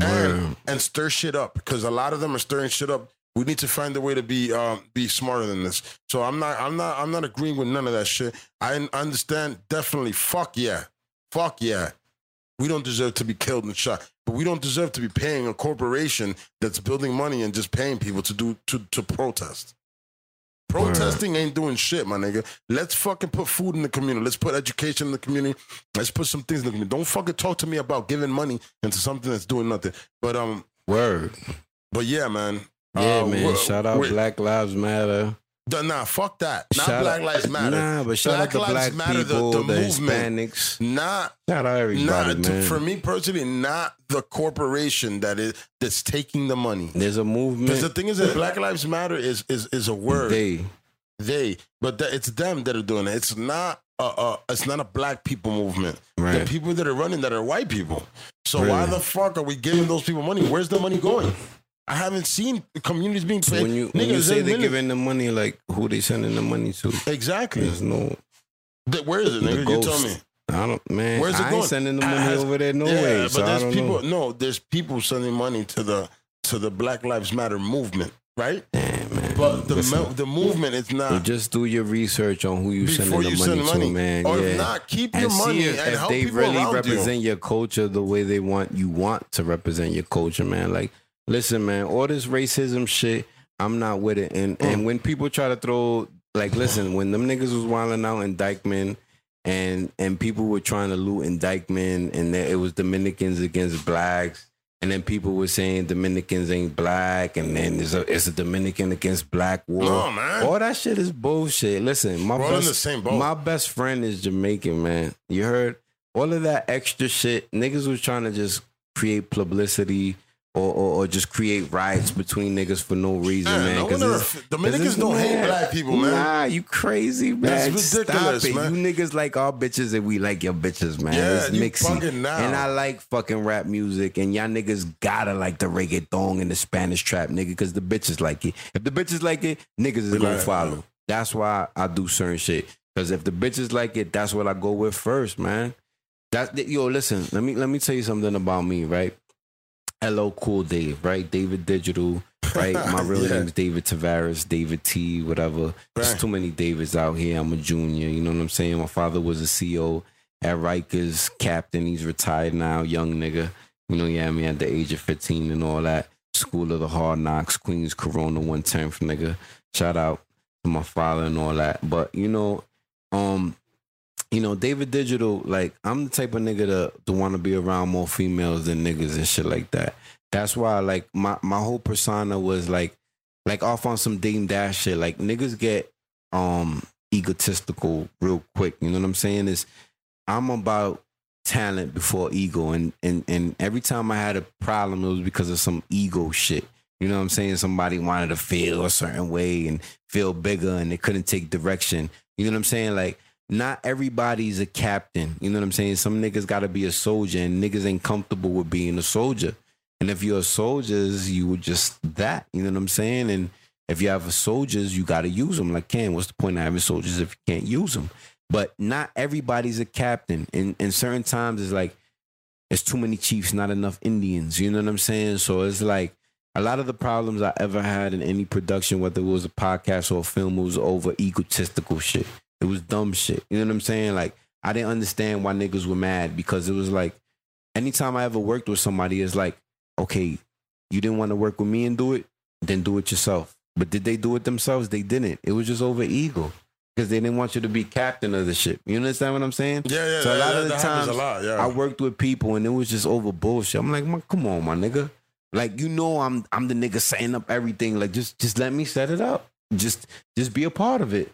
Speaker 1: and,
Speaker 2: Word.
Speaker 1: and stir shit up because a lot of them are stirring shit up. We need to find a way to be um, be smarter than this. So I'm not I'm not I'm not agreeing with none of that shit. I understand definitely. Fuck yeah, fuck yeah. We don't deserve to be killed and shot, but we don't deserve to be paying a corporation that's building money and just paying people to do to to protest. Protesting ain't doing shit, my nigga. Let's fucking put food in the community. Let's put education in the community. Let's put some things in the community. Don't fucking talk to me about giving money into something that's doing nothing. But um,
Speaker 2: Word.
Speaker 1: but yeah, man.
Speaker 2: Yeah,
Speaker 1: Uh,
Speaker 2: man. shout out Black Lives Matter.
Speaker 1: D- Nah, fuck that. Not
Speaker 2: Shout
Speaker 1: Black
Speaker 2: out-
Speaker 1: Lives Matter.
Speaker 2: Nah, but shout out the
Speaker 1: Black
Speaker 2: black
Speaker 1: Lives Matter, the-
Speaker 2: people,
Speaker 1: the
Speaker 2: the,
Speaker 1: movement.
Speaker 2: Hispanics.
Speaker 1: Not
Speaker 2: Shout out everybody,
Speaker 1: not
Speaker 2: man.
Speaker 1: for me personally, not the corporation that is that's taking the money.
Speaker 2: There's a movement.
Speaker 1: Because the thing is that Black Lives Matter is is is a word.
Speaker 2: They.
Speaker 1: they, but that, it's them that are doing it. It's not a, a it's not a black people movement. The people that are running that are white people. So why the fuck are we giving those people money? Where's the money going? I haven't seen communities being
Speaker 2: So when you when you say they're giving the money, like who they sending the money to?
Speaker 1: exactly,
Speaker 2: There's no.
Speaker 1: The- where is it, nigga? You tell me.
Speaker 2: I don't, man.
Speaker 1: Where's it
Speaker 2: I
Speaker 1: going?
Speaker 2: ain't sending the money
Speaker 1: has-
Speaker 2: over there no
Speaker 1: yeah,
Speaker 2: way.
Speaker 1: but
Speaker 2: So
Speaker 1: there's people.
Speaker 2: know.
Speaker 1: No, there's people sending money to the to the Black Lives Matter movement, right?
Speaker 2: Damn, man.
Speaker 1: But the
Speaker 2: Listen,
Speaker 1: the movement is
Speaker 2: you
Speaker 1: not.
Speaker 2: just do your research on who you sending the money
Speaker 1: send
Speaker 2: to, man.
Speaker 1: or
Speaker 2: yeah.
Speaker 1: if not, keep your
Speaker 2: and see
Speaker 1: money
Speaker 2: if,
Speaker 1: and
Speaker 2: if
Speaker 1: help
Speaker 2: they
Speaker 1: people
Speaker 2: really represent
Speaker 1: you.
Speaker 2: your culture the way they want you want to represent your culture, man. Like, listen, man, all this racism shit, I'm not with it. And
Speaker 1: Mm.
Speaker 2: and when people try to throw like, listen, when them niggas was wilding out in Dyckman and and people were trying to loot in Dyckman and it was Dominicans against blacks. And then people were saying Dominicans ain't black, and then it's a, it's a Dominican against black war.
Speaker 1: No, man.
Speaker 2: All that shit is bullshit. Listen, my
Speaker 1: We're
Speaker 2: best,
Speaker 1: the same boat.
Speaker 2: my best friend is Jamaican, man. You heard all of that extra shit. Niggas was trying to just create publicity or, or, or just create riots between niggas for no reason,
Speaker 1: Man,
Speaker 2: man. 'Cause it's-
Speaker 1: Dominicans don't hate black people, man.
Speaker 2: Nah, you crazy, man.
Speaker 1: That's ridiculous,
Speaker 2: Stop it.
Speaker 1: man.
Speaker 2: You niggas like our bitches and we like your bitches, man.
Speaker 1: Yeah,
Speaker 2: it's
Speaker 1: you
Speaker 2: mixy. And I like fucking rap music, and y'all niggas gotta like the reggaeton and the Spanish trap, nigga, because the bitches like it. If the bitches like it, niggas is gonna follow. That's why I do certain shit. Because if the bitches like it, that's what I go with first, man. That's yo. Listen, let me let me tell you something about me, right? Hello, cool Dave, right? David Digital, right? My real
Speaker 1: Yeah.
Speaker 2: is David Tavares, David T, whatever. There's too many Davids out here. I'm a junior. You know what I'm saying? My father was a CEO at Rikers, captain. He's retired now, young nigga. You know, yeah, me at the age of 15 and all that. School of the Hard Knocks, Queens Corona 110th, nigga. Shout out to my father and all that. But you know, um, you know, David Digital, like I'm the type of nigga to, to want to be around more females than niggas and shit like that. That's why, like, my my whole persona was like, like off on some Dame Dash shit. Like niggas get um egotistical real quick. You know what I'm saying? Is I'm about talent before ego, and and and every time I had a problem, it was because of some ego shit. You know what I'm saying? Somebody wanted to feel a certain way and feel bigger, and they couldn't take direction. You know what I'm saying? Like not everybody's a captain. You know what I'm saying? Some niggas got to be a soldier, and niggas ain't comfortable with being a soldier. And if you're a soldiers, you were just that. You know what I'm saying? And if you have soldiers, you got to use them. Like, Ken, what's the point of having soldiers if you can't use them? But not everybody's a captain. And and certain times it's like it's too many chiefs, not enough Indians. You know what I'm saying? So it's like a lot of the problems I ever had in any production, whether it was a podcast or a film, was over egotistical shit. It was dumb shit. You know what I'm saying? Like I didn't understand why niggas were mad because it was like anytime I ever worked with somebody, it's like, okay, you didn't want to work with me and do it, then do it yourself. But did they do it themselves? They didn't. It was just over ego because they didn't want you to be captain of the ship. You understand what I'm saying?
Speaker 1: Yeah, yeah.
Speaker 2: So a lot
Speaker 1: that-
Speaker 2: of the times
Speaker 1: a lot. Yeah.
Speaker 2: I worked with people and it was just over bullshit. I'm like, come on, my nigga. Like you know, I'm I'm the nigga setting up everything. Like just just let me set it up. Just just be a part of it.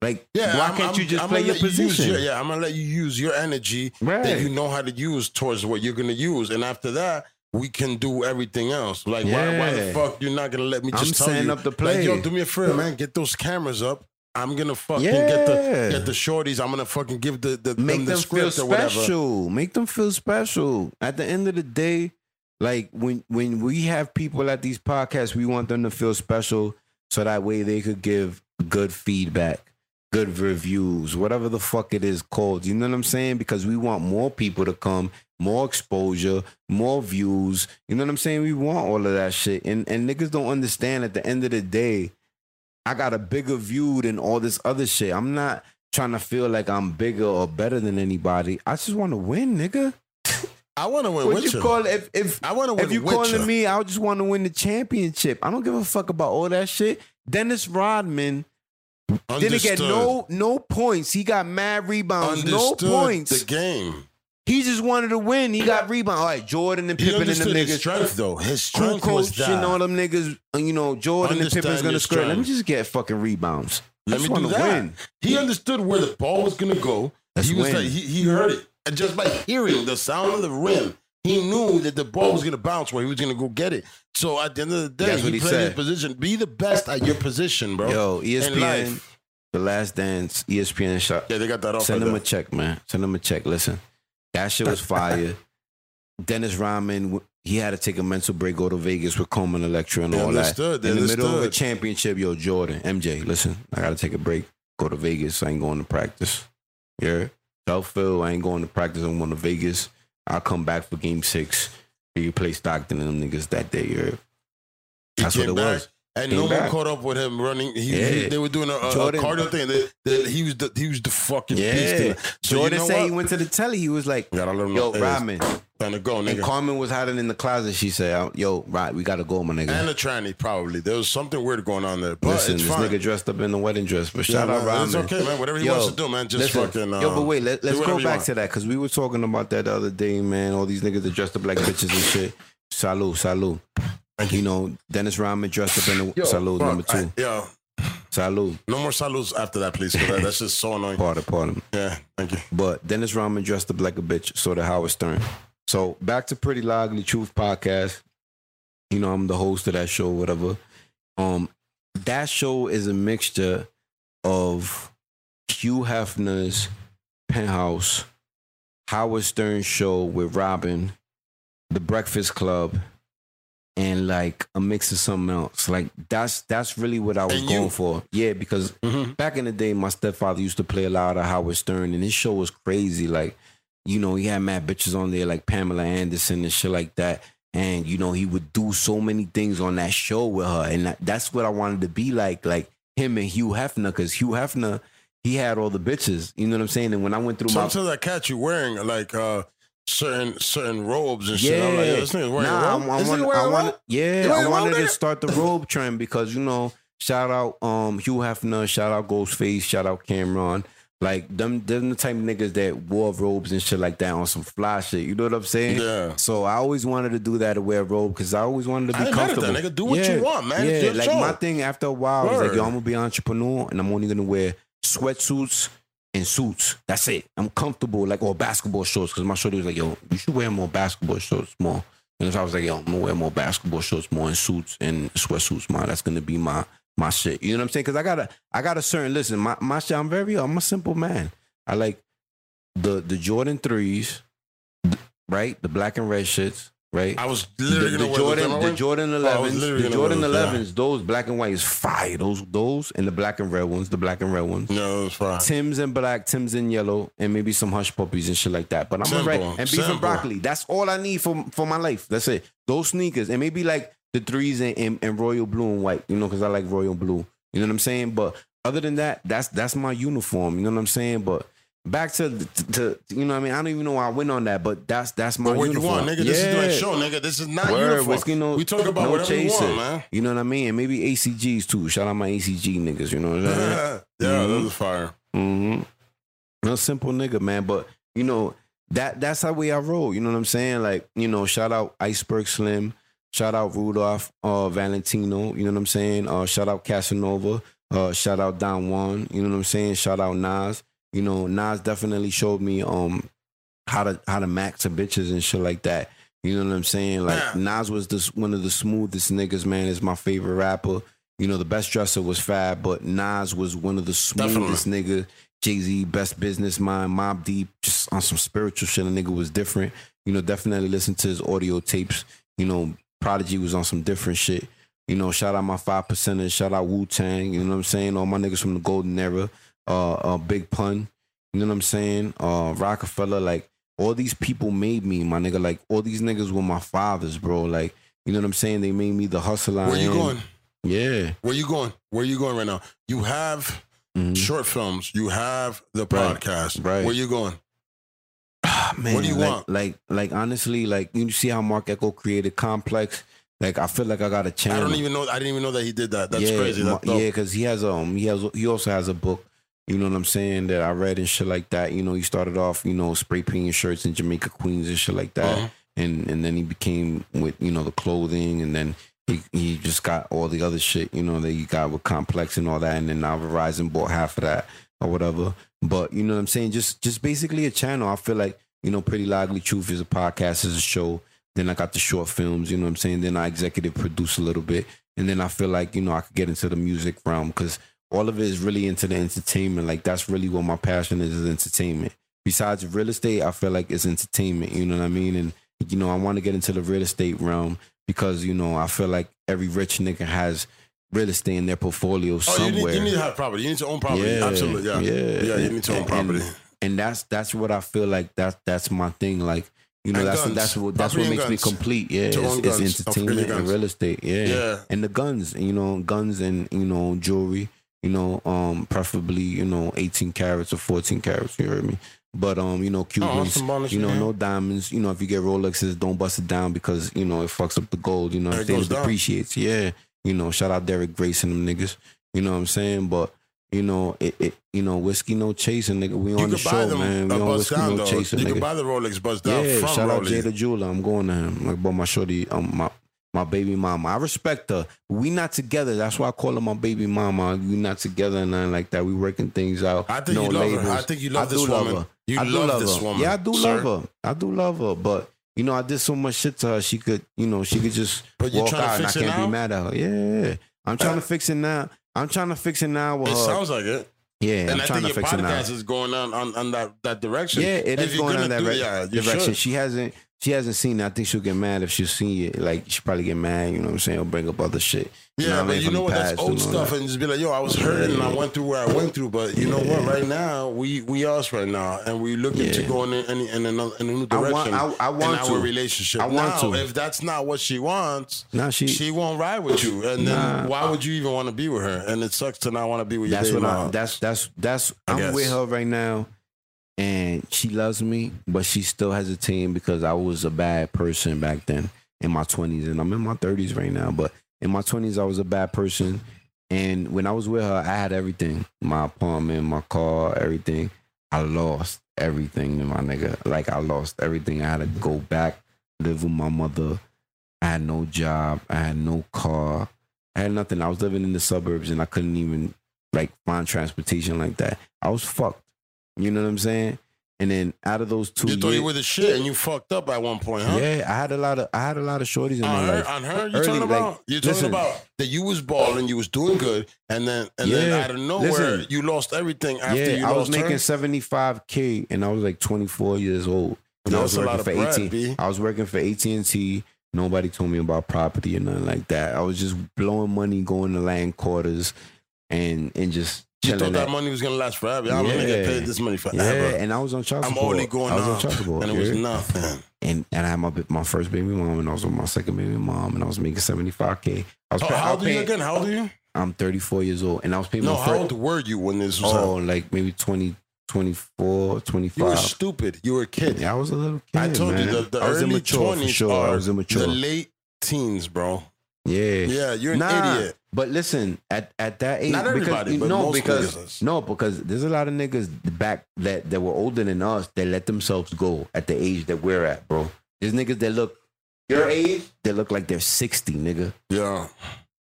Speaker 2: Like
Speaker 1: yeah,
Speaker 2: why
Speaker 1: I'm-
Speaker 2: can't you
Speaker 1: I'm-
Speaker 2: just
Speaker 1: I'm
Speaker 2: play your
Speaker 1: you
Speaker 2: position?
Speaker 1: your- yeah, I'm gonna let you use your energy
Speaker 2: Right.
Speaker 1: that you know how to use towards what you're gonna use, and after that, we can do everything else. Like, why, why the fuck you're not gonna let me
Speaker 2: I'm
Speaker 1: just tell
Speaker 2: setting
Speaker 1: you?
Speaker 2: up the play.
Speaker 1: Like, yo, do me a favor, man. Get those cameras up. I'm gonna fucking get the get the shorties. I'm gonna fucking give the, the
Speaker 2: Make
Speaker 1: them the
Speaker 2: them feel
Speaker 1: script whatever.
Speaker 2: special. Make them feel special. At the end of the day, Like when when we have people at these podcasts, we want them to feel special, so that way they could give good feedback, good reviews, whatever the fuck it is called. You know what I'm saying? Because we want more people to come, more exposure, more views. You know what I'm saying? We want all of that shit, and and niggas don't understand. At the end of the day, I got a bigger view than all this other shit. I'm not trying to feel like I'm bigger or better than anybody. I just want to win, nigga.
Speaker 1: I want to win
Speaker 2: What you
Speaker 1: you.
Speaker 2: call it? If if
Speaker 1: I want to win
Speaker 2: if you calling
Speaker 1: you.
Speaker 2: me, I just want to win the championship. I don't give a fuck about all that shit. Dennis Rodman didn't get no no points. He got mad rebounds, no points.
Speaker 1: The game.
Speaker 2: he just wanted to win. He got rebounds. All right, Jordan and Pippen and them
Speaker 1: understood his
Speaker 2: niggas.
Speaker 1: strength though. His
Speaker 2: Cool
Speaker 1: strength was
Speaker 2: coach and all them niggas, you know, Jordan and
Speaker 1: Understand
Speaker 2: Pippen's gonna score. Let me just get fucking rebounds.
Speaker 1: Let me do that.
Speaker 2: win.
Speaker 1: He understood where the ball was gonna go.
Speaker 2: Let's
Speaker 1: he was
Speaker 2: win.
Speaker 1: like, he, he heard it. And just by hearing the sound of the rim, he knew that the ball was gonna bounce where he was gonna go get it. So at the end of the day,
Speaker 2: That's
Speaker 1: he,
Speaker 2: what he
Speaker 1: played
Speaker 2: said.
Speaker 1: his position. Be the best at your position, bro.
Speaker 2: Yo, ESPN. The Last Dance, ESPN shot.
Speaker 1: Yeah, they got that off.
Speaker 2: Send him a check, man. Send him a check. Listen, that shit was fire. Dennis Rodman, he had to take a mental break, go to Vegas with Carmen Electra and
Speaker 1: They
Speaker 2: all that. In the middle of a championship, yo, Jordan, MJ, listen, I got to take a break, go to Vegas. I ain't going to practice. Yeah. Tell Phil I ain't going to practice. I'm going to Vegas. I'll come back for game six. You play Stockton and them niggas that day. That's what it
Speaker 1: back,
Speaker 2: was.
Speaker 1: And no
Speaker 2: back.
Speaker 1: one caught up with him running. He, he-
Speaker 2: Yeah.
Speaker 1: they were doing a, a, a cardio thing. They, they, he was the he was the fucking beast.
Speaker 2: Yeah.
Speaker 1: it. So
Speaker 2: Jordan
Speaker 1: you know
Speaker 2: said he went to the telly. He was like,
Speaker 1: Gotta
Speaker 2: yo, Rodman.
Speaker 1: Time to go, nigga." And.
Speaker 2: Carmen was hiding in the closet. She said, "Yo, right, we gotta go, my nigga."
Speaker 1: And a tranny, probably. There was something weird going on there. But
Speaker 2: Listen, this
Speaker 1: fine.
Speaker 2: nigga dressed up in the wedding dress. But
Speaker 1: Yeah,
Speaker 2: shout out
Speaker 1: man,
Speaker 2: Rodman.
Speaker 1: It's okay, man. Whatever he
Speaker 2: Yo,
Speaker 1: wants to do, man. Just
Speaker 2: Listen,
Speaker 1: fucking. Uh,
Speaker 2: yo, but wait, let, let's go back to that because we were talking about that the other day, man. All these niggas that dressed up like bitches and shit. Salute, salute. You know, Dennis Rodman dressed up in the
Speaker 1: Yo,
Speaker 2: salute number two.
Speaker 1: I- yo,
Speaker 2: salute.
Speaker 1: no more saludos after that, please. that- that's just so annoying.
Speaker 2: Pardon, pardon.
Speaker 1: Yeah, thank you.
Speaker 2: But Dennis Rodman dressed up like a bitch, so did Howard Stern. So back to Pretty Lie Ugly Truth podcast. You know, I'm the host of that show, whatever. Um, that show is a mixture of Hugh Hefner's Penthouse, Howard Stern show with Robin, The Breakfast Club, and like a mix of something else. Like that's that's really what I was
Speaker 1: And you.
Speaker 2: going for. Yeah, because
Speaker 1: Mhm.
Speaker 2: back in the day, my stepfather used to play a lot of Howard Stern, and his show was crazy. Like, you know, he had mad bitches on there like Pamela Anderson and shit like that. And you know, he would do so many things on that show with her, and that, that's what I wanted to be like, like him and Hugh Hefner, because Hugh Hefner, he had all the bitches. You know what I'm saying? And when I went through my
Speaker 1: Sometimes I catch you wearing like uh certain certain robes and shit.
Speaker 2: yeah,
Speaker 1: I'm like, this nigga's wearing
Speaker 2: nah,
Speaker 1: a robe.
Speaker 2: I, I,
Speaker 1: This
Speaker 2: want,
Speaker 1: nigga
Speaker 2: I
Speaker 1: wearing a
Speaker 2: want, yeah,
Speaker 1: You wearing
Speaker 2: I
Speaker 1: a
Speaker 2: wanted to start the robe trend because you know, shout out um Hugh Hefner, shout out Ghostface, shout out Cameron. Like them, them the type of niggas that wore robes and shit like that on some fly shit. You know what I'm saying?
Speaker 1: Yeah.
Speaker 2: So I always wanted to do that to wear a robe because I always wanted to be
Speaker 1: ain't mad that,
Speaker 2: comfortable.
Speaker 1: nigga. Do what you want, man.
Speaker 2: Yeah, like
Speaker 1: show.
Speaker 2: my thing after a while I was like, yo, I'm gonna be an entrepreneur and I'm only gonna wear sweatsuits and suits. That's it. I'm comfortable, like or basketball shorts. Because my shorty was like, yo, you should wear more basketball shorts more. And so I was like, yo, I'm gonna wear more basketball shorts more in suits and sweatsuits, man. That's gonna be my my shit. You know what I'm saying? Because I got a I got a certain listen. My my shit. I'm very. I'm a simple man. I like the the Jordan threes, right? The black and red shits, right?
Speaker 1: I was
Speaker 2: The,
Speaker 1: literally
Speaker 2: the
Speaker 1: gonna
Speaker 2: Jordan, the Jordan
Speaker 1: I
Speaker 2: 11s,
Speaker 1: literally
Speaker 2: the Jordan
Speaker 1: wear those, yeah.
Speaker 2: 11s, those black and white is fire. Those, those, and the black and red ones, the black and red ones.
Speaker 1: No, it's fine.
Speaker 2: Tim's in black, Tim's in yellow, and maybe some hush puppies and shit like that. But I'm
Speaker 1: Simple,
Speaker 2: right. And beef
Speaker 1: simple.
Speaker 2: and broccoli. That's all I need for for my life. That's it. Those sneakers and maybe like the threes and, and, and royal blue and white. You know, because I like royal blue. You know what I'm saying? But other than that, that's that's my uniform. You know what I'm saying? But back to to, you know what I mean. I don't even know why I went on that, but that's that's my
Speaker 1: But what you want, nigga? This is like show, nigga. This is not
Speaker 2: Word,
Speaker 1: uniform.
Speaker 2: whiskey, no,
Speaker 1: we talk about
Speaker 2: no
Speaker 1: whatever
Speaker 2: chaser.
Speaker 1: you want, man.
Speaker 2: You know what I mean? And maybe ACGs too. Shout out my ACG niggas. You know what I'm saying?
Speaker 1: yeah,
Speaker 2: Mhm.
Speaker 1: those are fire.
Speaker 2: Mm-hmm. No simple nigga, man. But you know that that's how we I roll. You know what I'm saying? Like you know, shout out Iceberg Slim, shout out Rudolph uh, Valentino. You know what I'm saying? Uh, shout out Casanova. Uh, shout out Don Juan. You know what I'm saying? Shout out Nas. You know, Nas definitely showed me um how to how to max to bitches and shit like that. You know what I'm saying? Like. Nas was this one of the smoothest niggas, man. Is my favorite rapper. You know, the best dresser was Fab, but Nas was one of the smoothest niggas. Jay Z, best business mind, Mobb Deep, just on some spiritual shit. A nigga was different. You know, definitely listen to his audio tapes. You know, Prodigy was on some different shit. You know, shout out my five percenters, shout out Wu Tang. You know what I'm saying? All my niggas from the golden era. Uh, uh, Big Pun. You know what I'm saying? Uh, Roc-A-Fella. Like all these people made me, my nigga. Like all these niggas were my fathers, bro. Like you know what I'm saying? They made me the hustler. I
Speaker 1: Where you
Speaker 2: am.
Speaker 1: going?
Speaker 2: Yeah.
Speaker 1: Where you going? Where you going right now? You have
Speaker 2: Mhm.
Speaker 1: short films. You have the
Speaker 2: Right.
Speaker 1: podcast.
Speaker 2: Right.
Speaker 1: Where you going?
Speaker 2: Ah, man,
Speaker 1: What do you
Speaker 2: like,
Speaker 1: want?
Speaker 2: Like, like honestly, like you see how Marc Ecko created Complex. Like I feel like I got a channel.
Speaker 1: I don't even know. I didn't even know that he did that. That's
Speaker 2: yeah,
Speaker 1: crazy. That's
Speaker 2: yeah, because he has um he has he also has a book. You know what I'm saying that I read and shit like that. You know, he started off you know spray painting shirts in Jamaica Queens and shit like that,
Speaker 1: Uh-huh.
Speaker 2: and and then he became with you know the clothing, and then he he just got all the other shit you know that he got with Complex and all that, and then now Verizon bought half of that or whatever. But you know what I'm saying? Just just basically a channel. I feel like you know, Pretty Lie Ugly Truth is a podcast, is a show. Then I got the short films. You know what I'm saying? Then I executive produce a little bit. And then I feel like, you know, I could get into the music realm because all of it is really into the entertainment. Like that's really what my passion is, is entertainment. Besides real estate, I feel like it's entertainment. You know what I mean? And, you know, I want to get into the real estate realm because, you know, I feel like every rich nigga has real estate in their portfolio
Speaker 1: Oh, you
Speaker 2: somewhere.
Speaker 1: need, you need to have property. You need to own property.
Speaker 2: Yeah,
Speaker 1: Absolutely. Yeah.
Speaker 2: yeah.
Speaker 1: Yeah. You need to own
Speaker 2: And-
Speaker 1: property.
Speaker 2: and- and that's that's what I feel like that that's my thing. Like you know,
Speaker 1: And
Speaker 2: that's
Speaker 1: guns.
Speaker 2: that's what that's
Speaker 1: Property
Speaker 2: what makes me complete. Yeah,
Speaker 1: To
Speaker 2: it's, it's
Speaker 1: guns. Don't forget your
Speaker 2: entertainment and real estate. Yeah.
Speaker 1: Yeah.
Speaker 2: and the guns. You know, guns and you know jewelry. You know, um, preferably you know eighteen carats or fourteen carats. You heard me. But um, you know, Cubans.
Speaker 1: Oh,
Speaker 2: you know,
Speaker 1: man.
Speaker 2: no diamonds. You know, if you get Rolexes, don't bust it down because you know it fucks up the gold. You know,
Speaker 1: It
Speaker 2: it depreciates. Yeah. You know, shout out Derek Grace and them niggas. You know what I'm saying? But you know, it, it you know, whiskey no chasing, nigga. We
Speaker 1: You
Speaker 2: on the show,
Speaker 1: them
Speaker 2: man. We on whiskey
Speaker 1: down,
Speaker 2: no
Speaker 1: though.
Speaker 2: chasing,
Speaker 1: You
Speaker 2: nigga.
Speaker 1: can buy the Rolex buzz down
Speaker 2: yeah, shout out
Speaker 1: Rolex.
Speaker 2: Jada Jeweler. I'm going to him. Like, but my shorty, um, my my baby mama. I respect her. We not together. That's why I call her my baby mama. We not together and nothing like that. We working things out.
Speaker 1: I think
Speaker 2: no
Speaker 1: you love
Speaker 2: labels.
Speaker 1: her. I think you love
Speaker 2: I do
Speaker 1: this
Speaker 2: love
Speaker 1: woman.
Speaker 2: her.
Speaker 1: You
Speaker 2: I do
Speaker 1: love
Speaker 2: love
Speaker 1: this
Speaker 2: her.
Speaker 1: woman.
Speaker 2: Yeah, I do
Speaker 1: sir.
Speaker 2: love her. I do love her. But you know, I did so much shit to her. She could, you know, she could just
Speaker 1: But
Speaker 2: walk out and I can't
Speaker 1: now?
Speaker 2: be mad at her. Yeah, I'm uh, trying to fix it now. I'm trying to fix it now with
Speaker 1: It
Speaker 2: her.
Speaker 1: sounds like it.
Speaker 2: yeah,
Speaker 1: and
Speaker 2: I'm
Speaker 1: I
Speaker 2: trying
Speaker 1: think
Speaker 2: to
Speaker 1: your
Speaker 2: fix it now.
Speaker 1: podcast is going on, on, on that, that direction.
Speaker 2: Yeah, it
Speaker 1: If
Speaker 2: is going in that re- direction.
Speaker 1: should.
Speaker 2: She hasn't she hasn't seen it. I think she'll get mad if she'll see it. Like she probably get mad, you know what I'm saying, or bring up other shit.
Speaker 1: Yeah,
Speaker 2: what I
Speaker 1: but
Speaker 2: mean,
Speaker 1: you
Speaker 2: from
Speaker 1: know what? That's old stuff,
Speaker 2: that.
Speaker 1: and just be like, "Yo, I was hurting, and I went through where I went through." But you know what? Right now, we we us right now, and we looking to go in in, in, another, in a new direction.
Speaker 2: I want-. I- I want
Speaker 1: in
Speaker 2: to.
Speaker 1: our relationship.
Speaker 2: I want
Speaker 1: now,
Speaker 2: to.
Speaker 1: if that's not what she wants,
Speaker 2: Nah, she,
Speaker 1: she won't ride with you, and then
Speaker 2: Nah.
Speaker 1: why would you even want to be with her? And it sucks to not want to be with
Speaker 2: that's what I that's that's that's
Speaker 1: I
Speaker 2: I'm
Speaker 1: guess.
Speaker 2: with her right now and she loves me, but she's still hesitating because I was a bad person back then in my twenties and I'm in my thirties right now. But in my twenties I was a bad person. And when I was with her, I had everything. My apartment, my car, everything. I lost everything, my nigga. Like I lost everything. I had to go back, live with my mother. I had no job. I had no car. I had nothing. I was living in the suburbs and I couldn't even like find transportation like that. I was fucked. You know what I'm saying? And then out of those two
Speaker 1: you thought
Speaker 2: years,
Speaker 1: you were the shit, and you fucked up at one point, huh?
Speaker 2: yeah, I had a lot of I had a lot of shorties in my
Speaker 1: On her,
Speaker 2: life.
Speaker 1: on her, you talking
Speaker 2: like,
Speaker 1: about? you talking about that you was balling, you was doing good, and then and then
Speaker 2: Yeah,
Speaker 1: out of nowhere
Speaker 2: listen.
Speaker 1: you lost everything after
Speaker 2: yeah,
Speaker 1: you
Speaker 2: I was making 75k and I was like 24 years old. And I was
Speaker 1: a
Speaker 2: working
Speaker 1: lot of
Speaker 2: for
Speaker 1: bread,
Speaker 2: 18.
Speaker 1: B.
Speaker 2: I was working for AT&T. Nobody told me about property or nothing like that. I was just blowing money, going to land quarters, and and just
Speaker 1: You thought
Speaker 2: at-
Speaker 1: that money was gonna last forever. I'm gonna get paid this money
Speaker 2: yeah,
Speaker 1: forever.
Speaker 2: and I was on child support.
Speaker 1: I'm only going
Speaker 2: I was on child support,
Speaker 1: and it was nothing.
Speaker 2: and and I had my my first baby mom, and I was with my second baby mom, and I was making seventy five k. I was
Speaker 1: How,
Speaker 2: pay-
Speaker 1: how old are you again? How old are you?
Speaker 2: I'm thirty four years old, and I was paying
Speaker 1: No,
Speaker 2: my
Speaker 1: how old were you when this was
Speaker 2: Oh, like maybe 20, 24, 25.
Speaker 1: You were stupid. You were a kid.
Speaker 2: yeah, I was a little kid.
Speaker 1: I told
Speaker 2: man.
Speaker 1: you the, the
Speaker 2: I was
Speaker 1: early
Speaker 2: immature for
Speaker 1: twenties
Speaker 2: sure. I was immature.
Speaker 1: the late teens, bro.
Speaker 2: yeah.
Speaker 1: Yeah, you're an
Speaker 2: Nah,
Speaker 1: idiot.
Speaker 2: But listen, at at that age,
Speaker 1: Not everybody,
Speaker 2: because,
Speaker 1: but
Speaker 2: no,
Speaker 1: most
Speaker 2: because
Speaker 1: niggas
Speaker 2: no, because there's a lot of niggas back that that were older than us that let themselves go at the age that we're at, bro. There's niggas that look your age, they look like they're sixty, nigga,
Speaker 1: Yeah.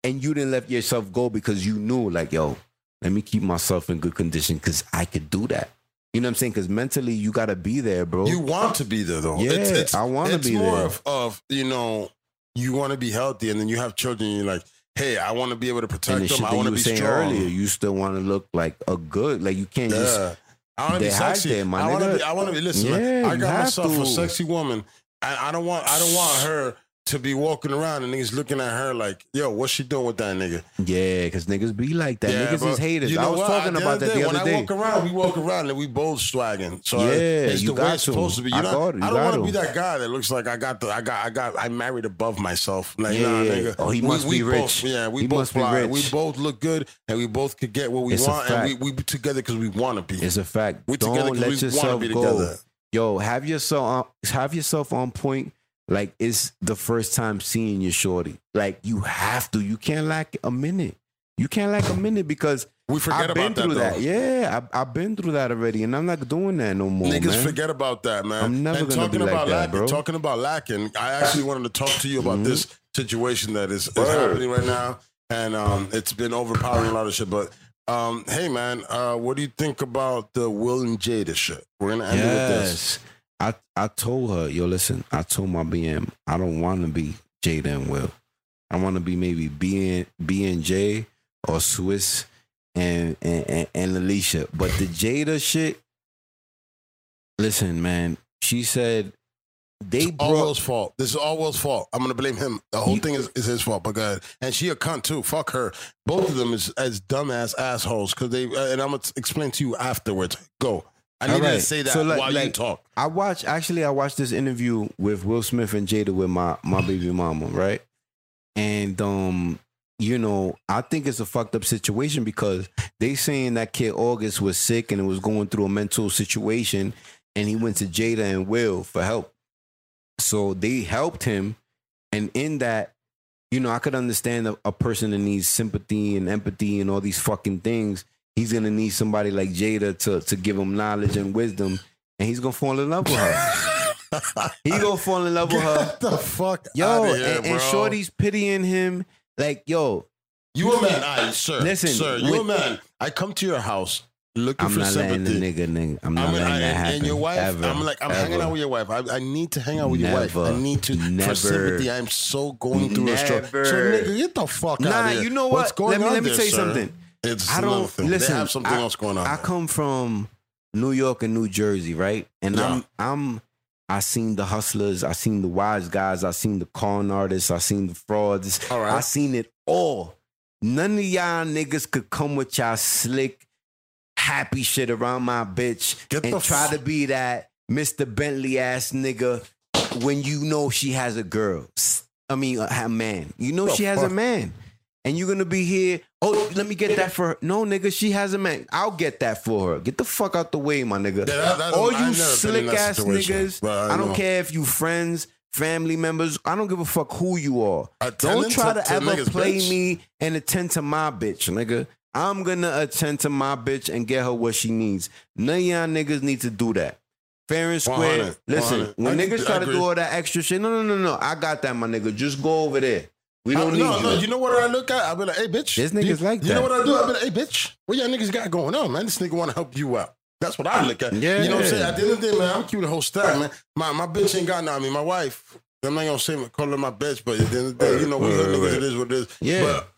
Speaker 2: and you didn't let yourself go because you knew, like, yo, let me keep myself in good condition because I could do that. You know what I'm saying? Because mentally, you gotta be there, bro.
Speaker 1: You want to be there though.
Speaker 2: Yeah, I wanna be
Speaker 1: more
Speaker 2: there.
Speaker 1: Of, of you know, you want to be healthy, and then you have children. And you're like, hey, I want to be able to protect them. I want
Speaker 2: you
Speaker 1: to be
Speaker 2: saying
Speaker 1: strong.
Speaker 2: earlier, you still want to look like a good, like you can't just
Speaker 1: I want to be sexy.
Speaker 2: there, my
Speaker 1: I want to be. I want to be. Listen,
Speaker 2: Yeah,
Speaker 1: man, I got myself
Speaker 2: to.
Speaker 1: a sexy woman. I, I don't want. I don't want her to be walking around and niggas looking at her like, yo, what's she doing with that nigga?
Speaker 2: Yeah, because niggas be like that.
Speaker 1: Yeah,
Speaker 2: niggas is haters.
Speaker 1: you
Speaker 2: I was
Speaker 1: what?
Speaker 2: talking
Speaker 1: the
Speaker 2: about that the
Speaker 1: when
Speaker 2: other
Speaker 1: I
Speaker 2: day.
Speaker 1: walk around, we walk around and we both swagging. So uh,
Speaker 2: Yeah,
Speaker 1: it's
Speaker 2: you
Speaker 1: the way it's
Speaker 2: to.
Speaker 1: supposed to be. You
Speaker 2: I
Speaker 1: know, I don't want to be that guy that looks like I got the, I got, I got, I married above myself. Like,
Speaker 2: Yeah,
Speaker 1: nah, nigga.
Speaker 2: Oh, he must
Speaker 1: we
Speaker 2: be
Speaker 1: both-
Speaker 2: rich.
Speaker 1: yeah, we
Speaker 2: He
Speaker 1: both fly.
Speaker 2: rich.
Speaker 1: We both look good, and we both could get what we
Speaker 2: It's
Speaker 1: want, and we we be together because we want to be.
Speaker 2: It's a fact.
Speaker 1: we together because we want to be together.
Speaker 2: Yo, have yourself uh, have yourself on point. Like it's the first time seeing your shorty. Like you have to. You can't lack a minute. You can't lack a minute because
Speaker 1: We forget
Speaker 2: I've been
Speaker 1: about that,
Speaker 2: through that. Yeah, I've, I've been through that already, and I'm not doing that no more,
Speaker 1: Niggas
Speaker 2: man.
Speaker 1: forget about that, man.
Speaker 2: I'm never
Speaker 1: and
Speaker 2: gonna
Speaker 1: talking
Speaker 2: be like
Speaker 1: about
Speaker 2: that,
Speaker 1: lacking,
Speaker 2: bro. Mm-hmm.
Speaker 1: talking about lacking, I actually wanted to talk to you about this situation that is, is happening right now, and um, it's been overpowering a lot of shit. But um, hey, man, uh, what do you think about the Will and Jada shit? We're gonna end it with this.
Speaker 2: I, I told her, yo, listen, I told my BM, I don't want to be Jada and Will. I want to be maybe B and J or Swizz and, and and and Alicia. But the Jada shit, listen, man. She said they
Speaker 1: It's all
Speaker 2: brought
Speaker 1: Will's fault. This is all Will's fault. I'm gonna blame him. The whole
Speaker 2: You-
Speaker 1: thing is, is his fault. But God, and she a cunt too. Fuck her. Both of them is as dumbass assholes. Because they uh, and I'm gonna explain to you afterwards. Go. I
Speaker 2: All
Speaker 1: needed to say that
Speaker 2: So, like-
Speaker 1: while you
Speaker 2: like-
Speaker 1: talk.
Speaker 2: I watched actually I watched this interview with Will Smith and Jada with my my baby mama, right? And um, you know, I think it's a fucked up situation because they saying that kid August was sick and it was going through a mental situation and he went to Jada and Will for help. So they helped him and in that you know, I could understand a, a person that needs sympathy and empathy and all these fucking things. He's gonna need somebody like Jada to to give him knowledge and wisdom and he's gonna fall in love with her. he gonna fall in love with her.
Speaker 1: Get the fuck
Speaker 2: Yo,
Speaker 1: here,
Speaker 2: and, and. Shorty's pitying him. Like, yo,
Speaker 1: You a man, I sir.
Speaker 2: Listen,
Speaker 1: sir, you a man. I come to your house looking
Speaker 2: I'm
Speaker 1: for
Speaker 2: not letting the
Speaker 1: sympathy.
Speaker 2: nigga, nigga. I'm not
Speaker 1: I'm
Speaker 2: letting
Speaker 1: I,
Speaker 2: that happen.
Speaker 1: and your wife,
Speaker 2: ever,
Speaker 1: I'm like, I'm hanging out with your wife. I, I need to hang out with your wife. I need to
Speaker 2: Never.
Speaker 1: for sympathy. I'm so going through a struggle. So nigga, get the fuck out of here.
Speaker 2: Nah, you know
Speaker 1: What's going
Speaker 2: Let me
Speaker 1: on
Speaker 2: let me
Speaker 1: there,
Speaker 2: tell you
Speaker 1: sir?
Speaker 2: something.
Speaker 1: It's
Speaker 2: I don't listen.
Speaker 1: They have something
Speaker 2: I,
Speaker 1: else going on.
Speaker 2: I
Speaker 1: there.
Speaker 2: come from New York and New Jersey, right? And
Speaker 1: Yeah.
Speaker 2: I'm I'm I seen the hustlers, I seen the wise guys, I seen the con artists, I seen the frauds.
Speaker 1: All right.
Speaker 2: I seen it all. None of y'all niggas could come with y'all slick, happy shit around my bitch
Speaker 1: Get
Speaker 2: and try
Speaker 1: f-
Speaker 2: to be that Mr. Bentley ass nigga when you know she has a girl. I mean, a a man. You know
Speaker 1: The
Speaker 2: she has
Speaker 1: fuck?
Speaker 2: a man. And you're gonna be here. Oh, let me get that for her. No, nigga, she has a man. I'll get that for her. Get the fuck out the way, my nigga.
Speaker 1: Yeah, that- that-
Speaker 2: All you
Speaker 1: never been in
Speaker 2: slick ass niggas.
Speaker 1: I
Speaker 2: I, don't
Speaker 1: know.
Speaker 2: care if you friends, family members. I don't give a fuck who you are. Don't try to,
Speaker 1: to
Speaker 2: ever play
Speaker 1: bitch?
Speaker 2: me and attend to my bitch, nigga. I'm gonna attend to my bitch and get her what she needs. None of y'all niggas need to do that. Fair and square.
Speaker 1: 100,
Speaker 2: Listen,
Speaker 1: 100.
Speaker 2: when
Speaker 1: I-
Speaker 2: niggas try to do all that extra shit, no, no, no, no. I got that, my nigga. Just go over there. We don't
Speaker 1: Uh,
Speaker 2: need
Speaker 1: no,
Speaker 2: you.
Speaker 1: no, you know what I look at? I'll be like, hey, bitch.
Speaker 2: There's niggas
Speaker 1: you,
Speaker 2: like that.
Speaker 1: You know what I do? I'll be like, hey, bitch, what y'all niggas got going on, man? This nigga want to help you out. That's what I look at.
Speaker 2: Yeah.
Speaker 1: You know what I'm saying? At the end of the day, man, I'm keeping the whole stack, man. My my bitch ain't got no. I mean, my wife. I'm not gonna say call her my bitch, but at the end of the day, you know, we
Speaker 2: Right, right,
Speaker 1: niggas.
Speaker 2: right.
Speaker 1: It is what it is.
Speaker 2: Yeah.
Speaker 1: But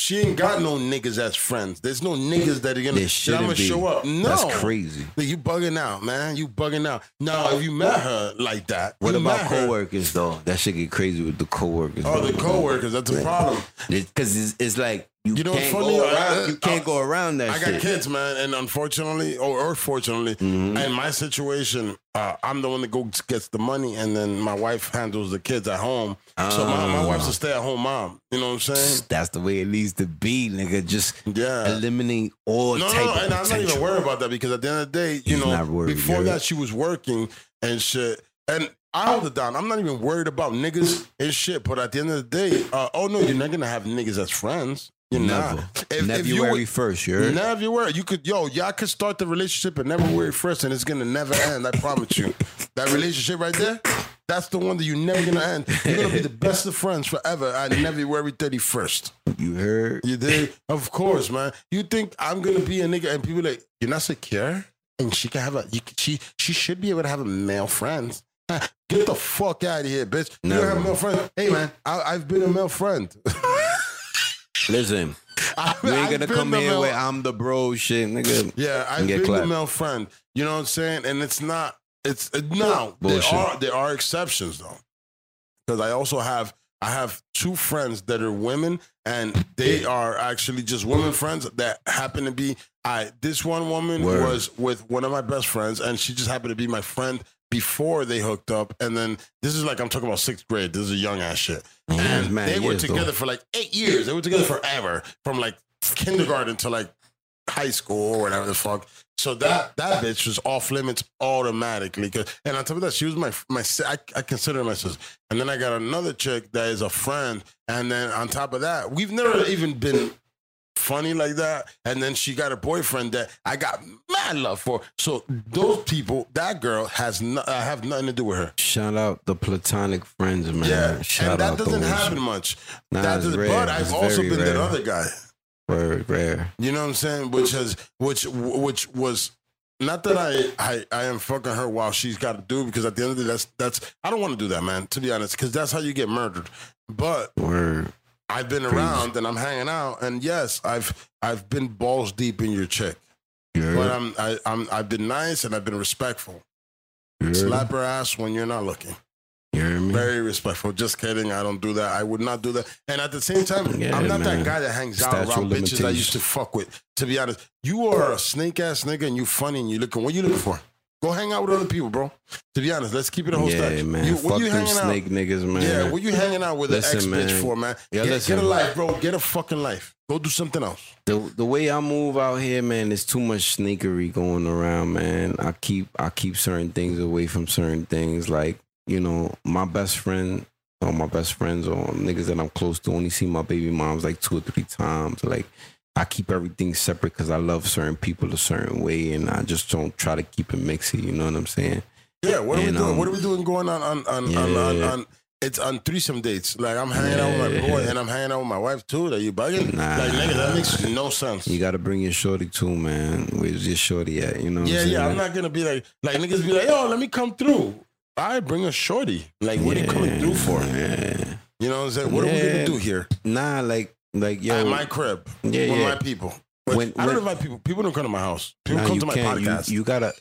Speaker 1: she ain't got no niggas as friends. There's no niggas that are gonna. That I'm gonna
Speaker 2: be.
Speaker 1: show up. No,
Speaker 2: That's crazy.
Speaker 1: You bugging out, man. You bugging out. Now, if you met her like that,
Speaker 2: What about
Speaker 1: met her-
Speaker 2: coworkers though? That shit get crazy with the coworkers.
Speaker 1: Oh, the coworkers. That's a problem.
Speaker 2: Because it's, it's like you,
Speaker 1: You know what's funny?
Speaker 2: go
Speaker 1: I-
Speaker 2: around. You can't
Speaker 1: I-
Speaker 2: go around that
Speaker 1: I
Speaker 2: shit.
Speaker 1: got kids, man, and unfortunately, or, or fortunately,
Speaker 2: Mhm.
Speaker 1: in my situation, uh, I'm the one that goes gets the money, and then my wife handles the kids at home. so my, my
Speaker 2: Ah.
Speaker 1: wife's a stay at home mom. You know what I'm saying?
Speaker 2: That's the way it needs to be, nigga. Just
Speaker 1: Yeah.
Speaker 2: eliminate all
Speaker 1: No,
Speaker 2: type
Speaker 1: no, and I'm not even worried about that because at the end of the day, you
Speaker 2: He's
Speaker 1: know,
Speaker 2: worried,
Speaker 1: before that she was working and shit, and I hold it down. I'm not even worried about niggas and shit. But at the end of the day, uh, oh no, you're not gonna have niggas as friends. You're
Speaker 2: Never.
Speaker 1: not. If,
Speaker 2: Never
Speaker 1: if
Speaker 2: you
Speaker 1: you
Speaker 2: worry first, you heard?
Speaker 1: Never you worry. You could, yo, y'all could start the relationship and never worry first, and it's gonna never end. I promise you. That relationship right there, that's the one that you're never gonna end. You're gonna be the best of friends forever and never worry 31st.
Speaker 2: You heard?
Speaker 1: You did? Of course, man. You think I'm gonna be a nigga and people like, you're not secure? And she can have a you, she she should be able to have a male friends. Get the fuck out of here, bitch. You don't have a male friend. Hey man, I, I've been a male friend.
Speaker 2: Listen,
Speaker 1: I,
Speaker 2: you ain't gonna come here
Speaker 1: male-
Speaker 2: with I'm the bro shit, nigga.
Speaker 1: Yeah, I've been the male friend. You know what I'm saying? And it's not. It's uh, no. There are there are exceptions though. because I also have I have two friends that are women, and they are actually just women friends that happen to be. I this one woman
Speaker 2: Word.
Speaker 1: was with one of my best friends, and she just happened to be my friend before they hooked up. And then this is like I'm talking about sixth grade. This is a young ass shit.
Speaker 2: Man,
Speaker 1: And
Speaker 2: mad
Speaker 1: they were
Speaker 2: years, though.
Speaker 1: together for like eight years. They were together forever, from like kindergarten to like high school or whatever the fuck. So that that bitch was off limits automatically. 'Cause- And on top of that, she was my my I, I consider my sister. And then I got another chick that is a friend. And then on top of that, we've never even been funny like that. And then she got a boyfriend that I got mad love for. So those people, that girl has no, I uh, have nothing to do with her.
Speaker 2: Shout out the platonic friends, man.
Speaker 1: Yeah,
Speaker 2: Shout
Speaker 1: and that doesn't happen much.
Speaker 2: Nah,
Speaker 1: That does-
Speaker 2: rare.
Speaker 1: but I've
Speaker 2: It's
Speaker 1: also
Speaker 2: very
Speaker 1: been that other guy.
Speaker 2: Rare, rare.
Speaker 1: You know what I'm saying? Which has which which was not that I I, I am fucking her while she's got to do because at the end of the day that's that's I don't want to do that man to be honest because that's how you get murdered. But
Speaker 2: Word.
Speaker 1: I've been around and I'm hanging out and yes I've I've been balls deep in your chick,
Speaker 2: heard?
Speaker 1: but I'm I, I'm I've been nice and I've been respectful.
Speaker 2: heard?
Speaker 1: Slap her ass when you're not looking.
Speaker 2: You heard me?
Speaker 1: Very respectful. Just kidding. I don't do that. I would not do that. And at the same time,
Speaker 2: Yeah,
Speaker 1: I'm not
Speaker 2: man.
Speaker 1: that guy that hangs out around bitches I used to fuck with. To be honest, you are a snake ass nigga and you funny and you looking. What are you looking for? Go hang out with other people, bro. To be honest, let's keep it a whole
Speaker 2: yeah,
Speaker 1: stack.
Speaker 2: man.
Speaker 1: You,
Speaker 2: Fuck
Speaker 1: you
Speaker 2: them snake
Speaker 1: out?
Speaker 2: niggas, man.
Speaker 1: Yeah, what you hanging out with
Speaker 2: Listen,
Speaker 1: an ex bitch for, man?
Speaker 2: Yeah,
Speaker 1: get,
Speaker 2: listen.
Speaker 1: get a life, bro. Get a fucking life. Go do something else.
Speaker 2: the the way I move out here, man, there's too much sneakery going around, man. I keep I keep certain things away from certain things. Like, you know, my best friend or my best friends or niggas that I'm close to only see my baby moms like two or three times. Like I keep everything separate because I love certain people a certain way and I just don't try to keep it mixy, you know what I'm saying?
Speaker 1: Yeah, what are we doing?
Speaker 2: um,
Speaker 1: what are we doing going on on on, on, on, on it's on threesome dates. Like I'm hanging out with my boy
Speaker 2: Yeah.
Speaker 1: and I'm hanging out with my wife too. Are you bugging?
Speaker 2: Nah.
Speaker 1: Like nigga, that makes no sense.
Speaker 2: You gotta bring your shorty too, man. Where's your shorty at? You know what
Speaker 1: yeah,
Speaker 2: I'm saying?
Speaker 1: yeah. I'm not gonna be like like niggas be like, yo, let me come through. I bring a shorty. Like, what are you coming through for?
Speaker 2: Yeah.
Speaker 1: You know what I'm saying? What are we gonna do here
Speaker 2: Nah, like like yo,
Speaker 1: at my crib
Speaker 2: yeah,
Speaker 1: with
Speaker 2: yeah.
Speaker 1: my people? But
Speaker 2: When-
Speaker 1: I don't
Speaker 2: when-
Speaker 1: invite people. People don't come to my house. People
Speaker 2: Nah,
Speaker 1: come
Speaker 2: you
Speaker 1: to my
Speaker 2: can't. You-
Speaker 1: podcast.
Speaker 2: You, gotta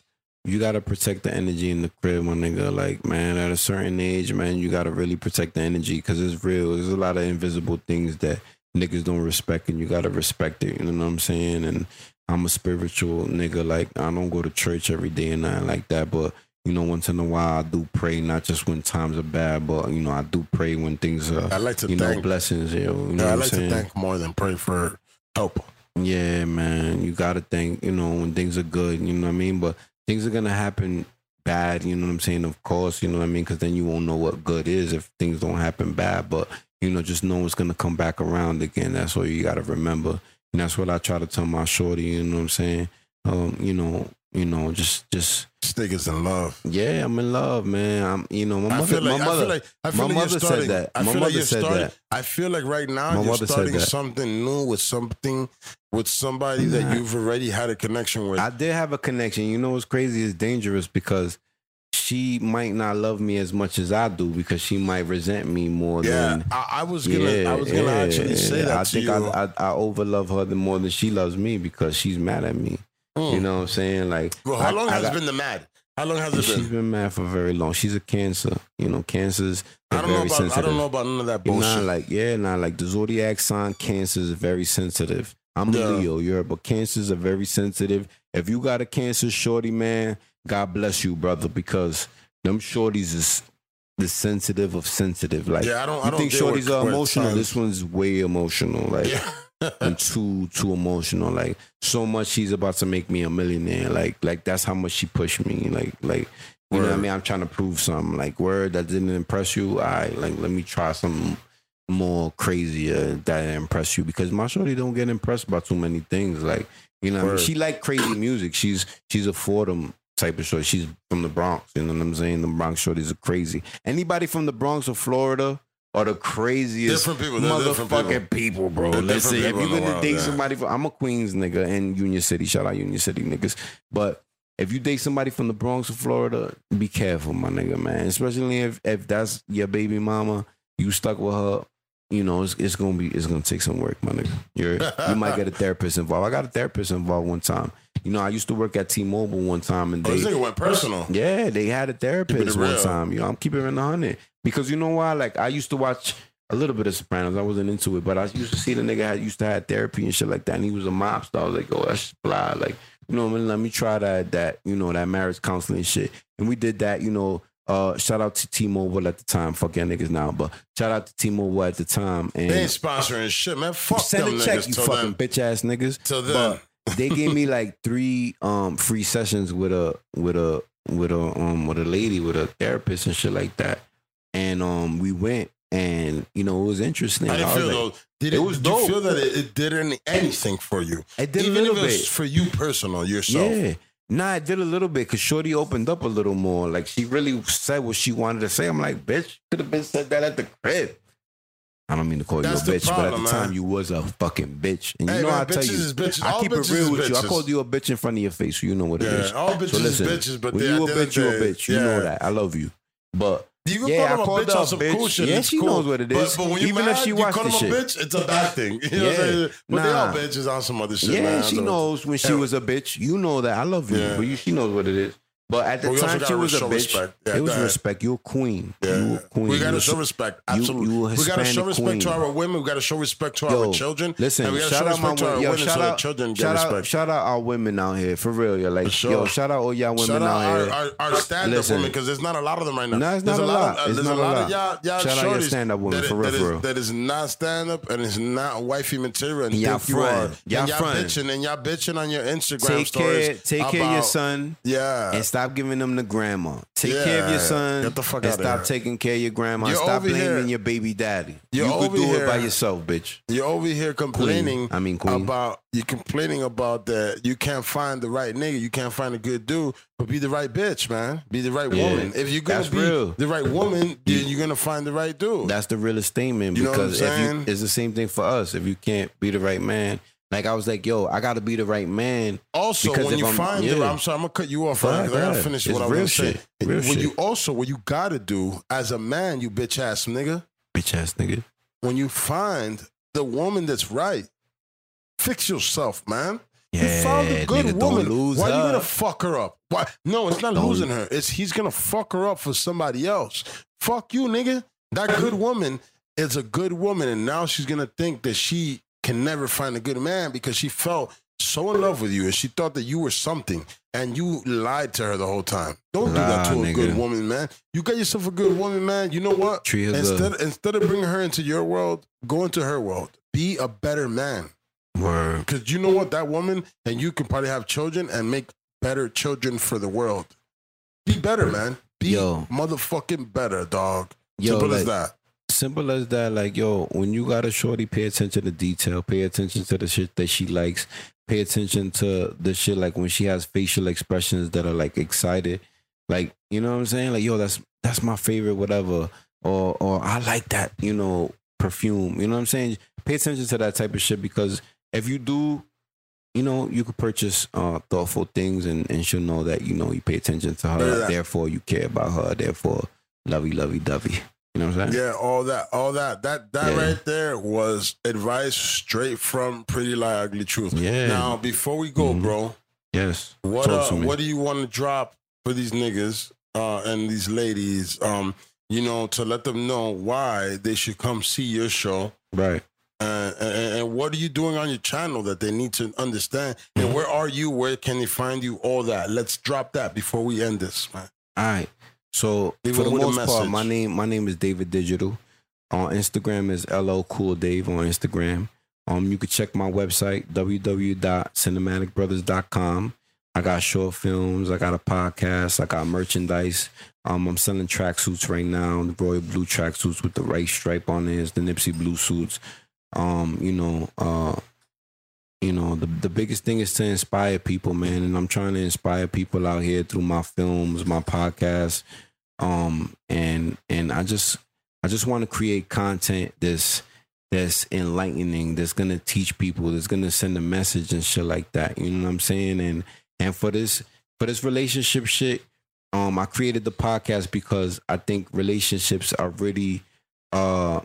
Speaker 2: you gotta protect the energy in the crib, my nigga. Like, man, at a certain age, man, you gotta really protect the energy because it's real. There's a lot of invisible things that niggas don't respect, and you gotta respect it. You know what I'm saying? And I'm a spiritual nigga. Like, I don't go to church every day and nothing like that, but. You know, once in a while I do pray, not just when times are bad, but you know, I do pray when things are,
Speaker 1: I like to
Speaker 2: you know blessings, You know, you know
Speaker 1: yeah, I like to thank more than pray for help.
Speaker 2: Yeah, man. You gotta think, you know, when things are good, you know what I mean? But things are gonna happen bad, you know what I'm saying? Of course, you know what I mean? Because then you won't know what good is if things don't happen bad. But, you know, just know it's gonna come back around again. That's all you gotta remember. And that's what I try to tell my shorty, you know what I'm saying? Um, you know, you know, just just
Speaker 1: This nigga's in love.
Speaker 2: yeah, I'm in love, man. I'm you know, my mother
Speaker 1: like
Speaker 2: my mother
Speaker 1: like
Speaker 2: my
Speaker 1: like
Speaker 2: mother said that.
Speaker 1: I
Speaker 2: My mother said
Speaker 1: starting.
Speaker 2: that.
Speaker 1: I feel like right now
Speaker 2: My
Speaker 1: you're starting something new with something with somebody
Speaker 2: Nah.
Speaker 1: that you've already had a connection with.
Speaker 2: I did have a connection. You know what's crazy? It's dangerous because she might not love me as much as I do because she might resent me more
Speaker 1: yeah,
Speaker 2: than.
Speaker 1: I, I was gonna.
Speaker 2: Yeah,
Speaker 1: I was gonna
Speaker 2: yeah,
Speaker 1: actually say that
Speaker 2: I think
Speaker 1: you.
Speaker 2: I, I I overlove her than more than she loves me because she's mad at me.
Speaker 1: Mm.
Speaker 2: You know what I'm saying? Like,
Speaker 1: well, how
Speaker 2: I-
Speaker 1: long
Speaker 2: I
Speaker 1: has
Speaker 2: got-
Speaker 1: been the mad? How long has it been?
Speaker 2: She's
Speaker 1: been?
Speaker 2: been mad for very long. She's a cancer. You know, cancers.
Speaker 1: I
Speaker 2: They're
Speaker 1: don't know about.
Speaker 2: sensitive.
Speaker 1: I don't know about none of that bullshit.
Speaker 2: Nah,
Speaker 1: bullshit.
Speaker 2: like yeah, nah, like the zodiac sign cancer is very sensitive. I'm
Speaker 1: Yeah.
Speaker 2: a Leo, you're but cancers are very sensitive. If you got a cancer shorty, man, God bless you, brother, because them shorties is the sensitive of sensitive. Like
Speaker 1: yeah, I don't. I
Speaker 2: you
Speaker 1: don't
Speaker 2: think shorties are emotional.
Speaker 1: signs.
Speaker 2: This one's way emotional. Like
Speaker 1: Yeah.
Speaker 2: and too too emotional. Like so much she's about to make me a millionaire. Like like that's how much she pushed me. Like like you know what I mean? I'm trying to prove something. Like word that didn't impress you. I like let me try something more crazier that impress you because my shorty don't get impressed by too many things. Like you know, what I mean? She like crazy music. She's she's a Fordham type of shorty. She's from the Bronx. You know what I'm saying? The Bronx shorties are crazy. Anybody from the Bronx or Florida are the craziest
Speaker 1: Different people. They're different people.
Speaker 2: motherfucking people, bro.
Speaker 1: They're
Speaker 2: Listen, if you're gonna
Speaker 1: world,
Speaker 2: date
Speaker 1: yeah.
Speaker 2: somebody from, I'm a Queens nigga in Union City. Shout out Union City niggas. But if you date somebody from the Bronx or Florida, be careful, my nigga, man. Especially if if that's your baby mama, you stuck with her. You know, it's, it's gonna be it's gonna take some work, my nigga. You're, you might get a therapist involved. I got a therapist involved one time. You know, I used to work at T-Mobile one time, and
Speaker 1: Oh,
Speaker 2: they
Speaker 1: this nigga went personal.
Speaker 2: yeah, they had a therapist one time. You know, I'm keeping it in the hundred because you know why? Like I used to watch a little bit of Sopranos. I wasn't into it, but I used to see the nigga had used to have therapy and shit like that, and he was a mobster. I was like, oh, that's fly. Like you know, man, let me try that. That you know, that marriage counseling shit, and we did that. You know. Uh, shout out to T-Mobile at the time. Fuck y'all niggas now, but shout out to T-Mobile at the time. And
Speaker 1: They ain't sponsoring shit, man. Fuck
Speaker 2: send
Speaker 1: them
Speaker 2: a check,
Speaker 1: niggas
Speaker 2: you fucking bitch ass niggas.
Speaker 1: Till then.
Speaker 2: But they gave me like three um free sessions with a with a with a um with a lady with a therapist and shit like that. And um we went and you know it was interesting. I
Speaker 1: it
Speaker 2: was
Speaker 1: feel
Speaker 2: like,
Speaker 1: though? Did
Speaker 2: it
Speaker 1: it,
Speaker 2: was
Speaker 1: did you feel that it, it did any, anything for you?
Speaker 2: it did a
Speaker 1: Even
Speaker 2: little
Speaker 1: if
Speaker 2: bit.
Speaker 1: for you personal, yourself.
Speaker 2: Yeah. Nah, it did a little bit because Shorty opened up a little more. Like she really said what she wanted to say. I'm like, bitch, could have been said that at the crib. I don't mean to call
Speaker 1: That's
Speaker 2: you a bitch, but at
Speaker 1: problem,
Speaker 2: the time you was a fucking bitch. And you
Speaker 1: Hey,
Speaker 2: know
Speaker 1: man,
Speaker 2: I tell you,
Speaker 1: bitches.
Speaker 2: I
Speaker 1: All
Speaker 2: keep it real
Speaker 1: is
Speaker 2: with you. I called you a bitch in front of your face, so you know what it is.
Speaker 1: Yeah, all bitches
Speaker 2: So listen,
Speaker 1: is bitches, but
Speaker 2: when you a
Speaker 1: at the end
Speaker 2: bitch, you a
Speaker 1: of the day,
Speaker 2: bitch. You know that. I love you. But
Speaker 1: You can
Speaker 2: Yeah, I
Speaker 1: call them
Speaker 2: called
Speaker 1: a bitch
Speaker 2: her
Speaker 1: on
Speaker 2: a
Speaker 1: some
Speaker 2: bitch.
Speaker 1: cool shit.
Speaker 2: Yeah, she
Speaker 1: cool.
Speaker 2: knows what it is.
Speaker 1: But, but when you
Speaker 2: Even
Speaker 1: mad,
Speaker 2: if she watched
Speaker 1: call
Speaker 2: the shit.
Speaker 1: bitch, it's a bad thing. You know what I'm
Speaker 2: Yeah.
Speaker 1: saying? But they all bitches on some other shit,
Speaker 2: yeah,
Speaker 1: man.
Speaker 2: she knows when she
Speaker 1: Yeah.
Speaker 2: was a bitch. You know that. I love you.
Speaker 1: Yeah.
Speaker 2: But you, she knows what it is. But at the time she was a bitch.
Speaker 1: respect. Yeah,
Speaker 2: it was
Speaker 1: ahead.
Speaker 2: respect. You're a queen.
Speaker 1: Yeah.
Speaker 2: You a queen.
Speaker 1: We gotta show respect. Absolutely.
Speaker 2: you a
Speaker 1: we gotta show
Speaker 2: Hispanic
Speaker 1: respect to our women. We gotta show respect to
Speaker 2: Yo,
Speaker 1: our children.
Speaker 2: Listen,
Speaker 1: and we gotta
Speaker 2: shout
Speaker 1: show
Speaker 2: out my
Speaker 1: respect to our
Speaker 2: women. Yo,
Speaker 1: women
Speaker 2: shout
Speaker 1: so
Speaker 2: out,
Speaker 1: our children get
Speaker 2: shout out,
Speaker 1: respect.
Speaker 2: shout out our women out here for real. Yo, like,
Speaker 1: For sure.
Speaker 2: yo, shout out all y'all women
Speaker 1: Shout out
Speaker 2: out here.
Speaker 1: our, our stand-up women because there's not a lot of them right now.
Speaker 2: No, it's
Speaker 1: there's
Speaker 2: not a lot.
Speaker 1: Of, uh, there's a lot of y'all, y'all
Speaker 2: Shout out your stand-up women, for real,
Speaker 1: that is,
Speaker 2: for real.
Speaker 1: that is not stand-up and it's not wifey material. And
Speaker 2: y'all
Speaker 1: you
Speaker 2: frontin'. Y'all
Speaker 1: bitching and y'all bitching on your Instagram
Speaker 2: Take
Speaker 1: stories.
Speaker 2: care, take care of your son.
Speaker 1: Yeah.
Speaker 2: and stop giving them to grandma. Take care of your son.
Speaker 1: Get the fuck
Speaker 2: and
Speaker 1: outta
Speaker 2: stop
Speaker 1: here.
Speaker 2: taking care of your grandma.
Speaker 1: You're
Speaker 2: stop blaming
Speaker 1: here-
Speaker 2: your baby daddy.
Speaker 1: You're
Speaker 2: you could do it by yourself, bitch.
Speaker 1: You're over here complaining.
Speaker 2: I mean, queen.
Speaker 1: about you're complaining about that you can't find the right nigga, you can't find a good dude, but be the right bitch, man. Be the right
Speaker 2: Yeah.
Speaker 1: woman. If you're gonna
Speaker 2: That's
Speaker 1: be
Speaker 2: real.
Speaker 1: the right woman, then you're gonna find the right dude.
Speaker 2: That's the realest statement
Speaker 1: You know what I'm
Speaker 2: because if you, it's the same thing for us. If you can't be the right man, like I was like, yo, I got to be the right man.
Speaker 1: also, when you
Speaker 2: I'm-
Speaker 1: find
Speaker 2: yeah.
Speaker 1: the I'm sorry, I'm gonna cut you off
Speaker 2: ahead,
Speaker 1: I gotta finish
Speaker 2: It's
Speaker 1: what I was
Speaker 2: real
Speaker 1: gonna say.
Speaker 2: shit. Real
Speaker 1: when you also what you gotta do as a man, you bitch ass nigga,
Speaker 2: Bitch ass nigga.
Speaker 1: when you find the woman that's right, fix yourself, man.
Speaker 2: Yeah,
Speaker 1: you found a good
Speaker 2: nigga,
Speaker 1: woman. Why
Speaker 2: her.
Speaker 1: you gonna fuck her up? Why? No, it's not
Speaker 2: Don't-
Speaker 1: losing her. It's he's gonna fuck her up for somebody else. Fuck you, nigga. That good woman is a good woman, and now she's gonna think that she can never find a good man because she felt so in love with you and she thought that you were something, and you lied to her the whole time. Don't do that to a
Speaker 2: nigga.
Speaker 1: good woman, man. You got yourself a good woman, man. You know what?
Speaker 2: Treat her
Speaker 1: Instead,
Speaker 2: good.
Speaker 1: instead of bringing her into your world, go into her world. Be a better man.
Speaker 2: Word.
Speaker 1: Because you know what? That woman and you can probably have children and make better children for the world. Be better, man. Be
Speaker 2: Yo.
Speaker 1: motherfucking better, dog.
Speaker 2: Yo,
Speaker 1: Simple
Speaker 2: like,
Speaker 1: as that.
Speaker 2: Simple as that. Like, yo, when you got a shorty, pay attention to detail. Pay attention to the shit that she likes. Pay attention to the shit like when she has facial expressions that are like excited. Like, you know what I'm saying? Like, yo, that's that's my favorite, whatever. Or or I like that, you know, perfume. You know what I'm saying? Pay attention to that type of shit because if you do, you know, you could purchase uh, thoughtful things and, and she'll know that, you know, you pay attention to her.
Speaker 1: Yeah.
Speaker 2: Therefore, you care about her. Therefore, lovey, lovey, dovey. You know what I'm saying?
Speaker 1: Yeah, all that, all that, that, that
Speaker 2: Yeah.
Speaker 1: right there was advice straight from Pretty Lie Ugly Truth.
Speaker 2: Yeah.
Speaker 1: Now, before we go,
Speaker 2: Mhm.
Speaker 1: bro,
Speaker 2: Yes.
Speaker 1: what uh, what do you want to drop for these niggas uh, and these ladies? Um, you know, to let them know why they should come see your show.
Speaker 2: Right.
Speaker 1: Uh, and, and what are you doing on your channel that they need to understand? And where are you? Where can they find you? All that. Let's drop that before we end this, man.
Speaker 2: All right. So
Speaker 1: Leave
Speaker 2: for the most part, my name my name is David Digital. On Instagram is lo cool Dave on Instagram. Um, you can check my website www.cinematicbrothers.com. I got short films. I got a podcast. I got merchandise. Um, I'm selling tracksuits right now. The royal blue tracksuits with the right stripe on it. It's the Nipsey blue suits. Um, you know, uh, you know, the the biggest thing is to inspire people, man. And I'm trying to inspire people out here through my films, my podcast. Um, and and I just I just want to create content that's that's enlightening, that's gonna teach people, that's gonna send a message and shit like that. You know what I'm saying? And and for this for this relationship shit, um, I created the podcast because I think relationships are really uh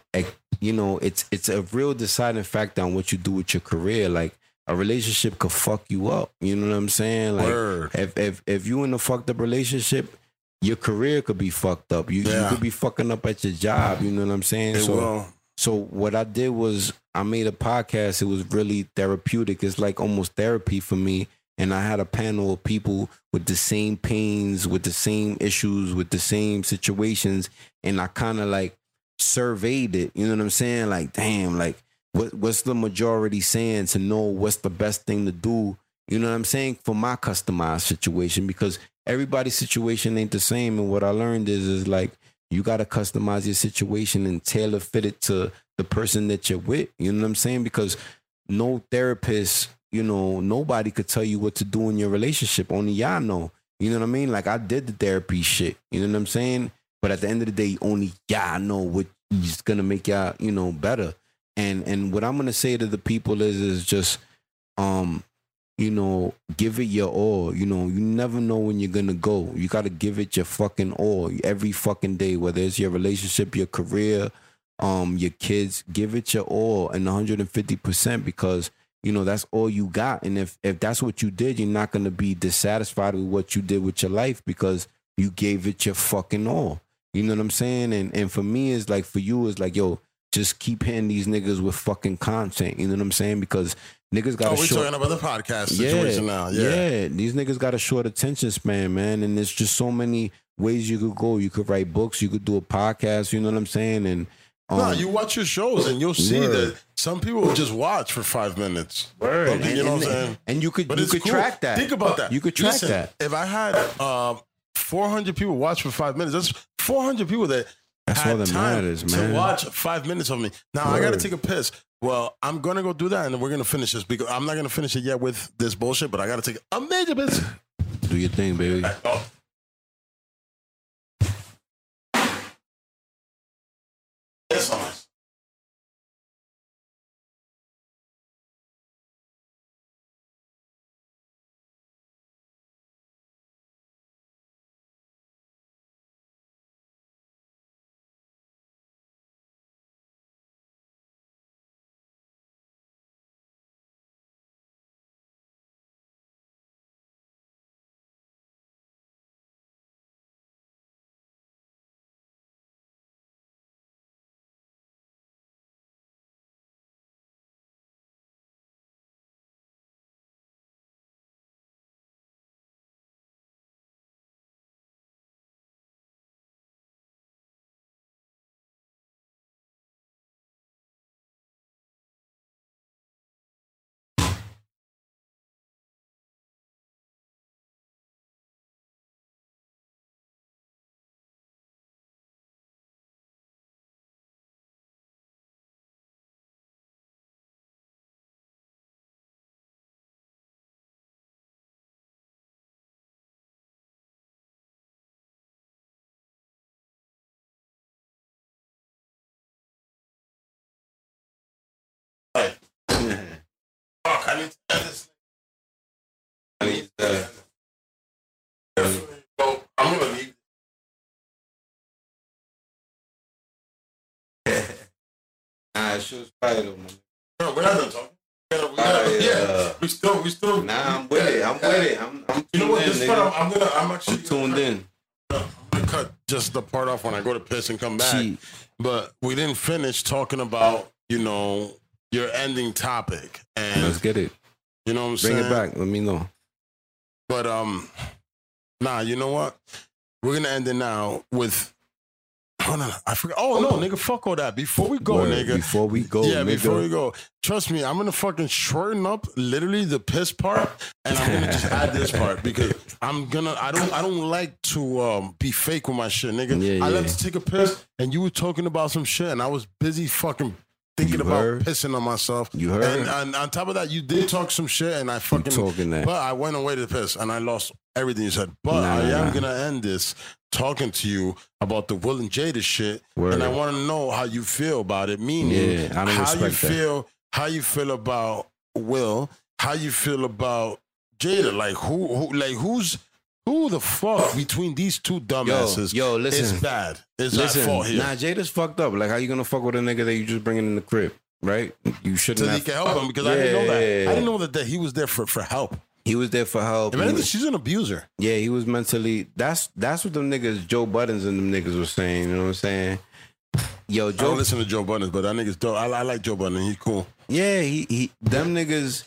Speaker 2: you know, it's it's a real deciding factor on what you do with your career. Like a relationship could fuck you up. You know what I'm saying? Like
Speaker 1: Word.
Speaker 2: if if if you in a fucked up relationship, your career could be fucked up. You, you could be fucking up at your job. You know what I'm saying?
Speaker 1: It
Speaker 2: so
Speaker 1: will.
Speaker 2: so what I did was I made a podcast. It was really therapeutic. It's like almost therapy for me. And I had a panel of people with the same pains, with the same issues, with the same situations. And I kind of like surveyed it. You know what I'm saying? Like, damn, like what what's the majority saying to know what's the best thing to do? You know what I'm saying? For my customized situation, because everybody's situation ain't the same. And what I learned is is like you gotta customize your situation and tailor fit it to the person that you're with. You know what I'm saying? Because no therapist, you know, nobody could tell you what to do in your relationship. Only y'all know. You know what I mean? Like I did the therapy shit. You know what I'm saying? But at the end of the day, only y'all know what is gonna make y'all, you know, better. And and what I'm gonna say to the people is is just um you know, give it your all. You know, you never know when you're gonna go. You gotta give it your fucking all every fucking day, whether it's your relationship, your career, um, your kids. Give it your all and 150 percent because you know that's all you got. And if if that's what you did, you're not gonna be dissatisfied with what you did with your life because you gave it your fucking all. You know what I'm saying? And and for me, it's like for you, it's like yo. Just keep hitting these niggas with fucking content. You know what I'm saying? Because niggas got
Speaker 1: Oh,
Speaker 2: a
Speaker 1: we're
Speaker 2: short
Speaker 1: talking about the podcast situation now. Yeah.
Speaker 2: yeah, these niggas got a short attention span, man, and there's just so many ways you could go. You could write books, you could do a podcast. You know what I'm saying? And um,
Speaker 1: no, you watch your shows and you'll see
Speaker 2: Word.
Speaker 1: that some people just watch for five minutes.
Speaker 2: word,
Speaker 1: Don't think-
Speaker 2: and,
Speaker 1: you know what I'm saying?
Speaker 2: and you could
Speaker 1: But
Speaker 2: you could
Speaker 1: cool.
Speaker 2: track that.
Speaker 1: Think about that.
Speaker 2: You could track
Speaker 1: Listen,
Speaker 2: that.
Speaker 1: If I had uh, 400 people watch for five minutes, that's 400 people that
Speaker 2: That's
Speaker 1: had
Speaker 2: all that
Speaker 1: time
Speaker 2: matters,
Speaker 1: to
Speaker 2: man.
Speaker 1: watch five minutes of me. Now I got to take a piss. Well, I'm gonna go do that, and we're gonna finish this because I'm not gonna finish it yet with this bullshit. But I got to take a major piss.
Speaker 2: Do your thing, baby.
Speaker 1: Oh. That's nice. I need to. I I'm gonna leave.
Speaker 2: Nah, it was fire though, man.
Speaker 1: No, we're not done talking. We gotta- we gotta-
Speaker 2: right,
Speaker 1: yeah,
Speaker 2: uh,
Speaker 1: we still, we still.
Speaker 2: Nah, I'm with it. I'm with it. I'm, I'm
Speaker 1: You know what? This
Speaker 2: in,
Speaker 1: part. I'm, gonna, I'm actually
Speaker 2: I'm tuned in.
Speaker 1: Gonna cut just the part off when I go to piss and come back.
Speaker 2: Gee,
Speaker 1: But we didn't finish talking about, you know, your ending topic, and
Speaker 2: let's get it.
Speaker 1: you know what I'm
Speaker 2: Bring
Speaker 1: saying.
Speaker 2: Bring it back. Let me know.
Speaker 1: But um, nah, you know what? We're gonna end it now with. Hold on, I forgot. Oh no, nigga, fuck all that. Before we go,
Speaker 2: Word.
Speaker 1: nigga.
Speaker 2: Before we go,
Speaker 1: yeah,
Speaker 2: nigga.
Speaker 1: before we go, trust me, I'm gonna fucking shorten up literally the piss part, and I'm gonna just add this part because I'm gonna. I don't. I don't like to um be fake with my shit, nigga.
Speaker 2: Yeah,
Speaker 1: I
Speaker 2: yeah.
Speaker 1: like to take a piss, and you were talking about some shit, and I was busy fucking thinking
Speaker 2: You
Speaker 1: about
Speaker 2: heard?
Speaker 1: pissing on myself.
Speaker 2: You heard?
Speaker 1: And, and on top of that, you did talk some shit, and I fucking
Speaker 2: talking that.
Speaker 1: but I went away to piss and I lost everything you said. But
Speaker 2: Nah,
Speaker 1: I am
Speaker 2: nah.
Speaker 1: gonna end this talking to you about the Will and Jada shit,
Speaker 2: Word.
Speaker 1: and I want to know how you feel about it. Meaning,
Speaker 2: Yeah, I don't
Speaker 1: how you
Speaker 2: that.
Speaker 1: feel, how you feel about Will, how you feel about Jada. Like who, who like who's who the fuck between these two dumbasses
Speaker 2: yo, listen.
Speaker 1: it's bad? It's
Speaker 2: Listen,
Speaker 1: fault here?
Speaker 2: nah, Jada's fucked up. Like, how you gonna fuck with a nigga that you just bringing in the crib? right? You shouldn't
Speaker 1: So he can help him because I didn't know that.
Speaker 2: Yeah.
Speaker 1: I didn't know that, that he was there for, for help.
Speaker 2: He was there for help.
Speaker 1: Anything,
Speaker 2: was-
Speaker 1: she's an abuser.
Speaker 2: yeah, he was mentally. That's that's what them niggas, Joe Buddens and them niggas were saying. You know what I'm saying? Yo,
Speaker 1: I don't
Speaker 2: Joe.
Speaker 1: listen to Joe Budden, but that nigga's dope. I, I like Joe Budden. He's cool.
Speaker 2: Yeah, he he. Them niggas.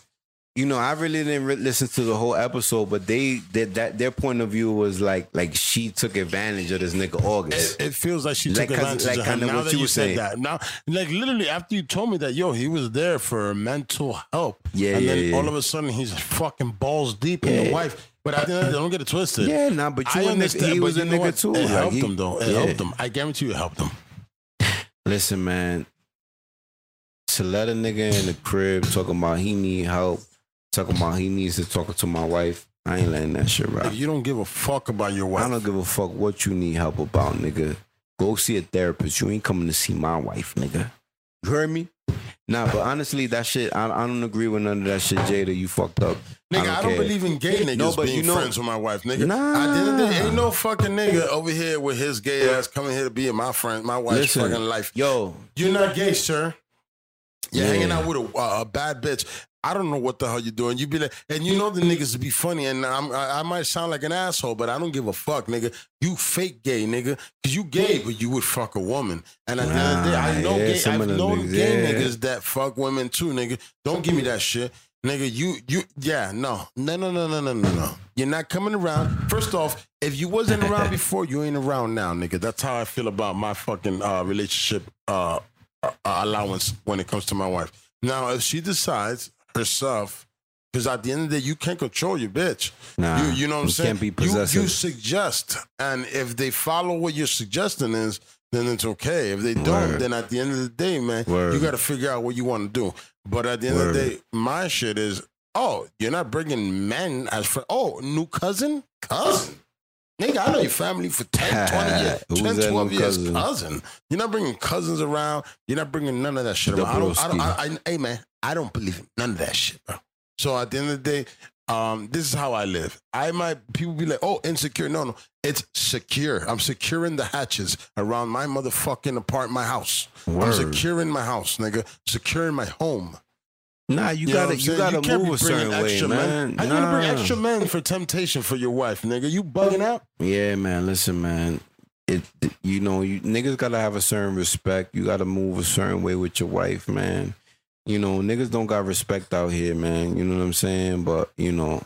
Speaker 2: You know, I really didn't re- listen to the whole episode, but they did that. Their point of view was like like she took advantage of this nigga August.
Speaker 1: It, it feels like she
Speaker 2: Like,
Speaker 1: took advantage
Speaker 2: like
Speaker 1: of him. Now
Speaker 2: what
Speaker 1: that
Speaker 2: you
Speaker 1: said that, now, like literally after you told me that, yo, he was there for mental help.
Speaker 2: Yeah,
Speaker 1: and
Speaker 2: yeah,
Speaker 1: then
Speaker 2: yeah.
Speaker 1: all of a sudden he's fucking balls deep in the
Speaker 2: Yeah.
Speaker 1: wife. But I didn't, don't get it twisted.
Speaker 2: Yeah, nah, but you
Speaker 1: I
Speaker 2: a nigga-
Speaker 1: understand.
Speaker 2: he was a nigga
Speaker 1: what?
Speaker 2: too,
Speaker 1: It
Speaker 2: like,
Speaker 1: helped
Speaker 2: he-
Speaker 1: him though. It helped him. I guarantee you, it helped him.
Speaker 2: Listen, man, to let a nigga in the crib talking about he need help, talking about he needs to talk to my wife, I ain't letting that shit
Speaker 1: If you don't give a fuck about your wife.
Speaker 2: I don't give a fuck what you need help about, nigga. Go see a therapist. You ain't coming to see my wife, nigga. You heard me? Nah, but honestly, that shit, I, I don't agree with none of that shit, Jada. You fucked up.
Speaker 1: Nigga, I don't,
Speaker 2: care.
Speaker 1: believe in gay niggas
Speaker 2: No, but
Speaker 1: being
Speaker 2: you know-
Speaker 1: friends with my wife, nigga.
Speaker 2: Nah.
Speaker 1: At the end of the day, ain't no fucking nigga over here with his gay ass coming here to be in my friend, my wife's
Speaker 2: Listen,
Speaker 1: fucking life.
Speaker 2: Yo,
Speaker 1: You're not gay, sir. You're
Speaker 2: Yeah.
Speaker 1: hanging out with a, a bad bitch. I don't know what the hell you're doing. You be like, and you know the niggas to be funny, and I'm, I, I might sound like an asshole, but I don't give a fuck, nigga. You fake gay, nigga, because you gay, but you would fuck a woman. And at the end of the day, I know
Speaker 2: yeah,
Speaker 1: gay, I
Speaker 2: of them
Speaker 1: know
Speaker 2: niggas,
Speaker 1: gay
Speaker 2: yeah.
Speaker 1: niggas that fuck women too, nigga. Don't give me that shit. Nigga, you you yeah, no. No, no, no, no, no, no, no. You're not coming around. First off, if you wasn't around before, you ain't around now, nigga. That's how I feel about my fucking uh, relationship uh, uh, allowance when it comes to my wife. Now, if she decides herself, because at the end of the day, you can't control your bitch.
Speaker 2: Nah,
Speaker 1: you, you know what I'm
Speaker 2: you
Speaker 1: saying?
Speaker 2: can't be
Speaker 1: You-
Speaker 2: possessive.
Speaker 1: You, suggest, and if they follow what you're suggesting is, then it's okay. If they don't,
Speaker 2: Word.
Speaker 1: then at the end of the day, man,
Speaker 2: Word.
Speaker 1: you got to figure out what you want to do. But at the end of the day, my shit is, oh, you're not bringing men as friends. Oh, new cousin? Cousin? Nigga, I know your family for 10, 20 years,
Speaker 2: Who's
Speaker 1: 10, 12
Speaker 2: new
Speaker 1: years.
Speaker 2: cousin?
Speaker 1: Cousin. You're not bringing cousins around. You're not bringing none of that shit around. I don't, I don't. I, I, hey, man, I don't believe none of that shit, bro. So at the end of the day, um, this is how I live. I might people be like, oh, insecure. No, no, it's secure. I'm securing the hatches around my motherfucking apartment, my house. I'm securing my house, nigga. Securing my home.
Speaker 2: Nah, you,
Speaker 1: what
Speaker 2: gotta you gotta
Speaker 1: be
Speaker 2: move a certain way,
Speaker 1: extra
Speaker 2: man.
Speaker 1: men. How you gonna bring extra men for temptation for your wife, nigga? You bugging out?
Speaker 2: Yeah, man. Listen, man. It, it- you know, you niggas gotta have a certain respect. You gotta move a certain way with your wife, man. You know, niggas don't got respect out here, man. You know what I'm saying? But you know,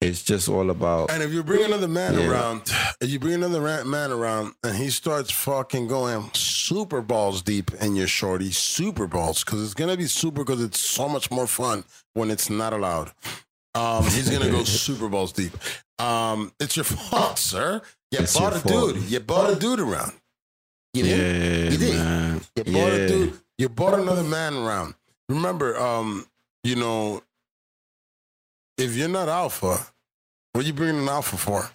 Speaker 2: it's just all about
Speaker 1: And if you bring another man
Speaker 2: Yeah.
Speaker 1: around, if you bring another man around and he starts fucking going super balls deep in your shorty, super balls, because it's gonna be super because it's so much more fun when it's not allowed. Um, he's gonna go super balls deep. Um, it's your fault, sir. You
Speaker 2: It's
Speaker 1: bought a
Speaker 2: fault.
Speaker 1: dude. You bought a dude around. You
Speaker 2: yeah,
Speaker 1: did. You did.
Speaker 2: man.
Speaker 1: You bought
Speaker 2: Yeah.
Speaker 1: a dude. You bought another man around. Remember, um, you know, if you're not alpha, what you bringing an alpha for?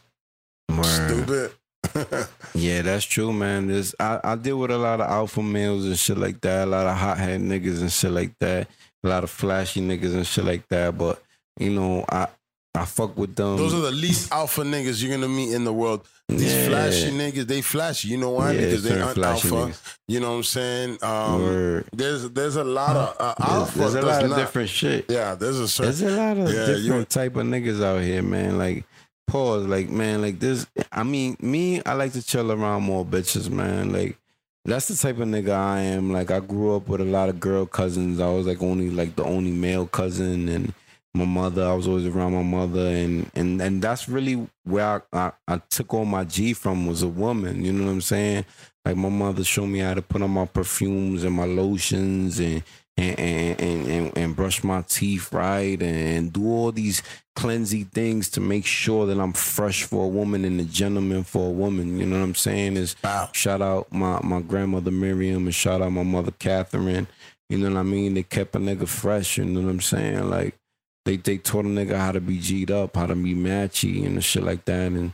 Speaker 2: Word.
Speaker 1: Stupid.
Speaker 2: Yeah, that's true, man. There's I, I deal with a lot of alpha males and shit like that, a lot of hothead niggas and shit like that, a lot of flashy niggas and shit like that. But you know, I I fuck with them.
Speaker 1: Those are the least alpha niggas you're gonna meet in the world. These
Speaker 2: Yeah.
Speaker 1: flashy niggas, they flashy. You know why?
Speaker 2: Yeah,
Speaker 1: because they aren't alpha.
Speaker 2: niggas.
Speaker 1: You know what I'm saying? Um,
Speaker 2: Word.
Speaker 1: there's there's a lot of uh,
Speaker 2: There's,
Speaker 1: alpha.
Speaker 2: there's a lot of
Speaker 1: not-
Speaker 2: different shit.
Speaker 1: Yeah, there's a certain.
Speaker 2: There's a lot of
Speaker 1: Yeah,
Speaker 2: different type of niggas out here, man. Like, pause. Like, man, like this. I mean, me, I like to chill around more bitches, man. Like, that's the type of nigga I am. Like, I grew up with a lot of girl cousins. I was like only like the only male cousin, and my mother. I was always around my mother, and and and that's really where I, I, I took all my G from was a woman. You know what I'm saying? Like my mother showed me how to put on my perfumes and my lotions and and and and, and, and brush my teeth right and do all these cleansy things to make sure that I'm fresh for a woman and a gentleman for a woman. You know what I'm saying? Is
Speaker 1: Wow.
Speaker 2: shout out my my grandmother Miriam and shout out my mother Catherine. You know what I mean? They kept a nigga fresh. You know what I'm saying? Like they they taught a nigga how to be G'd up, how to be matchy and shit like that. And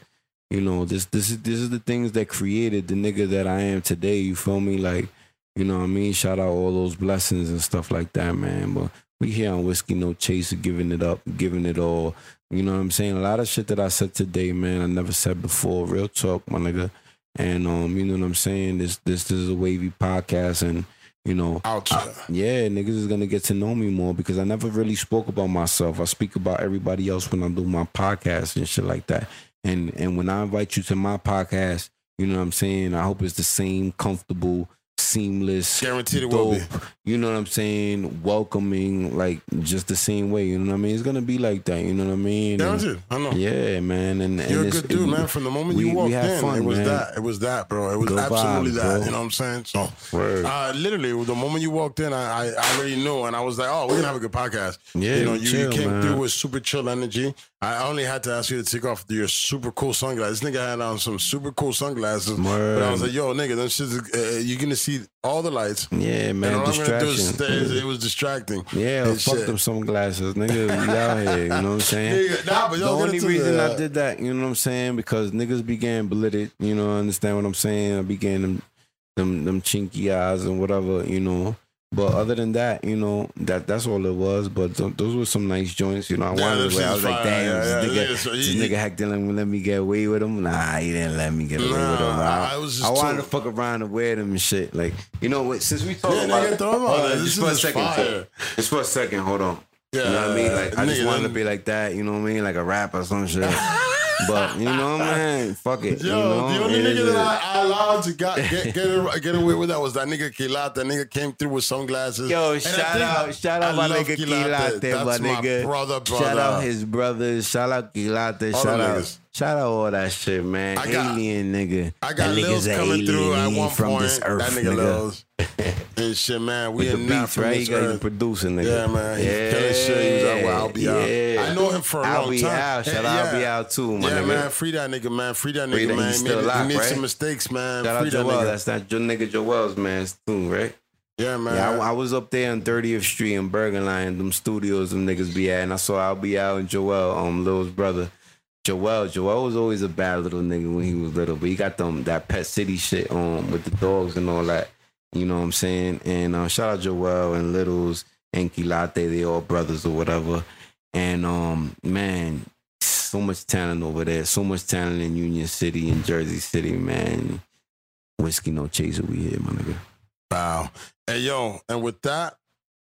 Speaker 2: you know this this is this is the things that created the nigga that I am today. You feel me? Like you know what I mean? Shout out all those blessings and stuff like that, man. But we here on Whiskey No Chaser, giving it up, giving it all. You know what I'm saying? A lot of shit that I said today, man, I never said before. Real talk, my nigga. And um, you know what I'm saying? This this, this is a wavy podcast and you know,
Speaker 1: Out.
Speaker 2: yeah, niggas is gonna get to know me more because I never really spoke about myself. I speak about everybody else when I do my podcast and shit like that. And and when I invite you to my podcast, you know what I'm saying? I hope it's the same comfortable, seamless,
Speaker 1: Guaranteed it will be.
Speaker 2: You know what I'm saying, welcoming, like just the same way. You know what I mean? It's gonna be like that, you know what I mean? And-
Speaker 1: Guaranteed. I know.
Speaker 2: yeah, man. And, and
Speaker 1: You're a
Speaker 2: it's-
Speaker 1: good dude, man. From the moment
Speaker 2: we-
Speaker 1: you walked in,
Speaker 2: fun,
Speaker 1: it was
Speaker 2: man.
Speaker 1: that. It was that, bro. It was absolutely
Speaker 2: vibes,
Speaker 1: that.
Speaker 2: bro.
Speaker 1: You know what I'm saying? So,
Speaker 2: Word.
Speaker 1: uh, literally, the moment you walked in, I, I I already knew, and I was like, "Oh, we're gonna have a good podcast."
Speaker 2: Yeah,
Speaker 1: you know, you,
Speaker 2: chill,
Speaker 1: you came
Speaker 2: man.
Speaker 1: through with super chill energy. I only had to ask you to take off your super cool sunglasses. This nigga had on some super cool sunglasses, but I was like, "Yo, nigga, them shits, uh, you're gonna see all the lights."
Speaker 2: yeah, man.
Speaker 1: and all I'm gonna do
Speaker 2: distraction.
Speaker 1: is stay. It was distracting.
Speaker 2: Yeah,
Speaker 1: and
Speaker 2: fuck
Speaker 1: shit.
Speaker 2: them sunglasses, nigga. We out here, you know what I'm saying?
Speaker 1: Nigga, nah, but
Speaker 2: the only reason
Speaker 1: the-
Speaker 2: I did that, you know what I'm saying, because niggas began blitted, you know, understand what I'm saying? I began them, them, them chinky eyes and whatever, you know. But other than that, you know, that that's all it was. But th- those were some nice joints, you know. I
Speaker 1: Yeah,
Speaker 2: wanted
Speaker 1: them
Speaker 2: to wear. I was like, damn,
Speaker 1: Yeah,
Speaker 2: this
Speaker 1: yeah,
Speaker 2: nigga,
Speaker 1: yeah, so
Speaker 2: this nigga hack didn't let me get away with him. Nah, he didn't let me get away with him.
Speaker 1: Nah,
Speaker 2: I,
Speaker 1: I was just
Speaker 2: I wanted
Speaker 1: too-
Speaker 2: to fuck around and wear them and shit. Like, you know what? Since we talking
Speaker 1: Yeah,
Speaker 2: about,
Speaker 1: nigga, throw 'em
Speaker 2: hold on,
Speaker 1: This
Speaker 2: just for a second,
Speaker 1: fire.
Speaker 2: just for a second, hold on.
Speaker 1: Yeah,
Speaker 2: You know what I mean? Like I just wanted to be like that, you know what I mean? Like a rap or some shit. but you know, man, fuck it.
Speaker 1: Yo,
Speaker 2: you know?
Speaker 1: the only nigga that I, I allowed to got, get get get away with that was that nigga Kilate. That nigga came through with sunglasses.
Speaker 2: Yo,
Speaker 1: And
Speaker 2: shout out, shout out
Speaker 1: I
Speaker 2: my nigga
Speaker 1: Quilate.
Speaker 2: Quilate, my nigga.
Speaker 1: brother, brother.
Speaker 2: Shout out his brothers. Shout out Quilate.
Speaker 1: All
Speaker 2: Shout out,
Speaker 1: niggas.
Speaker 2: Shout out all that shit, man.
Speaker 1: I got-
Speaker 2: alien nigga.
Speaker 1: I got Lils coming through at one
Speaker 2: from
Speaker 1: point.
Speaker 2: this earth,
Speaker 1: that nigga,
Speaker 2: nigga.
Speaker 1: Lils. and shit, man. We
Speaker 2: With
Speaker 1: are
Speaker 2: the
Speaker 1: not
Speaker 2: beats, right? He
Speaker 1: this
Speaker 2: got the
Speaker 1: earth.
Speaker 2: producing, nigga.
Speaker 1: Yeah, man. He's killing shit. He was like, well, I'll be
Speaker 2: yeah.
Speaker 1: out. I know him for a
Speaker 2: I'll
Speaker 1: long
Speaker 2: be
Speaker 1: time.
Speaker 2: out. Shout
Speaker 1: Yeah,
Speaker 2: out, I'll be out too, my
Speaker 1: yeah,
Speaker 2: nigga.
Speaker 1: man. Free that nigga, man. Free that
Speaker 2: Free
Speaker 1: nigga,
Speaker 2: that-
Speaker 1: man. He
Speaker 2: still
Speaker 1: made,
Speaker 2: alive,
Speaker 1: he made
Speaker 2: right?
Speaker 1: some mistakes, man.
Speaker 2: Shout
Speaker 1: Free
Speaker 2: out
Speaker 1: that
Speaker 2: Joel.
Speaker 1: nigga.
Speaker 2: That's not your nigga Joel's man too, right?
Speaker 1: yeah, man.
Speaker 2: Yeah, I, I was up there on 30th Street in Bergenline, them studios them niggas be at, and I saw I'll be out and Joel, um, Lil's brother. Joel, Joel was always a bad little nigga when he was little, but he got them that pet city shit on with the dogs and all that. You know what I'm saying? And uh, shout out Joel and Littles and Quilate, they all brothers or whatever. And um, man, so much talent over there, so much talent in Union City and Jersey City, man. Whiskey no chaser, we here, my nigga.
Speaker 1: Wow. Hey, yo, and with that,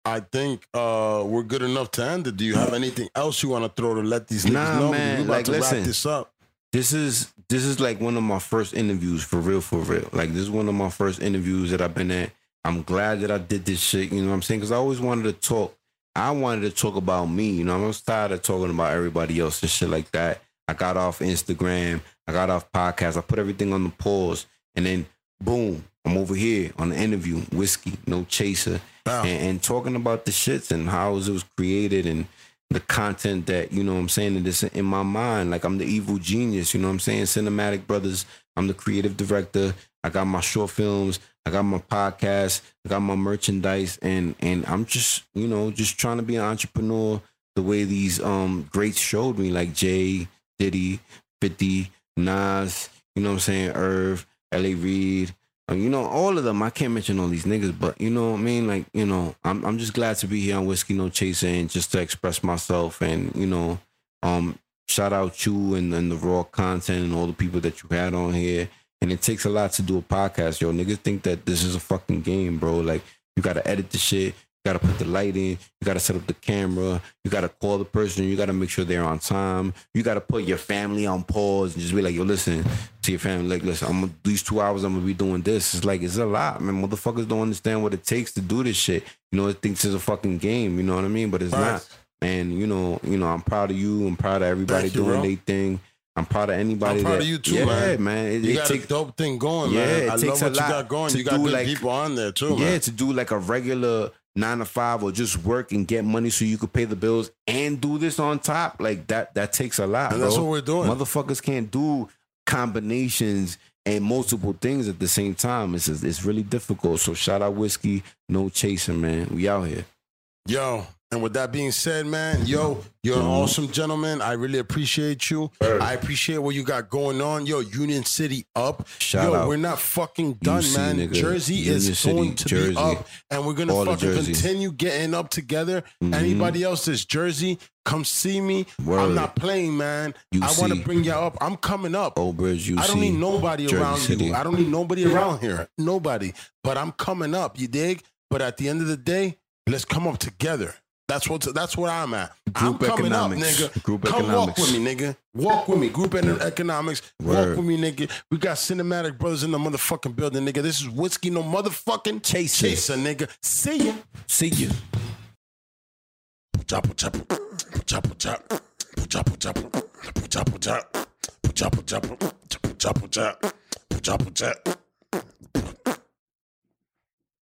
Speaker 1: I think uh, we're good enough to end it. Do you have anything else you want to throw to let these niggas
Speaker 2: Nah,
Speaker 1: know?
Speaker 2: man,
Speaker 1: We're about
Speaker 2: like,
Speaker 1: to
Speaker 2: listen.
Speaker 1: wrap this up.
Speaker 2: this is this is like one of my first interviews for real for real like this is one of my first interviews that i've been at i'm glad that i did this shit you know what i'm saying because i always wanted to talk i wanted to talk about me you know i'm tired of talking about everybody else and shit like that i got off instagram i got off podcast i put everything on the pause and then boom i'm over here on the interview whiskey no chaser
Speaker 1: Wow.
Speaker 2: and, and talking about the shits and how it was created and the content that you know what I'm saying that is in my mind. Like I'm the evil genius, you know what I'm saying? Cinematic Brothers. I'm the creative director. I got my short films. I got my podcast. I got my merchandise, and and I'm just you know just trying to be an entrepreneur the way these um greats showed me, like Jay, Diddy, 50, Nas. You know what I'm saying? Irv, L.A. Reid. Uh, You know, all of them. I can't mention all these niggas, but you know what I mean? Like, you know, I'm I'm just glad to be here on Whiskey No Chaser and just to express myself and, you know, um, shout out you and, and the raw content and all the people that you had on here. And it takes a lot to do a podcast, yo. Niggas think that this is a fucking game, bro. Like, you gotta edit the shit, you gotta put the light in, you gotta set up the camera, you gotta call the person, you gotta make sure they're on time, you gotta put your family on pause and just be like, yo, listen to your family, like, listen, I'm gonna, these two hours I'm gonna be doing this. It's like it's a lot, man. Motherfuckers don't understand what it takes to do this shit. You know, it thinks it's a fucking game, you know what I mean? But it's not. And you know, you know, I'm proud of you. I'm proud of everybody
Speaker 1: Thank
Speaker 2: doing their thing. I'm proud of anybody.
Speaker 1: I'm proud
Speaker 2: that,
Speaker 1: of you too,
Speaker 2: yeah,
Speaker 1: man.
Speaker 2: It,
Speaker 1: You
Speaker 2: it
Speaker 1: got
Speaker 2: takes
Speaker 1: a dope thing going,
Speaker 2: Yeah,
Speaker 1: man.
Speaker 2: it
Speaker 1: I love
Speaker 2: a
Speaker 1: what you got going. You got good
Speaker 2: like-
Speaker 1: people on there too,
Speaker 2: yeah,
Speaker 1: man.
Speaker 2: to do like a regular nine to five or just work and get money so you could pay the bills and do this on top. Like that, that takes a lot,
Speaker 1: And
Speaker 2: bro.
Speaker 1: that's what we're doing.
Speaker 2: Motherfuckers can't do combinations and multiple things at the same time. It's it's really difficult. So shout out whiskey, no chasing, man. We out here.
Speaker 1: Yo, and with that being said, man, yo, you're an awesome gentleman. I really appreciate you. I appreciate what you got going on. Yo, Union City up.
Speaker 2: Shout
Speaker 1: yo,
Speaker 2: out.
Speaker 1: we're not fucking done,
Speaker 2: UC,
Speaker 1: man.
Speaker 2: nigga.
Speaker 1: Jersey
Speaker 2: Union
Speaker 1: is
Speaker 2: City,
Speaker 1: going to
Speaker 2: Jersey.
Speaker 1: be up, and we're gonna
Speaker 2: All
Speaker 1: fucking continue getting up together.
Speaker 2: Mhm.
Speaker 1: Anybody else that's Jersey, come see me.
Speaker 2: Word.
Speaker 1: I'm not playing, man. I want to bring y'all up. I'm coming up.
Speaker 2: Old Bridge, UC.
Speaker 1: I don't need nobody
Speaker 2: Jersey
Speaker 1: around
Speaker 2: City.
Speaker 1: you. I don't need nobody around here. Nobody. But I'm coming up. You dig? But at the end of the day, let's come up together. That's what that's what I'm at.
Speaker 2: Group
Speaker 1: I'm coming
Speaker 2: economics.
Speaker 1: up, nigga.
Speaker 2: Group
Speaker 1: Come walk with me, nigga. Walk with me. Group economics.
Speaker 2: Word.
Speaker 1: Walk with me, nigga. We got cinematic brothers in the motherfucking building, nigga. This is whiskey, no motherfucking
Speaker 2: Chaser.
Speaker 1: chaser, nigga. See ya.
Speaker 2: See you.
Speaker 1: Chop, chop, chop, chop, chop, chop, chop, chop, chop, chop, chop, chop, chop, chop, chop, chop.